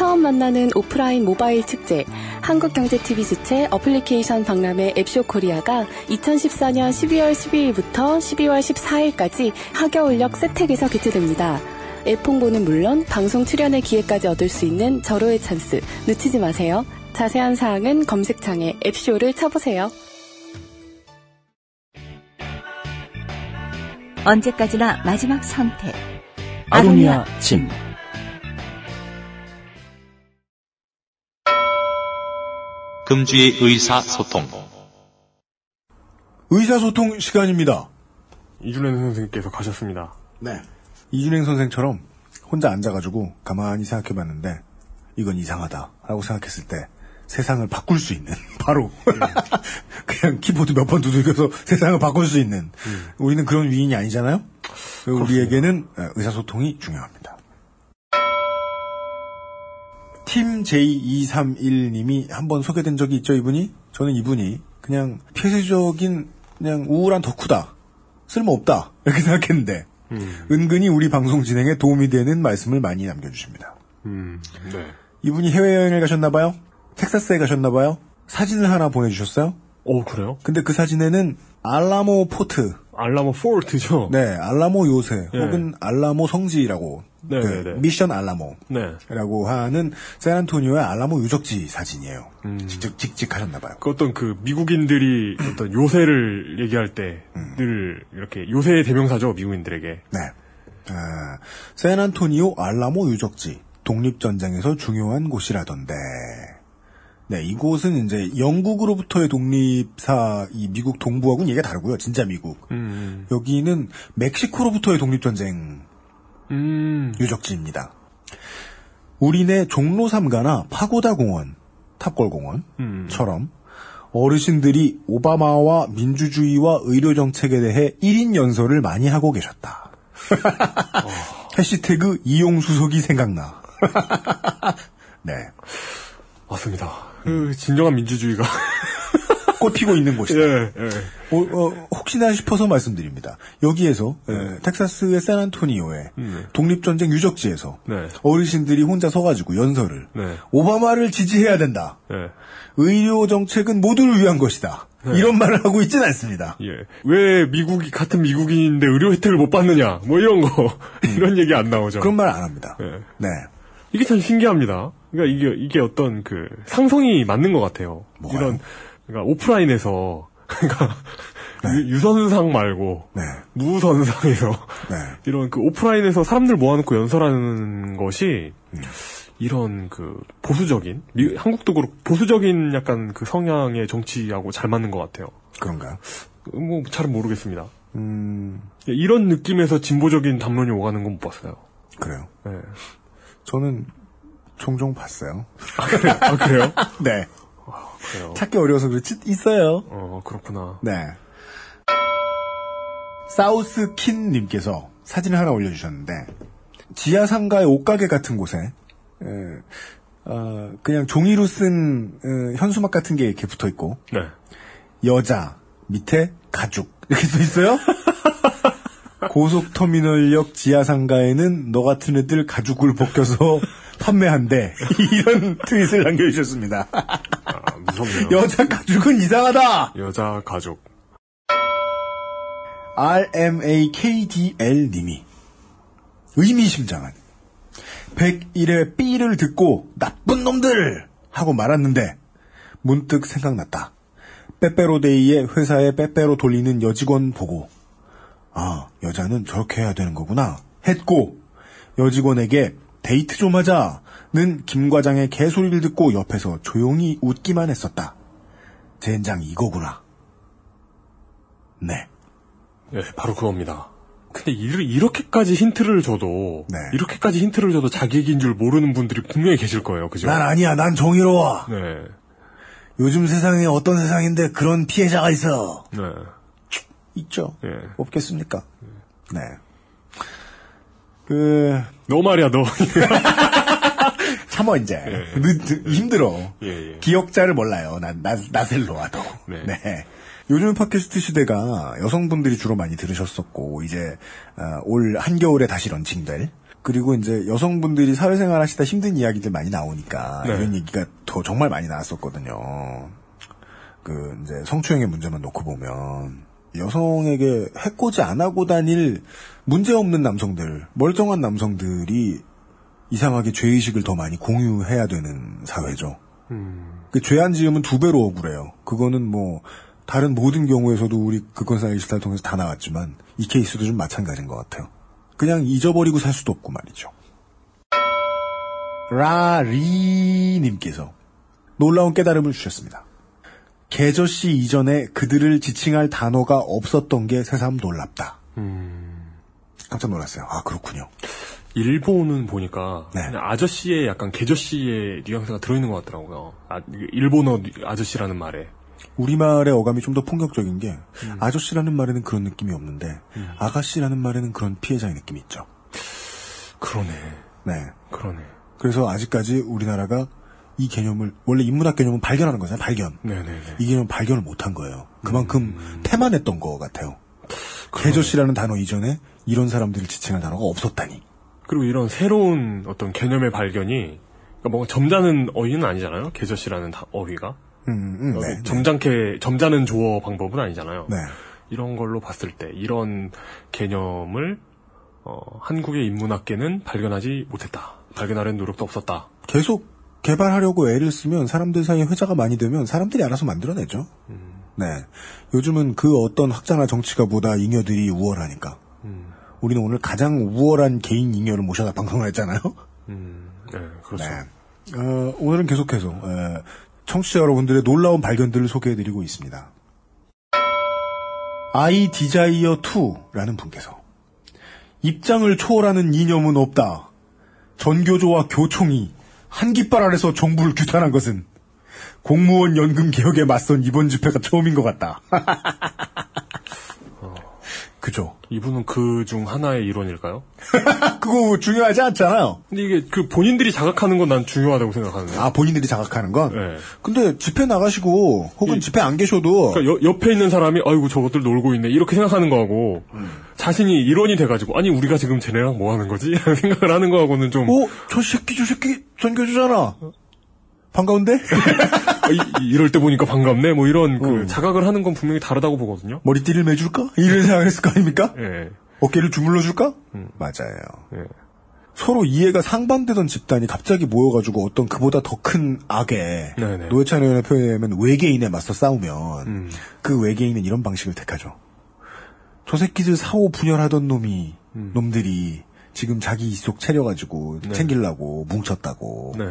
처음 만나는 오프라인 모바일 축제 한국경제TV 주최 어플리케이션 박람회 앱쇼 코리아가 2014년 12월 12일부터 12월 14일까지 학여울역 세택에서 개최됩니다. 앱 홍보는 물론 방송 출연의 기회까지 얻을 수 있는 절호의 찬스 놓치지 마세요. 자세한 사항은 검색창에 앱쇼를 쳐보세요. 언제까지나 마지막 선택. 아로니아 침. 금주의 의사소통. 의사소통 시간입니다. 이준행 선생님께서 가셨습니다. 네. 이준행 선생처럼 혼자 앉아가지고 가만히 생각해봤는데 이건 이상하다라고 생각했을 때 세상을 바꿀 수 있는 바로 그냥 키보드 몇 번 두들겨서 세상을 바꿀 수 있는 우리는 그런 위인이 아니잖아요. 우리에게는 의사소통이 중요합니다. 팀 J231님이 한번 소개된 적이 있죠, 이분이? 저는 이분이 그냥 폐쇄적인 그냥 우울한 덕후다. 쓸모없다. 이렇게 생각했는데 은근히 우리 방송 진행에 도움이 되는 말씀을 많이 남겨주십니다. 음, 네. 이분이 해외여행을 가셨나봐요? 텍사스에 가셨나봐요? 사진을 하나 보내주셨어요? 오, 그래요? 근데 그 사진에는 알라모 포트. 알라모 포르트죠? 네, 알라모 요새, 예. 혹은 알라모 성지라고. 네, 그 네, 네. 미션 알라모. 네. 라고 하는 샌안토니오의 알라모 유적지 사진이에요. 음. 직접 직직하셨나 봐요. 그 어떤 그 미국인들이 어떤 요새를 얘기할 때늘 이렇게 요새의 대명사죠 미국인들에게. 네. 아, 샌안토니오 알라모 유적지. 독립전쟁에서 중요한 곳이라던데. 네, 이곳은 이제 영국으로부터의 독립사, 이 미국 동부하고는 얘기가 다르고요. 진짜 미국. 음. 여기는 멕시코로부터의 독립 전쟁 음. 유적지입니다. 우리네 종로 3가나 파고다 공원, 탑골 공원처럼 어르신들이 오바마와 민주주의와 의료 정책에 대해 1인 연설을 많이 하고 계셨다. 해시태그 이용수석이 생각나. 네. 맞습니다. 그 진정한 민주주의가 꽃 피고 있는 곳이다. 예, 예. 어, 어, 혹시나 싶어서 말씀드립니다. 여기에서 에, 텍사스의 샌안토니오의 독립전쟁 유적지에서 네. 어르신들이 혼자 서가지고 연설을 네. 오바마를 지지해야 된다. 네. 의료 정책은 모두를 위한 것이다. 네. 이런 말을 하고 있지는 않습니다. 예. 왜 미국이 같은 미국인인데 의료 혜택을 못 받느냐? 뭐 이런 거 이런 얘기 안 나오죠. 그런 말 안 합니다. 예. 네. 이게 참 신기합니다. 그러니까 이게 이게 어떤 그 상성이 맞는 것 같아요. 이런 그러니까 오프라인에서 그러니까 유- 유선상 말고 무선상에서 이런 그 오프라인에서 사람들 모아놓고 연설하는 것이 이런 그 보수적인 미- 한국도 그렇고 보수적인 약간 그 성향의 정치하고 잘 맞는 것 같아요. 그런가요? 뭐 잘은 모르겠습니다. 음, 이런 느낌에서 진보적인 담론이 오가는 건 못 봤어요. 그래요. 네. 저는 종종 봤어요. 아, 그래요? 네. 그래요. 찾기 어려워서 그렇지 있어요. 어 그렇구나. 네. 사우스 킨 님께서 사진을 하나 올려주셨는데 지하 상가의 옷가게 같은 곳에 에, 어, 그냥 종이로 쓴 어, 현수막 같은 게 이렇게 붙어 있고 네. 여자 밑에 가죽 이렇게 써 있어요. 고속터미널역 지하 상가에는 너 같은 애들 가죽을 벗겨서 판매한대 이런 트윗을 남겨주셨습니다. 무섭네요. 여자 가죽은 이상하다. 여자 가족. RMAKDL 님이 의미심장한 101의 B를 듣고 나쁜 놈들 하고 말았는데 문득 생각났다. 빼빼로데이에 회사에 빼빼로 돌리는 여직원 보고 아 여자는 저렇게 해야 되는 거구나 했고 여직원에게 데이트 좀 하자는 김 과장의 개소리를 듣고 옆에서 조용히 웃기만 했었다. 젠장 이거구나. 네. 예, 바로 그겁니다. 근데 이- 이렇게까지 힌트를 줘도 이렇게까지 힌트를 줘도 자기 얘기인 줄 모르는 분들이 분명히 계실 거예요. 그죠? 난 아니야. 난 정의로워. 네. 요즘 세상에 어떤 세상인데 그런 피해자가 있어. 네. 있죠. 예. 없겠습니까? 네. 그 너 말이야 너. 참어 이제 예. 늦- 힘들어. 예, 예. 기억자를 몰라요. 난 나, 나셀로와도. 네. 네. 요즘 팟캐스트 시대가 여성분들이 주로 많이 들으셨었고 이제 어, 올 한겨울에 다시 런칭될 그리고 이제 여성분들이 사회생활 하시다 힘든 이야기들 많이 나오니까 네. 이런 얘기가 더 정말 많이 나왔었거든요. 그 이제 성추행의 문제만 놓고 보면 여성에게 해코지 안 하고 다닐 문제 없는 남성들, 멀쩡한 남성들이 이상하게 죄의식을 더 많이 공유해야 되는 사회죠. 그죄안 지으면 두 배로 억울해요. 그거는 뭐 다른 모든 경우에서도 우리 그건 사기 시타를 통해서 다 나왔지만 이 케이스도 좀 마찬가지인 것 같아요. 그냥 잊어버리고 살 수도 없고 말이죠. 라리님께서 놀라운 깨달음을 주셨습니다. 개저씨 이전에 그들을 지칭할 단어가 없었던 게 새삼 놀랍다. 깜짝 놀랐어요. 아 그렇군요. 일본은 보니까 네. 아저씨의 약간 개저씨의 뉘앙스가 들어있는 것 같더라고요. 아, 일본어 뉘- 아저씨라는 말에. 우리말의 어감이 좀 더 폭력적인 게 아저씨라는 말에는 그런 느낌이 없는데 아가씨라는 말에는 그런 피해자의 느낌이 있죠. 그러네. 네. 그러네. 그래서 아직까지 우리나라가 이 개념을 원래 인문학 개념은 발견하는 거잖아요. 발견. 네네네. 이 개념 발견을 못한 거예요. 그만큼 태만했던 것 같아요. 개저씨라는 단어 이전에 이런 사람들을 지칭할 단어가 없었다니. 그리고 이런 새로운 어떤 개념의 발견이 그러니까 뭔가 점잖은 어휘는 아니잖아요. 개저씨라는 다- 어휘가. 음, 음, 어, 네, 네. 점잖게 점잖은 조어 방법은 아니잖아요. 네. 이런 걸로 봤을 때 이런 개념을 어, 한국의 인문학계는 발견하지 못했다. 발견하려는 노력도 없었다. 계속 개발하려고 애를 쓰면 사람들 사이에 회자가 많이 되면 사람들이 알아서 만들어내죠. 네. 요즘은 그 어떤 학자나 정치가보다 잉여들이 우월하니까. 우리는 오늘 가장 우월한 개인 잉여를 모셔다 방송을 했잖아요. 네, 그렇죠. 어, 오늘은 계속해서 에, 청취자 여러분들의 놀라운 발견들을 소개해드리고 있습니다. 아이 디자이어 2라는 분께서 입장을 초월하는 이념은 없다. 전교조와 교총이 한 깃발 아래서 정부를 규탄한 것은 공무원 연금 개혁에 맞선 이번 집회가 처음인 것 같다. 그죠. 이분은 그 중 하나의 일원일까요? 그거 중요하지 않잖아요. 근데 이게 그 본인들이 자각하는 건 난 중요하다고 생각하는데. 아 본인들이 자각하는 건. 네. 근데 집회 나가시고 혹은 집회 안 계셔도 그러니까 여- 옆에 있는 사람이 아이고 저것들 놀고 있네 이렇게 생각하는 거하고 자신이 일원이 돼가지고 아니 우리가 지금 쟤네랑 뭐 하는 거지? 라는 생각을 하는 거하고는 좀 어? 저 새끼 저 새끼 전교주잖아. 반가운데? 아, 이, 이럴 때 보니까 반갑네 뭐 이런 그 자각을 하는 건 분명히 다르다고 보거든요. 머리띠를 매줄까? 이런 생각을 했을 거 아닙니까? 예. 어깨를 주물러줄까? 맞아요. 서로 이해가 상반되던 집단이 갑자기 모여가지고 어떤 그보다 더 큰 악에 네네. 노회찬 의원의 표현에 의하면 외계인에 맞서 싸우면 그 외계인은 이런 방식을 택하죠. 저 새끼들 사오 분열하던 놈이 놈들이 지금 자기 이속 차려가지고 네. 챙기려고 뭉쳤다고. 네.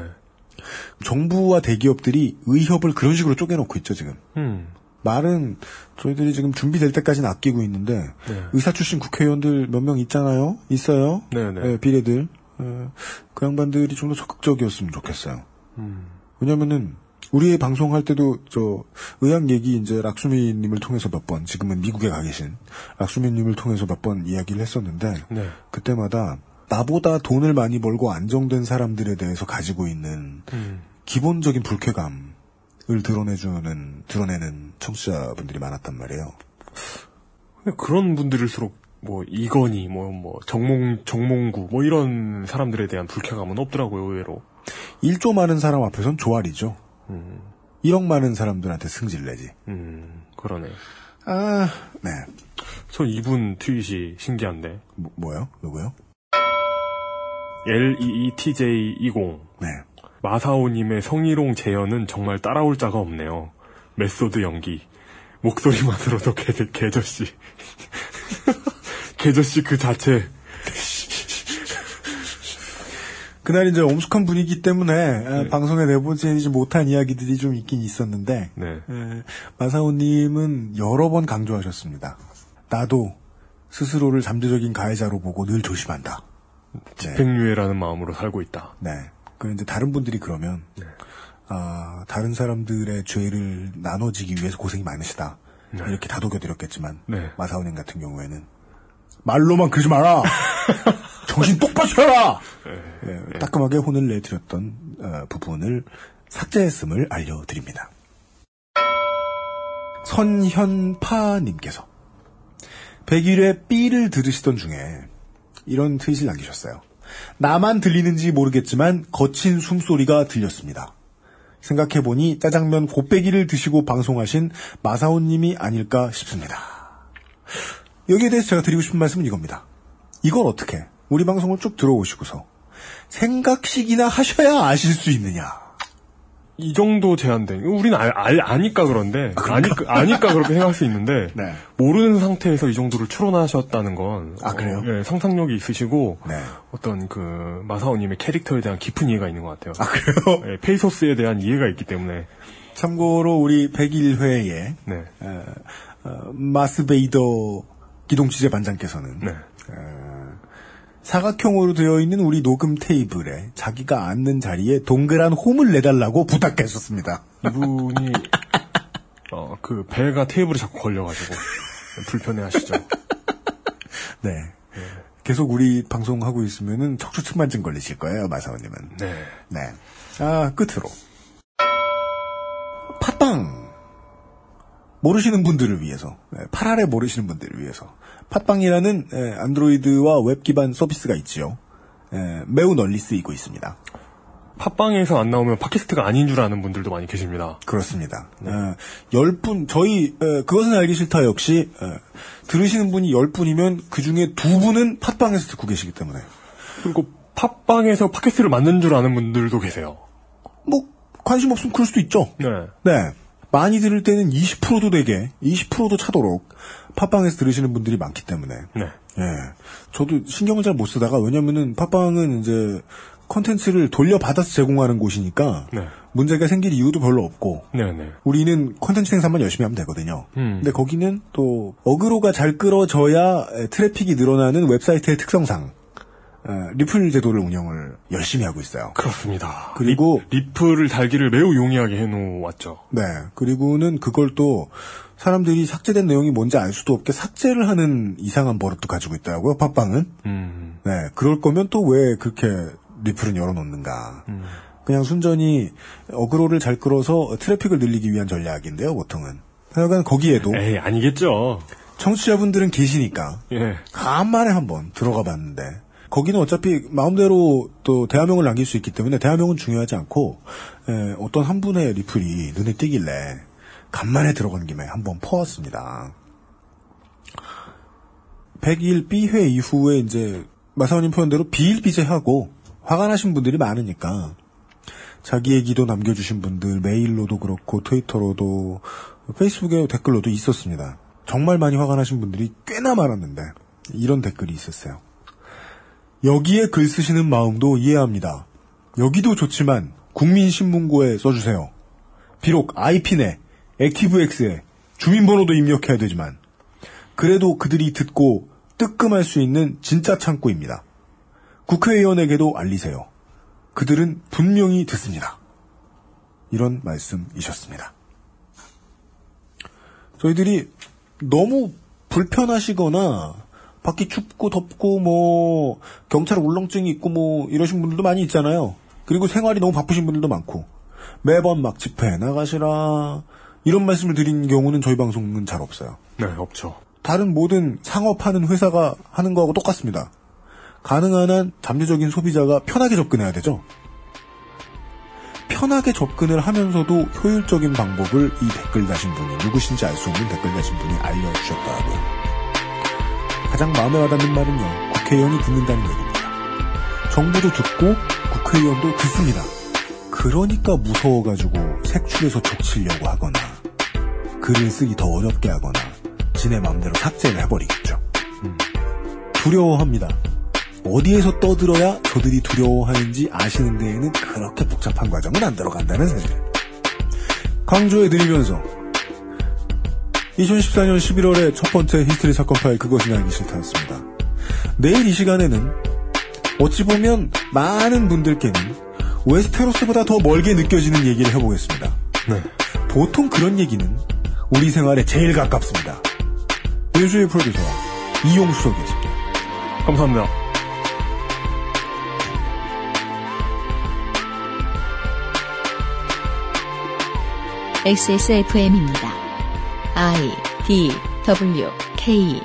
정부와 대기업들이 의협을 그런 식으로 쪼개놓고 있죠 지금. 음. 말은 저희들이 지금 준비될 때까지는 아끼고 있는데 네. 의사 출신 국회의원들 몇 명 있잖아요. 있어요. 네네. 예, 비례들. 예, 그 양반들이 좀 더 적극적이었으면 좋겠어요. 음. 왜냐면은 우리 방송할 때도 저 의학 얘기 이제 락수미님을 통해서 몇 번 지금은 미국에 가 계신 락수미님을 통해서 몇 번 이야기를 했었는데 네. 그때마다 나보다 돈을 많이 벌고 안정된 사람들에 대해서 가지고 있는 음. 기본적인 불쾌감을 드러내주는 드러내는 청취자분들이 많았단 말이에요. 근데 그런 분들일수록 뭐 이건희 뭐뭐 정몽 정몽구 뭐 이런 사람들에 대한 불쾌감은 없더라고요 의외로. 1조 많은 사람 앞에선 조알이죠. 1억 많은 사람들한테 승질 내지. 음 그러네. 아, 네. 전 이분 트윗이 신기한데. 뭐, 뭐요? 누구요? E LEETJ20. 네. 마사오님의 성희롱 재현은 정말 따라올 자가 없네요. 메소드 연기. 목소리만으로도 개, 개저씨. 개저씨 그 자체. 그날 이제 엄숙한 분위기 때문에 아, 방송에 내보지 못한 이야기들이 좀 있긴 있었는데 네. 에, 마사오님은 여러 번 강조하셨습니다. 나도 스스로를 잠재적인 가해자로 보고 늘 조심한다. 집행유예라는 마음으로 살고 있다. 네. 그 이제 다른 분들이 그러면 아, 다른 사람들의 죄를 나눠지기 위해서 고생이 많으시다. 이렇게 다독여드렸겠지만 네. 마사오님 같은 경우에는 말로만 그러지 마라. 정신 똑바로 차려라. 예, 따끔하게 혼을 내드렸던 어, 부분을 삭제했음을 알려드립니다. 선현파님께서 100일에 B를 들으시던 중에 이런 트윗을 남기셨어요. 나만 들리는지 모르겠지만 거친 숨소리가 들렸습니다. 생각해보니 짜장면 곱빼기를 드시고 방송하신 마사오님이 아닐까 싶습니다. 여기에 대해서 제가 드리고 싶은 말씀은 이겁니다. 이걸 어떻게 우리 방송을 쭉 들어오시고서 생각식이나 하셔야 아실 수 있느냐. 이 정도 제한된. 우리는 알, 알, 아니까 그런데 아니까, 아니까 그렇게 생각할 수 있는데 네. 모르는 상태에서 이 정도를 추론하셨다는 건 아, 그래요? 어, 예, 상상력이 있으시고 네. 어떤 그 마사오님의 캐릭터에 대한 깊은 이해가 있는 것 같아요. 아 그래요? 예, 페이소스에 대한 이해가 있기 때문에 참고로 우리 101회에 네. 어, 어, 마스베이더 기동취재 반장께서는 네. 어, 사각형으로 되어 있는 우리 녹음 테이블에 자기가 앉는 자리에 동그란 홈을 내달라고 부탁했었습니다. 이분이 어, 그 배가 테이블에 자꾸 걸려가지고 불편해하시죠. 네. 계속 우리 방송하고 있으면은 척추 측만증 걸리실 거예요, 마사오님은. 네. 네. 아, 끝으로. 팟빵. 모르시는 분들을 위해서, 네, 파라레 모르시는 분들을 위해서, 팟빵이라는 에, 안드로이드와 웹 기반 서비스가 있지요. 에, 매우 널리 쓰이고 있습니다. 팟빵에서 안 나오면 팟캐스트가 아닌 줄 아는 분들도 많이 계십니다. 그렇습니다. 어, 열 분, 저희, 에, 그것은 알기 싫다 역시, 에, 들으시는 분이 열 분이면 그 중에 두 분은 팟빵에서 듣고 계시기 때문에. 그리고 팟빵에서 팟캐스트를 만든 줄 아는 분들도 계세요. 뭐, 관심 없으면 그럴 수도 있죠. 네. 네. 많이 들을 때는 20%도 되게, 20%도 차도록 팟빵에서 들으시는 분들이 많기 때문에. 네. 예. 저도 신경을 잘 못 쓰다가, 왜냐면은 팟빵은 이제 컨텐츠를 돌려받아서 제공하는 곳이니까 네. 문제가 생길 이유도 별로 없고 네 네. 우리는 컨텐츠 생산만 열심히 하면 되거든요. 음. 근데 거기는 또 어그로가 잘 끌어져야 에, 트래픽이 늘어나는 웹사이트의 특성상 에, 리플 제도를 운영을 열심히 하고 있어요. 그렇습니다. 그리고 리, 리플을 달기를 매우 용이하게 해놓았죠. 네. 그리고는 그걸 또 사람들이 삭제된 내용이 뭔지 알 수도 없게 삭제를 하는 이상한 버릇도 가지고 있더라고요. 팟빵은. 음. 네. 그럴 거면 또 왜 그렇게 리플은 열어놓는가. 음. 그냥 순전히 어그로를 잘 끌어서 트래픽을 늘리기 위한 전략인데요, 보통은. 하여간 거기에도 에이, 아니겠죠. 청취자분들은 계시니까 예. 간만에 한번 들어가 봤는데 거기는 어차피 마음대로 또 대화명을 남길 수 있기 때문에 대화명은 중요하지 않고 에, 어떤 한 분의 리플이 눈에 띄길래 간만에 들어간 김에 한번 퍼왔습니다. 101B회 이후에 이제 마사오님 표현대로 비일비재하고 화가 나신 분들이 많으니까 자기 얘기도 남겨주신 분들 메일로도 그렇고 트위터로도 페이스북에 댓글로도 있었습니다. 정말 많이 화가 나신 분들이 꽤나 많았는데 이런 댓글이 있었어요. 여기에 글 쓰시는 마음도 이해합니다. 여기도 좋지만 국민신문고에 써주세요. 비록 IP네, 액티브엑스에 주민번호도 입력해야 되지만 그래도 그들이 듣고 뜨끔할 수 있는 진짜 창구입니다. 국회의원에게도 알리세요. 그들은 분명히 듣습니다. 이런 말씀이셨습니다. 저희들이 너무 불편하시거나 밖이 춥고 덥고 뭐 경찰 울렁증이 있고 뭐 이러신 분들도 많이 있잖아요. 그리고 생활이 너무 바쁘신 분들도 많고 매번 막 집회 나가시라 이런 말씀을 드린 경우는 저희 방송은 잘 없어요. 네, 없죠. 다른 모든 상업하는 회사가 하는 거하고 똑같습니다. 가능한 한 잠재적인 소비자가 편하게 접근해야 되죠. 편하게 접근을 하면서도 효율적인 방법을 이 댓글 다신 분이 누구신지 알 수 없는 댓글 다신 분이 알려주셨더라고요. 가장 마음에 와닿는 말은요. 국회의원이 듣는다는 얘기입니다. 정부도 듣고 국회의원도 듣습니다. 그러니까 무서워가지고 색출해서 족치려고 하거나 글을 쓰기 더 어렵게 하거나 지네 마음대로 삭제를 해버리겠죠. 음. 두려워합니다. 어디에서 떠들어야 저들이 두려워하는지 아시는 데에는 그렇게 복잡한 과정은 안 들어간다는 사실. 강조해드리면서 2014년 11월에 첫 번째 히스테리 사건 파일 그것은 알기 싫다였습니다. 내일 이 시간에는 어찌 보면 많은 분들께는 웨스테로스보다 더 멀게 느껴지는 얘기를 해보겠습니다. 보통 그런 얘기는 우리 생활에 제일 가깝습니다. 일주일 프로듀서와 이용수석이었습니다. 감사합니다. XSFM입니다. I D W K